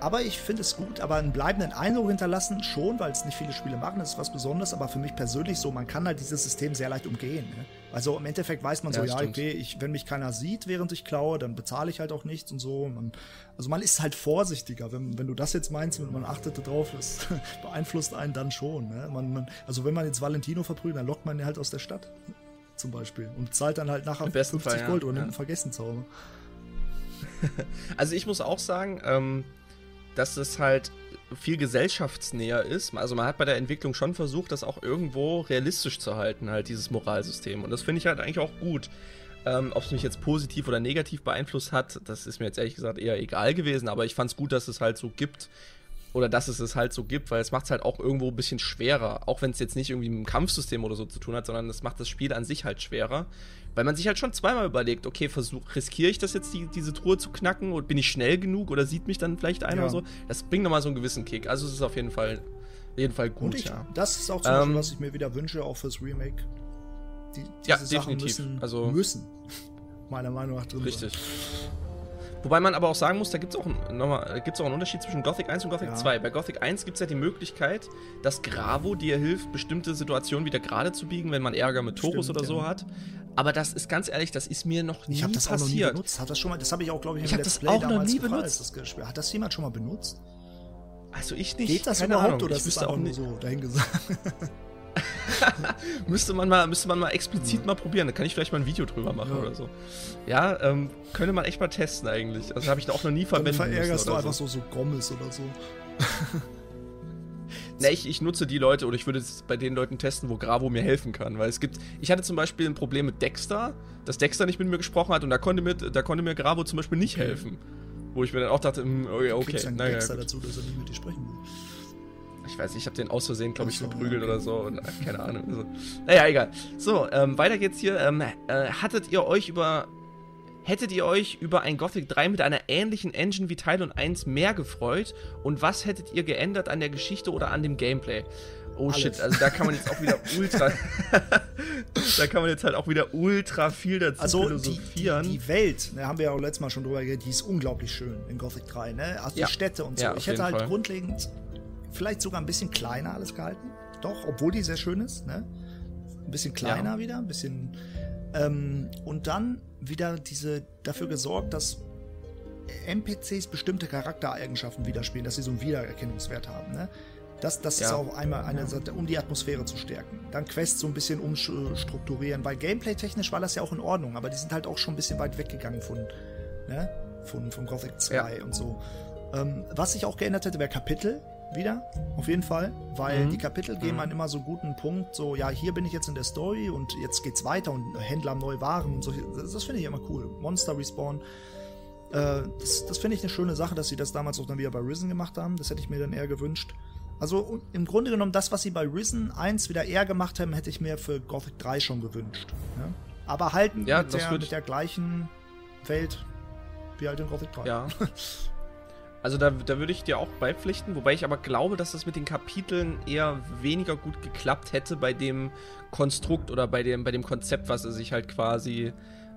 [SPEAKER 1] aber ich finde es gut, aber einen bleibenden Eindruck hinterlassen schon, weil es nicht viele Spiele machen, das ist was Besonderes, aber für mich persönlich so, man kann halt dieses System sehr leicht umgehen. Ne? Also im Endeffekt weiß man ja, so, ja, okay, ich, wenn mich keiner sieht, während ich klaue, dann bezahle ich halt auch nichts und so. Man, also man ist halt vorsichtiger. Wenn, wenn du das jetzt meinst, man achtet darauf, das *laughs* beeinflusst einen dann schon. Ne? Man, man, also wenn man jetzt Valentino verprügelt, dann lockt man ihn halt aus der Stadt zum Beispiel und zahlt dann halt nachher 50 Fall, Gold ja. oder nimmt einen Vergessenzauber. *laughs*
[SPEAKER 2] Also ich muss auch sagen, ähm, dass es halt viel gesellschaftsnäher ist. Also man hat bei der Entwicklung schon versucht, das auch irgendwo realistisch zu halten, halt dieses Moralsystem. Und das finde ich halt eigentlich auch gut. Ähm, Ob es mich jetzt positiv oder negativ beeinflusst hat, das ist mir jetzt ehrlich gesagt eher egal gewesen, aber ich fand es gut, dass es halt so gibt, oder dass es es halt so gibt, weil es macht es halt auch irgendwo ein bisschen schwerer, auch wenn es jetzt nicht irgendwie mit dem Kampfsystem oder so zu tun hat, sondern es macht das Spiel an sich halt schwerer, weil man sich halt schon zweimal überlegt, okay, versuch, riskiere ich das jetzt, die, diese Truhe zu knacken und bin ich schnell genug oder sieht mich dann vielleicht einer ja. oder so? Das bringt nochmal so einen gewissen Kick. Also es ist auf jeden Fall, jeden Fall gut,
[SPEAKER 1] ich,
[SPEAKER 2] ja.
[SPEAKER 1] Das ist auch zum Beispiel, ähm, was ich mir wieder wünsche, auch fürs Remake.
[SPEAKER 2] Die, diese ja, Sachen definitiv.
[SPEAKER 1] Müssen,
[SPEAKER 2] also,
[SPEAKER 1] müssen *laughs* meiner Meinung nach
[SPEAKER 2] drin Richtig. Sein. Wobei man aber auch sagen muss, da gibt es auch, nochmal, gibt's auch einen Unterschied zwischen Gothic 1 und Gothic ja. 2. Bei Gothic 1 gibt es ja die Möglichkeit, dass Gravo dir hilft, bestimmte Situationen wieder gerade zu biegen, wenn man Ärger mit Torus Stimmt, oder so ja. hat. Aber das ist ganz ehrlich, das ist mir noch nie
[SPEAKER 1] ich hab das
[SPEAKER 2] passiert.
[SPEAKER 1] Auch noch nie benutzt. Hat das schon mal, das habe ich auch, glaube ich,
[SPEAKER 2] im ich Let's das Play auch noch nie benutzt.
[SPEAKER 1] Das Hat das jemand schon mal benutzt?
[SPEAKER 2] Also ich nicht.
[SPEAKER 1] Geht das Keine überhaupt Ahnung. oder ich ist das auch nur so dahingesagt? *laughs*
[SPEAKER 2] müsste, man mal, müsste man mal explizit mal probieren. Da kann ich vielleicht mal ein Video drüber machen ja. oder so. Ja, ähm, könnte man echt mal testen eigentlich. Also habe ich da auch noch nie verwendet. Dann
[SPEAKER 1] verärgerst du einfach so, so Gommes oder so. *laughs*
[SPEAKER 2] Ne, ich, ich, nutze die Leute oder ich würde es bei den Leuten testen, wo Gravo mir helfen kann. Weil es gibt. Ich hatte zum Beispiel ein Problem mit Dexter, dass Dexter nicht mit mir gesprochen hat und da konnte, mit, da konnte mir Gravo zum Beispiel nicht helfen. Wo ich mir dann auch dachte, hm, okay, okay.
[SPEAKER 1] Naja, Dexter dazu, dass er nicht mit dir sprechen will
[SPEAKER 2] ich weiß nicht, ich habe den aus Versehen, glaube ich, verprügelt oder so. Und, keine Ahnung. Also, naja, egal. So, ähm, weiter geht's hier. Ähm, äh, hattet ihr euch über. Hättet ihr euch über ein Gothic 3 mit einer ähnlichen Engine wie Teil und 1 mehr gefreut? Und was hättet ihr geändert an der Geschichte oder an dem Gameplay? Oh Alles. shit, also da kann man jetzt auch wieder *laughs* ultra. da kann man jetzt halt auch wieder ultra viel dazu
[SPEAKER 1] also philosophieren. Die, die, die Welt, da ne, haben wir ja auch letztes Mal schon drüber geredet, die ist unglaublich schön in Gothic 3, ne? Also ja. die Städte und so. Ja, ich hätte halt Fall. grundlegend vielleicht sogar ein bisschen kleiner alles gehalten. Doch, obwohl die sehr schön ist. Ne? Ein bisschen kleiner ja. wieder, ein bisschen. Ähm, und dann wieder diese dafür gesorgt, dass NPCs bestimmte Charaktereigenschaften widerspiegeln, dass sie so einen Wiedererkennungswert haben. Ne? Das, das ja. ist auch einmal eine Seite, um die Atmosphäre zu stärken. Dann Quests so ein bisschen umstrukturieren, weil gameplay-technisch war das ja auch in Ordnung, aber die sind halt auch schon ein bisschen weit weggegangen von, ne? von, von Gothic 2 ja. und so. Ähm, was sich auch geändert hätte, wäre Kapitel wieder, auf jeden Fall, weil mhm. die Kapitel geben mhm. einen immer so guten Punkt, so, ja, hier bin ich jetzt in der Story und jetzt geht's weiter und Händler haben neue Waren und so. Das, das finde ich immer cool. Monster Respawn. Äh, das das finde ich eine schöne Sache, dass sie das damals auch dann wieder bei Risen gemacht haben. Das hätte ich mir dann eher gewünscht. Also im Grunde genommen, das, was sie bei Risen 1 wieder eher gemacht haben, hätte ich mir für Gothic 3 schon gewünscht. Ja? Aber halt ja, mit, der, mit der gleichen Welt wie halt in Gothic 3.
[SPEAKER 2] Ja. *laughs* Also da, da würde ich dir auch beipflichten, wobei ich aber glaube, dass das mit den Kapiteln eher weniger gut geklappt hätte bei dem Konstrukt oder bei dem, bei dem Konzept, was sie sich halt quasi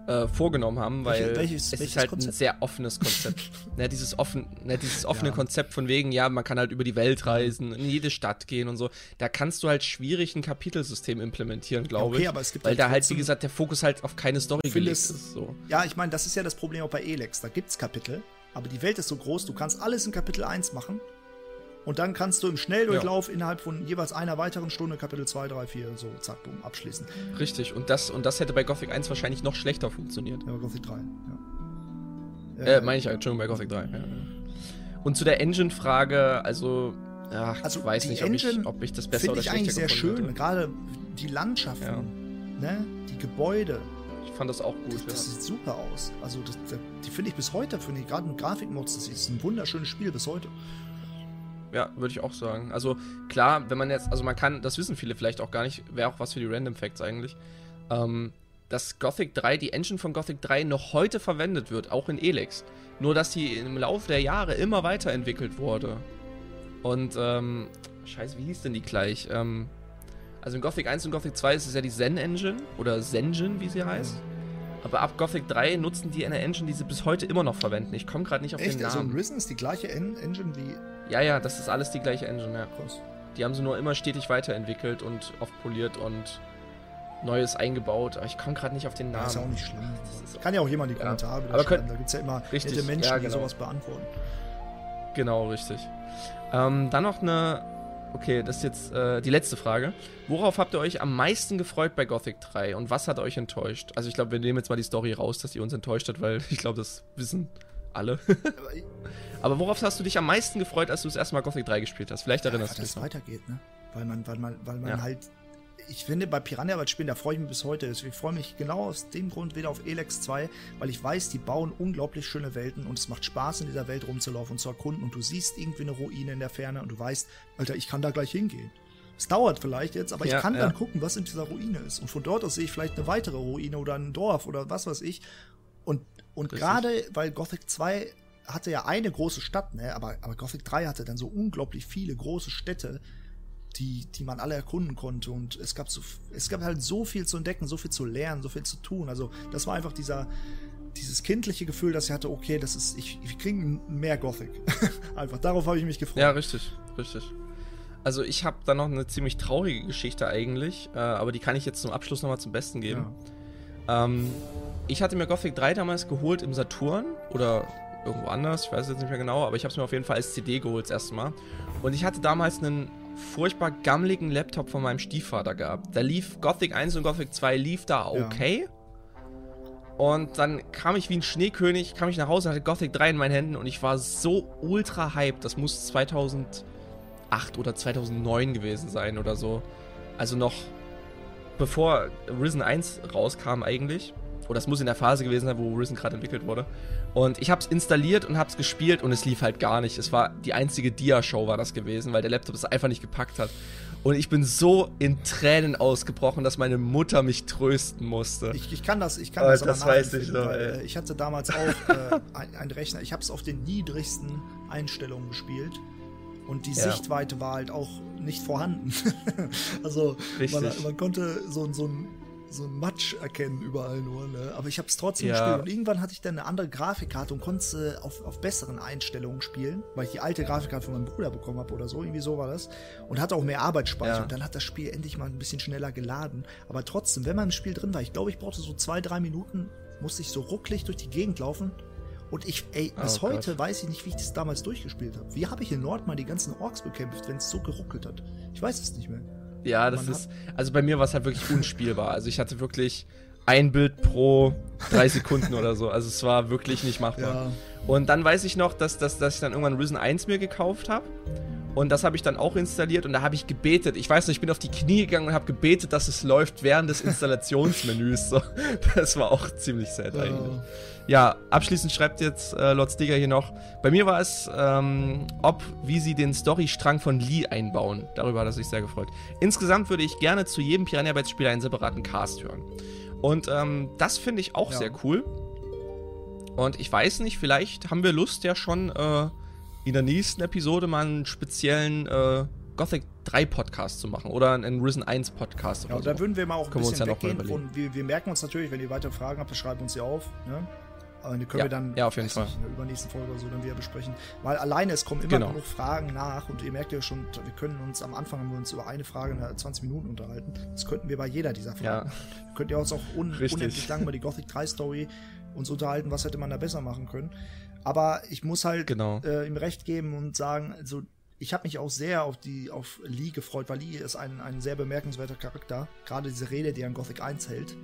[SPEAKER 2] äh, vorgenommen haben, weil welches, es welches ist halt Konzept? ein sehr offenes Konzept. *laughs* ja, dieses, offen, ja, dieses offene ja. Konzept von wegen, ja, man kann halt über die Welt reisen, in jede Stadt gehen und so. Da kannst du halt schwierig ein Kapitelsystem implementieren, glaube okay, ich. Aber es gibt weil halt da halt, wie gesagt, der Fokus halt auf keine Story gelegt ist. So.
[SPEAKER 1] Ja, ich meine, das ist ja das Problem auch bei Elex. Da gibt es Kapitel, aber die Welt ist so groß, du kannst alles in Kapitel 1 machen. Und dann kannst du im Schnelldurchlauf ja. innerhalb von jeweils einer weiteren Stunde Kapitel 2, 3, 4, so zack, boom, abschließen.
[SPEAKER 2] Richtig, und das, und das hätte bei Gothic 1 wahrscheinlich noch schlechter funktioniert.
[SPEAKER 1] Ja, bei Gothic 3,
[SPEAKER 2] ja. Äh, meine ich, Entschuldigung, bei Gothic 3, ja. Und zu der Engine-Frage, also, ach, also ich weiß nicht, ob ich, ob ich das besser oder schlechter
[SPEAKER 1] ich eigentlich sehr schön, gerade die Landschaften, ja. ne, die Gebäude,
[SPEAKER 2] fand das auch gut.
[SPEAKER 1] Das, das sieht super aus. Also das, das, die finde ich bis heute, finde ich, gerade mit Grafikmods, das ist ein wunderschönes Spiel bis heute.
[SPEAKER 2] Ja, würde ich auch sagen. Also klar, wenn man jetzt, also man kann, das wissen viele vielleicht auch gar nicht, wäre auch was für die Random Facts eigentlich, ähm, dass Gothic 3, die Engine von Gothic 3 noch heute verwendet wird, auch in Elex. Nur, dass sie im Laufe der Jahre immer weiterentwickelt wurde. Und, ähm, scheiße, wie hieß denn die gleich? Ähm, also in Gothic 1 und Gothic 2 ist es ja die Zen Engine oder Zengen, wie sie heißt. Aber ab Gothic 3 nutzen die eine Engine, die sie bis heute immer noch verwenden. Ich komme gerade nicht auf
[SPEAKER 1] Echt?
[SPEAKER 2] den
[SPEAKER 1] Also
[SPEAKER 2] Namen.
[SPEAKER 1] in Risen ist die gleiche En Engine wie.
[SPEAKER 2] ja, ja, das ist alles die gleiche Engine, ja.
[SPEAKER 1] Krass.
[SPEAKER 2] Die haben sie nur immer stetig weiterentwickelt und oft poliert und Neues eingebaut. Aber ich komme gerade nicht auf den
[SPEAKER 1] Ja,
[SPEAKER 2] Namen.
[SPEAKER 1] ist ja auch nicht schlimm.
[SPEAKER 2] Das ist
[SPEAKER 1] Kann ja auch jemand die
[SPEAKER 2] Ja.
[SPEAKER 1] Kommentare wieder
[SPEAKER 2] Aber
[SPEAKER 1] schreiben. Da gibt es ja immer
[SPEAKER 2] Richtig,
[SPEAKER 1] nette Menschen,
[SPEAKER 2] ja,
[SPEAKER 1] die
[SPEAKER 2] genau.
[SPEAKER 1] sowas beantworten.
[SPEAKER 2] Genau, richtig. Ähm, dann noch eine. Okay, das ist jetzt äh, die letzte Frage. Worauf habt ihr euch am meisten gefreut bei Gothic 3 und was hat euch enttäuscht? Also ich glaube, wir nehmen jetzt mal die Story raus, dass die uns enttäuscht hat, weil *laughs* ich glaube, das wissen alle. *laughs*
[SPEAKER 1] Aber
[SPEAKER 2] worauf hast du dich am meisten gefreut, als du das erste Mal Gothic 3 gespielt hast? Vielleicht erinnerst
[SPEAKER 1] einfach,
[SPEAKER 2] du
[SPEAKER 1] dass
[SPEAKER 2] dich
[SPEAKER 1] es
[SPEAKER 2] noch.
[SPEAKER 1] weitergeht, ne? Weil man, weil man, weil man
[SPEAKER 2] Ja.
[SPEAKER 1] halt. Ich finde, bei Piranha Bytes Spielen, da freue ich mich bis heute. Ich freue mich genau aus dem Grund wieder auf Elex 2, weil ich weiß, die bauen unglaublich schöne Welten und es macht Spaß, in dieser Welt rumzulaufen und zu erkunden. Und du siehst irgendwie eine Ruine in der Ferne und du weißt, Alter, ich kann da gleich hingehen. Es dauert vielleicht jetzt, aber
[SPEAKER 2] Ja,
[SPEAKER 1] ich kann
[SPEAKER 2] ja.
[SPEAKER 1] dann gucken, was in dieser Ruine ist. Und von dort aus sehe ich vielleicht eine weitere Ruine oder ein Dorf oder was weiß ich. Und, und gerade, weil Gothic 2 hatte ja eine große Stadt, ne? aber, aber Gothic 3 hatte dann so unglaublich viele große Städte, die, die man alle erkunden konnte. Und es gab, so, es gab halt so viel zu entdecken, so viel zu lernen, so viel zu tun. Also das war einfach dieser, dieses kindliche Gefühl, dass ich hatte, okay, das ist, ich, wir kriegen mehr Gothic. *laughs* einfach, darauf habe ich mich gefreut.
[SPEAKER 2] Ja, richtig, richtig. Also ich habe da noch eine ziemlich traurige Geschichte eigentlich, äh, aber die kann ich jetzt zum Abschluss nochmal zum Besten geben. Ähm, ich hatte mir Gothic 3 damals geholt im Saturn oder irgendwo anders, ich weiß jetzt nicht mehr genau, aber ich habe es mir auf jeden Fall als CD geholt das erste Mal. Und ich hatte damals einen furchtbar gammeligen Laptop von meinem Stiefvater gehabt. Da lief Gothic 1 und Gothic 2 lief da
[SPEAKER 1] Ja.
[SPEAKER 2] okay. Und dann kam ich wie ein Schneekönig, kam ich nach Hause, hatte Gothic 3 in meinen Händen und ich war so ultra hyped. Das muss 2008 oder 2009 gewesen sein oder so. Also noch bevor Risen 1 rauskam eigentlich. Oder es muss in der Phase gewesen sein, wo Risen gerade entwickelt wurde. Und ich habe es installiert und habe es gespielt und es lief halt gar nicht. Es war die einzige Dia-Show war das gewesen, weil der Laptop es einfach nicht gepackt hat. Und ich bin so in Tränen ausgebrochen, dass meine Mutter mich trösten musste.
[SPEAKER 1] Ich, ich kann das, ich kann
[SPEAKER 2] Oh,
[SPEAKER 1] das,
[SPEAKER 2] das
[SPEAKER 1] aber
[SPEAKER 2] weiß ich noch,
[SPEAKER 1] weil,
[SPEAKER 2] ey.
[SPEAKER 1] äh, Ich hatte damals auch äh, ein- einen Rechner. Ich habe es auf den niedrigsten Einstellungen gespielt und die
[SPEAKER 2] Ja.
[SPEAKER 1] Sichtweite war halt auch nicht vorhanden. *laughs* also man, man konnte so, so ein so ein Matsch erkennen überall nur, ne? aber ich habe es trotzdem
[SPEAKER 2] Ja.
[SPEAKER 1] gespielt und irgendwann hatte ich dann eine andere Grafikkarte und konnte es äh, auf, auf besseren Einstellungen spielen, weil ich die alte Grafikkarte von meinem Bruder bekommen habe oder so, irgendwie so war das und hatte auch mehr Arbeitsspeicher
[SPEAKER 2] Ja.
[SPEAKER 1] und dann hat das Spiel endlich mal ein bisschen schneller geladen, aber trotzdem, wenn man im Spiel drin war, ich glaube, ich brauchte so zwei, drei Minuten, musste ich so rucklig durch die Gegend laufen und ich, ey, bis
[SPEAKER 2] Oh
[SPEAKER 1] heute
[SPEAKER 2] Gott.
[SPEAKER 1] weiß ich nicht, wie ich das damals durchgespielt habe. Wie habe ich in Nord mal die ganzen Orks bekämpft, wenn es so geruckelt hat? Ich weiß es nicht mehr.
[SPEAKER 2] Ja, das ist. Also bei mir war es halt wirklich unspielbar. Also ich hatte wirklich ein Bild pro drei Sekunden oder so. Also es war wirklich nicht machbar.
[SPEAKER 1] Ja.
[SPEAKER 2] Und dann weiß ich noch, dass, dass, dass ich dann irgendwann Risen 1 mir gekauft habe. Und das habe ich dann auch installiert und da habe ich gebetet. Ich weiß noch, ich bin auf die Knie gegangen und habe gebetet, dass es läuft während des Installationsmenüs. So. *laughs* Das war auch ziemlich sad eigentlich. Ja, abschließend schreibt jetzt äh, Lord Stigger hier noch, bei mir war es, ähm, ob, wie sie den Storystrang von Lee einbauen. Darüber hat er sich sehr gefreut. Insgesamt würde ich gerne zu jedem Piranha Bytes Spiel einen separaten Cast hören. Und ähm, das finde ich auch
[SPEAKER 1] Ja.
[SPEAKER 2] sehr cool. Und ich weiß nicht, vielleicht haben wir Lust ja schon äh, in der nächsten Episode mal einen speziellen äh, Gothic 3 Podcast zu machen oder einen Risen 1 Podcast
[SPEAKER 1] Ja,
[SPEAKER 2] oder
[SPEAKER 1] und
[SPEAKER 2] so.
[SPEAKER 1] da würden wir mal auch ein
[SPEAKER 2] Können wir uns
[SPEAKER 1] bisschen
[SPEAKER 2] ja
[SPEAKER 1] weggehen. Von, wir, wir merken uns natürlich, wenn ihr weitere Fragen habt, dann schreibt uns sie auf. Ne? Aber die können
[SPEAKER 2] Ja,
[SPEAKER 1] wir dann
[SPEAKER 2] ja, auf jeden Fall.
[SPEAKER 1] Nicht, in der übernächsten Folge oder so dann wieder besprechen. Weil alleine es kommen immer
[SPEAKER 2] Genau.
[SPEAKER 1] genug Fragen nach und ihr merkt ja schon, wir können uns am Anfang haben wir uns über eine Frage in 20 Minuten unterhalten. Das könnten wir bei jeder dieser Fragen.
[SPEAKER 2] Ja. *laughs*
[SPEAKER 1] Könnt ihr uns auch un
[SPEAKER 2] Richtig.
[SPEAKER 1] unendlich lang über die Gothic 3 Story uns unterhalten, was hätte man da besser machen können. Aber ich muss halt
[SPEAKER 2] Genau.
[SPEAKER 1] äh, ihm recht geben und sagen, also ich habe mich auch sehr auf die auf Lee gefreut, weil Lee ist ein, ein sehr bemerkenswerter Charakter. Gerade diese Rede, die er in Gothic 1 hält,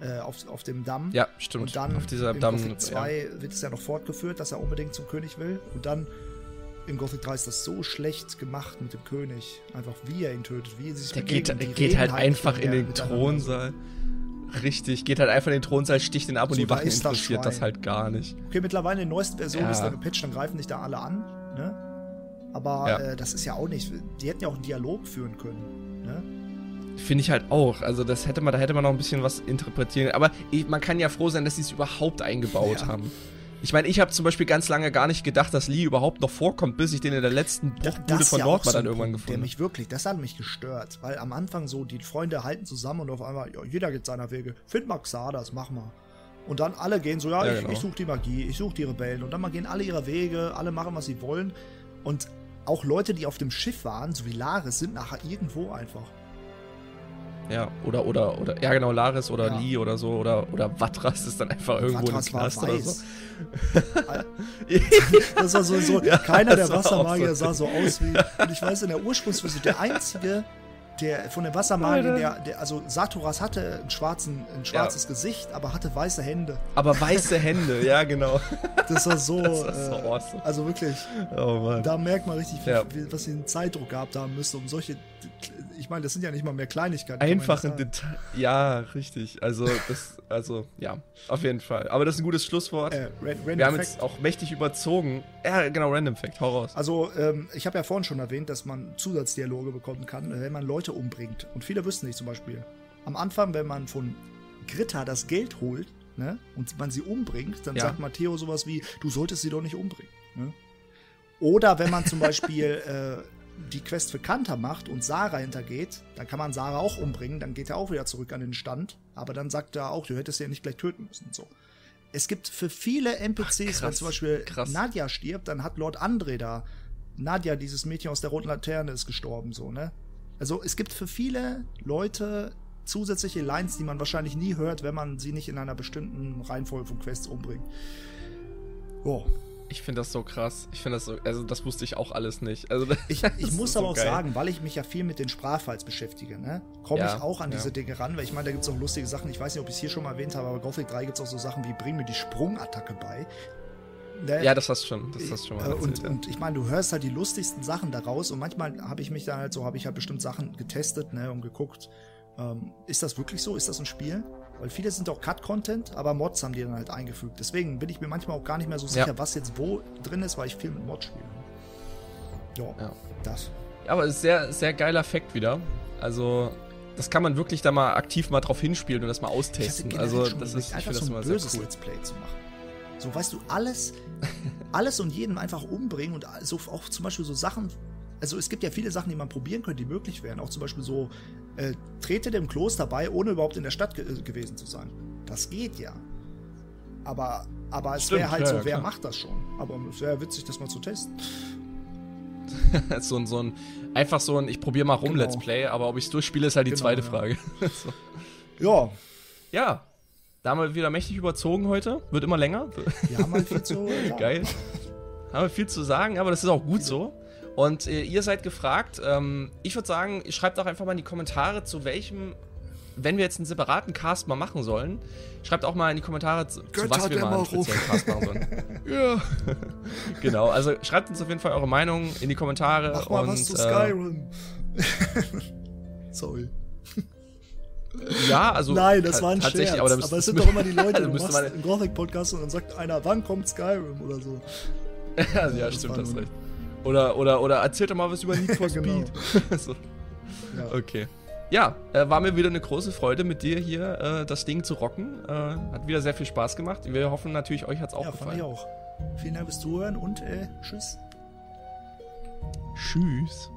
[SPEAKER 1] äh, auf, auf dem Damm.
[SPEAKER 2] Ja, stimmt.
[SPEAKER 1] Und dann
[SPEAKER 2] auf dieser
[SPEAKER 1] in
[SPEAKER 2] Damm.
[SPEAKER 1] Gothic 2 wird es ja noch fortgeführt, dass er unbedingt zum König will. Und dann in Gothic 3 ist das so schlecht gemacht mit dem König. Einfach wie er ihn tötet, wie er sich
[SPEAKER 2] Der geht,
[SPEAKER 1] Die
[SPEAKER 2] der geht halt einfach in den. Thronsaal. Richtig, geht halt einfach in den Thronsaal, sticht ihn ab und
[SPEAKER 1] So,
[SPEAKER 2] die
[SPEAKER 1] da
[SPEAKER 2] Wachen
[SPEAKER 1] ist das
[SPEAKER 2] interessiert das
[SPEAKER 1] Schwein.
[SPEAKER 2] halt gar nicht.
[SPEAKER 1] Okay, mittlerweile in der neuesten Version
[SPEAKER 2] Ja.
[SPEAKER 1] ist da gepatcht, dann greifen sich da alle an. Ne? Aber
[SPEAKER 2] Ja.
[SPEAKER 1] äh, das ist ja auch nicht. Die hätten ja auch einen Dialog führen können. Ne?
[SPEAKER 2] Finde ich halt auch. Also das hätte man, da hätte man noch ein bisschen was interpretieren. Aber man kann ja froh sein, dass sie es überhaupt eingebaut
[SPEAKER 1] Ja.
[SPEAKER 2] haben. Ich meine, ich habe zum Beispiel ganz lange gar nicht gedacht, dass Lee überhaupt noch vorkommt, bis ich den in der letzten Bruchbude von
[SPEAKER 1] ja
[SPEAKER 2] Nordmann
[SPEAKER 1] so
[SPEAKER 2] dann irgendwann
[SPEAKER 1] Punkt,
[SPEAKER 2] gefunden
[SPEAKER 1] Der
[SPEAKER 2] habe.
[SPEAKER 1] mich wirklich, das hat mich gestört, weil am Anfang so, die Freunde halten zusammen und auf einmal, ja, jeder geht seiner Wege. Find mal Xardas, mach mal. Und dann alle gehen so, ja,
[SPEAKER 2] Ja,
[SPEAKER 1] ich,
[SPEAKER 2] genau.
[SPEAKER 1] ich suche die Magie, ich suche die Rebellen. Und dann mal gehen alle ihre Wege, alle machen, was sie wollen. Und auch Leute, die auf dem Schiff waren, so wie Laris, sind nachher irgendwo einfach.
[SPEAKER 2] Ja, oder, oder, oder, ja genau, Laris oder
[SPEAKER 1] Ja.
[SPEAKER 2] Lee oder so, oder, oder Vatras ist dann einfach irgendwo
[SPEAKER 1] Vatras
[SPEAKER 2] im
[SPEAKER 1] war
[SPEAKER 2] Knast oder so. *laughs*
[SPEAKER 1] Das war so, so
[SPEAKER 2] Ja,
[SPEAKER 1] keiner der Wassermagier
[SPEAKER 2] so.
[SPEAKER 1] sah so aus wie. Und ich weiß, in der Ursprungsversion, der einzige, der von den Wassermagiern, der, der, also Saturas hatte ein, schwarzen, ein schwarzes Gesicht, aber hatte weiße Hände.
[SPEAKER 2] Aber weiße Hände, ja genau.
[SPEAKER 1] Das war so.
[SPEAKER 2] Das war so
[SPEAKER 1] äh,
[SPEAKER 2] awesome.
[SPEAKER 1] Also wirklich,
[SPEAKER 2] Oh Mann.
[SPEAKER 1] da merkt man richtig, wie,
[SPEAKER 2] Ja.
[SPEAKER 1] wie, was sie einen Zeitdruck gehabt haben müsste, um solche. Ich meine, das sind ja nicht mal mehr Kleinigkeiten.
[SPEAKER 2] Einfach
[SPEAKER 1] nicht
[SPEAKER 2] ein
[SPEAKER 1] sagen.
[SPEAKER 2] Detail. Ja, richtig. Also, das, also, ja, auf jeden Fall. Aber das ist ein gutes Schlusswort.
[SPEAKER 1] Äh,
[SPEAKER 2] Wir haben
[SPEAKER 1] Fact.
[SPEAKER 2] jetzt auch mächtig überzogen. Ja, genau, Random Fact, hau raus.
[SPEAKER 1] Also, ähm, ich habe ja vorhin schon erwähnt, dass man Zusatzdialoge bekommen kann, äh, wenn man Leute umbringt. Und viele wüssten nicht zum Beispiel. Am Anfang, wenn man von Gritta das Geld holt, ne, und man sie umbringt, dann
[SPEAKER 2] Ja.
[SPEAKER 1] sagt Matteo sowas wie, du solltest sie doch nicht umbringen. Ne? Oder wenn man zum Beispiel *laughs* äh, die Quest für Kanta macht und Sarah hintergeht, dann kann man Sarah auch umbringen, dann geht er auch wieder zurück an den Stand. Aber dann sagt er auch, du hättest ja nicht gleich töten müssen. So. Es gibt für viele NPCs, wenn
[SPEAKER 2] krass,
[SPEAKER 1] zum Beispiel
[SPEAKER 2] krass.
[SPEAKER 1] Nadja stirbt, dann hat Lord André da. Nadja, dieses Mädchen aus der roten Laterne, ist gestorben, so, ne? Also es gibt für viele Leute zusätzliche Lines, die man wahrscheinlich nie hört, wenn man sie nicht in einer bestimmten Reihenfolge von Quests umbringt. Oh.
[SPEAKER 2] Ich finde das so krass. Ich finde das so, also das wusste ich auch alles nicht. Also,
[SPEAKER 1] Ich, *laughs* ich muss
[SPEAKER 2] so
[SPEAKER 1] aber auch
[SPEAKER 2] geil.
[SPEAKER 1] sagen, weil ich mich ja viel mit den Sprachfiles beschäftige, ne, komme
[SPEAKER 2] Ja,
[SPEAKER 1] ich auch an
[SPEAKER 2] ja.
[SPEAKER 1] diese Dinge ran, weil ich meine, da gibt es auch lustige Sachen. Ich weiß nicht, ob ich es hier schon mal erwähnt habe, aber Gothic 3 gibt es auch so Sachen wie Bring mir die Sprungattacke bei. Ne?
[SPEAKER 2] Ja, das hast du schon, das hast du schon mal
[SPEAKER 1] Äh,
[SPEAKER 2] erzählt.
[SPEAKER 1] und,
[SPEAKER 2] ja.
[SPEAKER 1] und ich meine, du hörst halt die lustigsten Sachen daraus und manchmal habe ich mich dann halt so, habe ich halt bestimmt Sachen getestet ne, und geguckt, ähm, ist das wirklich so? Ist das ein Spiel? Weil viele sind auch Cut-Content, aber Mods haben die dann halt eingefügt. Deswegen bin ich mir manchmal auch gar nicht mehr so sicher,
[SPEAKER 2] Ja.
[SPEAKER 1] was jetzt wo drin ist, weil ich viel mit Mods spiele. Ja,
[SPEAKER 2] Ja.
[SPEAKER 1] das.
[SPEAKER 2] Ja, aber es ist sehr, sehr geiler Fact wieder. Also, das kann man wirklich da mal aktiv mal drauf hinspielen und das mal austesten. Also, das ist,
[SPEAKER 1] einfach so ein böses
[SPEAKER 2] cool.
[SPEAKER 1] Let's Play zu machen. So, weißt du, alles, *laughs* alles und jeden einfach umbringen und so auch zum Beispiel so Sachen. Also es gibt ja viele Sachen, die man probieren könnte, die möglich wären. Auch zum Beispiel so, äh, trete dem Kloster bei, ohne überhaupt in der Stadt ge äh, gewesen zu sein. Das geht ja. Aber, aber es wäre halt
[SPEAKER 2] ja,
[SPEAKER 1] so,
[SPEAKER 2] ja,
[SPEAKER 1] wer
[SPEAKER 2] klar.
[SPEAKER 1] macht das schon? Aber es wäre witzig, das mal zu testen. *laughs*
[SPEAKER 2] so ein, so ein, einfach so ein, ich probiere mal rum
[SPEAKER 1] Genau.
[SPEAKER 2] Let's Play, aber ob ich es durchspiele, ist halt die
[SPEAKER 1] Genau,
[SPEAKER 2] zweite
[SPEAKER 1] ja.
[SPEAKER 2] Frage. *laughs* so.
[SPEAKER 1] Ja,
[SPEAKER 2] Ja, da haben wir wieder mächtig überzogen heute. Wird immer länger.
[SPEAKER 1] wir haben halt viel zu. *laughs* Ja.
[SPEAKER 2] Geil. Haben wir viel zu sagen, aber das ist auch gut so. Und äh, ihr seid gefragt. Ähm, ich würde sagen, schreibt auch einfach mal in die Kommentare, zu welchem, wenn wir jetzt einen separaten Cast mal machen sollen, schreibt auch mal in die Kommentare, zu, zu was wir mal einen speziellen Cast machen sollen. *laughs* ja. *laughs* genau, also schreibt uns auf jeden Fall eure Meinung in die Kommentare.
[SPEAKER 1] Mach mal
[SPEAKER 2] und,
[SPEAKER 1] was zu
[SPEAKER 2] äh,
[SPEAKER 1] Skyrim. *laughs* Sorry.
[SPEAKER 2] Ja, also.
[SPEAKER 1] Nein, das war ein
[SPEAKER 2] tatsächlich,
[SPEAKER 1] Scherz.
[SPEAKER 2] Aber,
[SPEAKER 1] Aber, es sind doch immer die Leute, du machst einen Gothic-Podcast und dann sagt einer, wann kommt Skyrim oder so.
[SPEAKER 2] ja,
[SPEAKER 1] das
[SPEAKER 2] stimmt,
[SPEAKER 1] nur-
[SPEAKER 2] recht. Oder, oder, oder erzählt doch mal was über Need for *laughs*
[SPEAKER 1] Genau.
[SPEAKER 2] Speed. *laughs* so.
[SPEAKER 1] Ja.
[SPEAKER 2] Okay. Ja, äh, war mir wieder eine große Freude, mit dir hier äh, das Ding zu rocken. Äh, hat wieder sehr viel Spaß gemacht. Wir hoffen natürlich, euch hat es auch
[SPEAKER 1] ja,
[SPEAKER 2] gefallen.
[SPEAKER 1] ich auch. Vielen Dank fürs Zuhören und äh, tschüss.
[SPEAKER 2] Tschüss.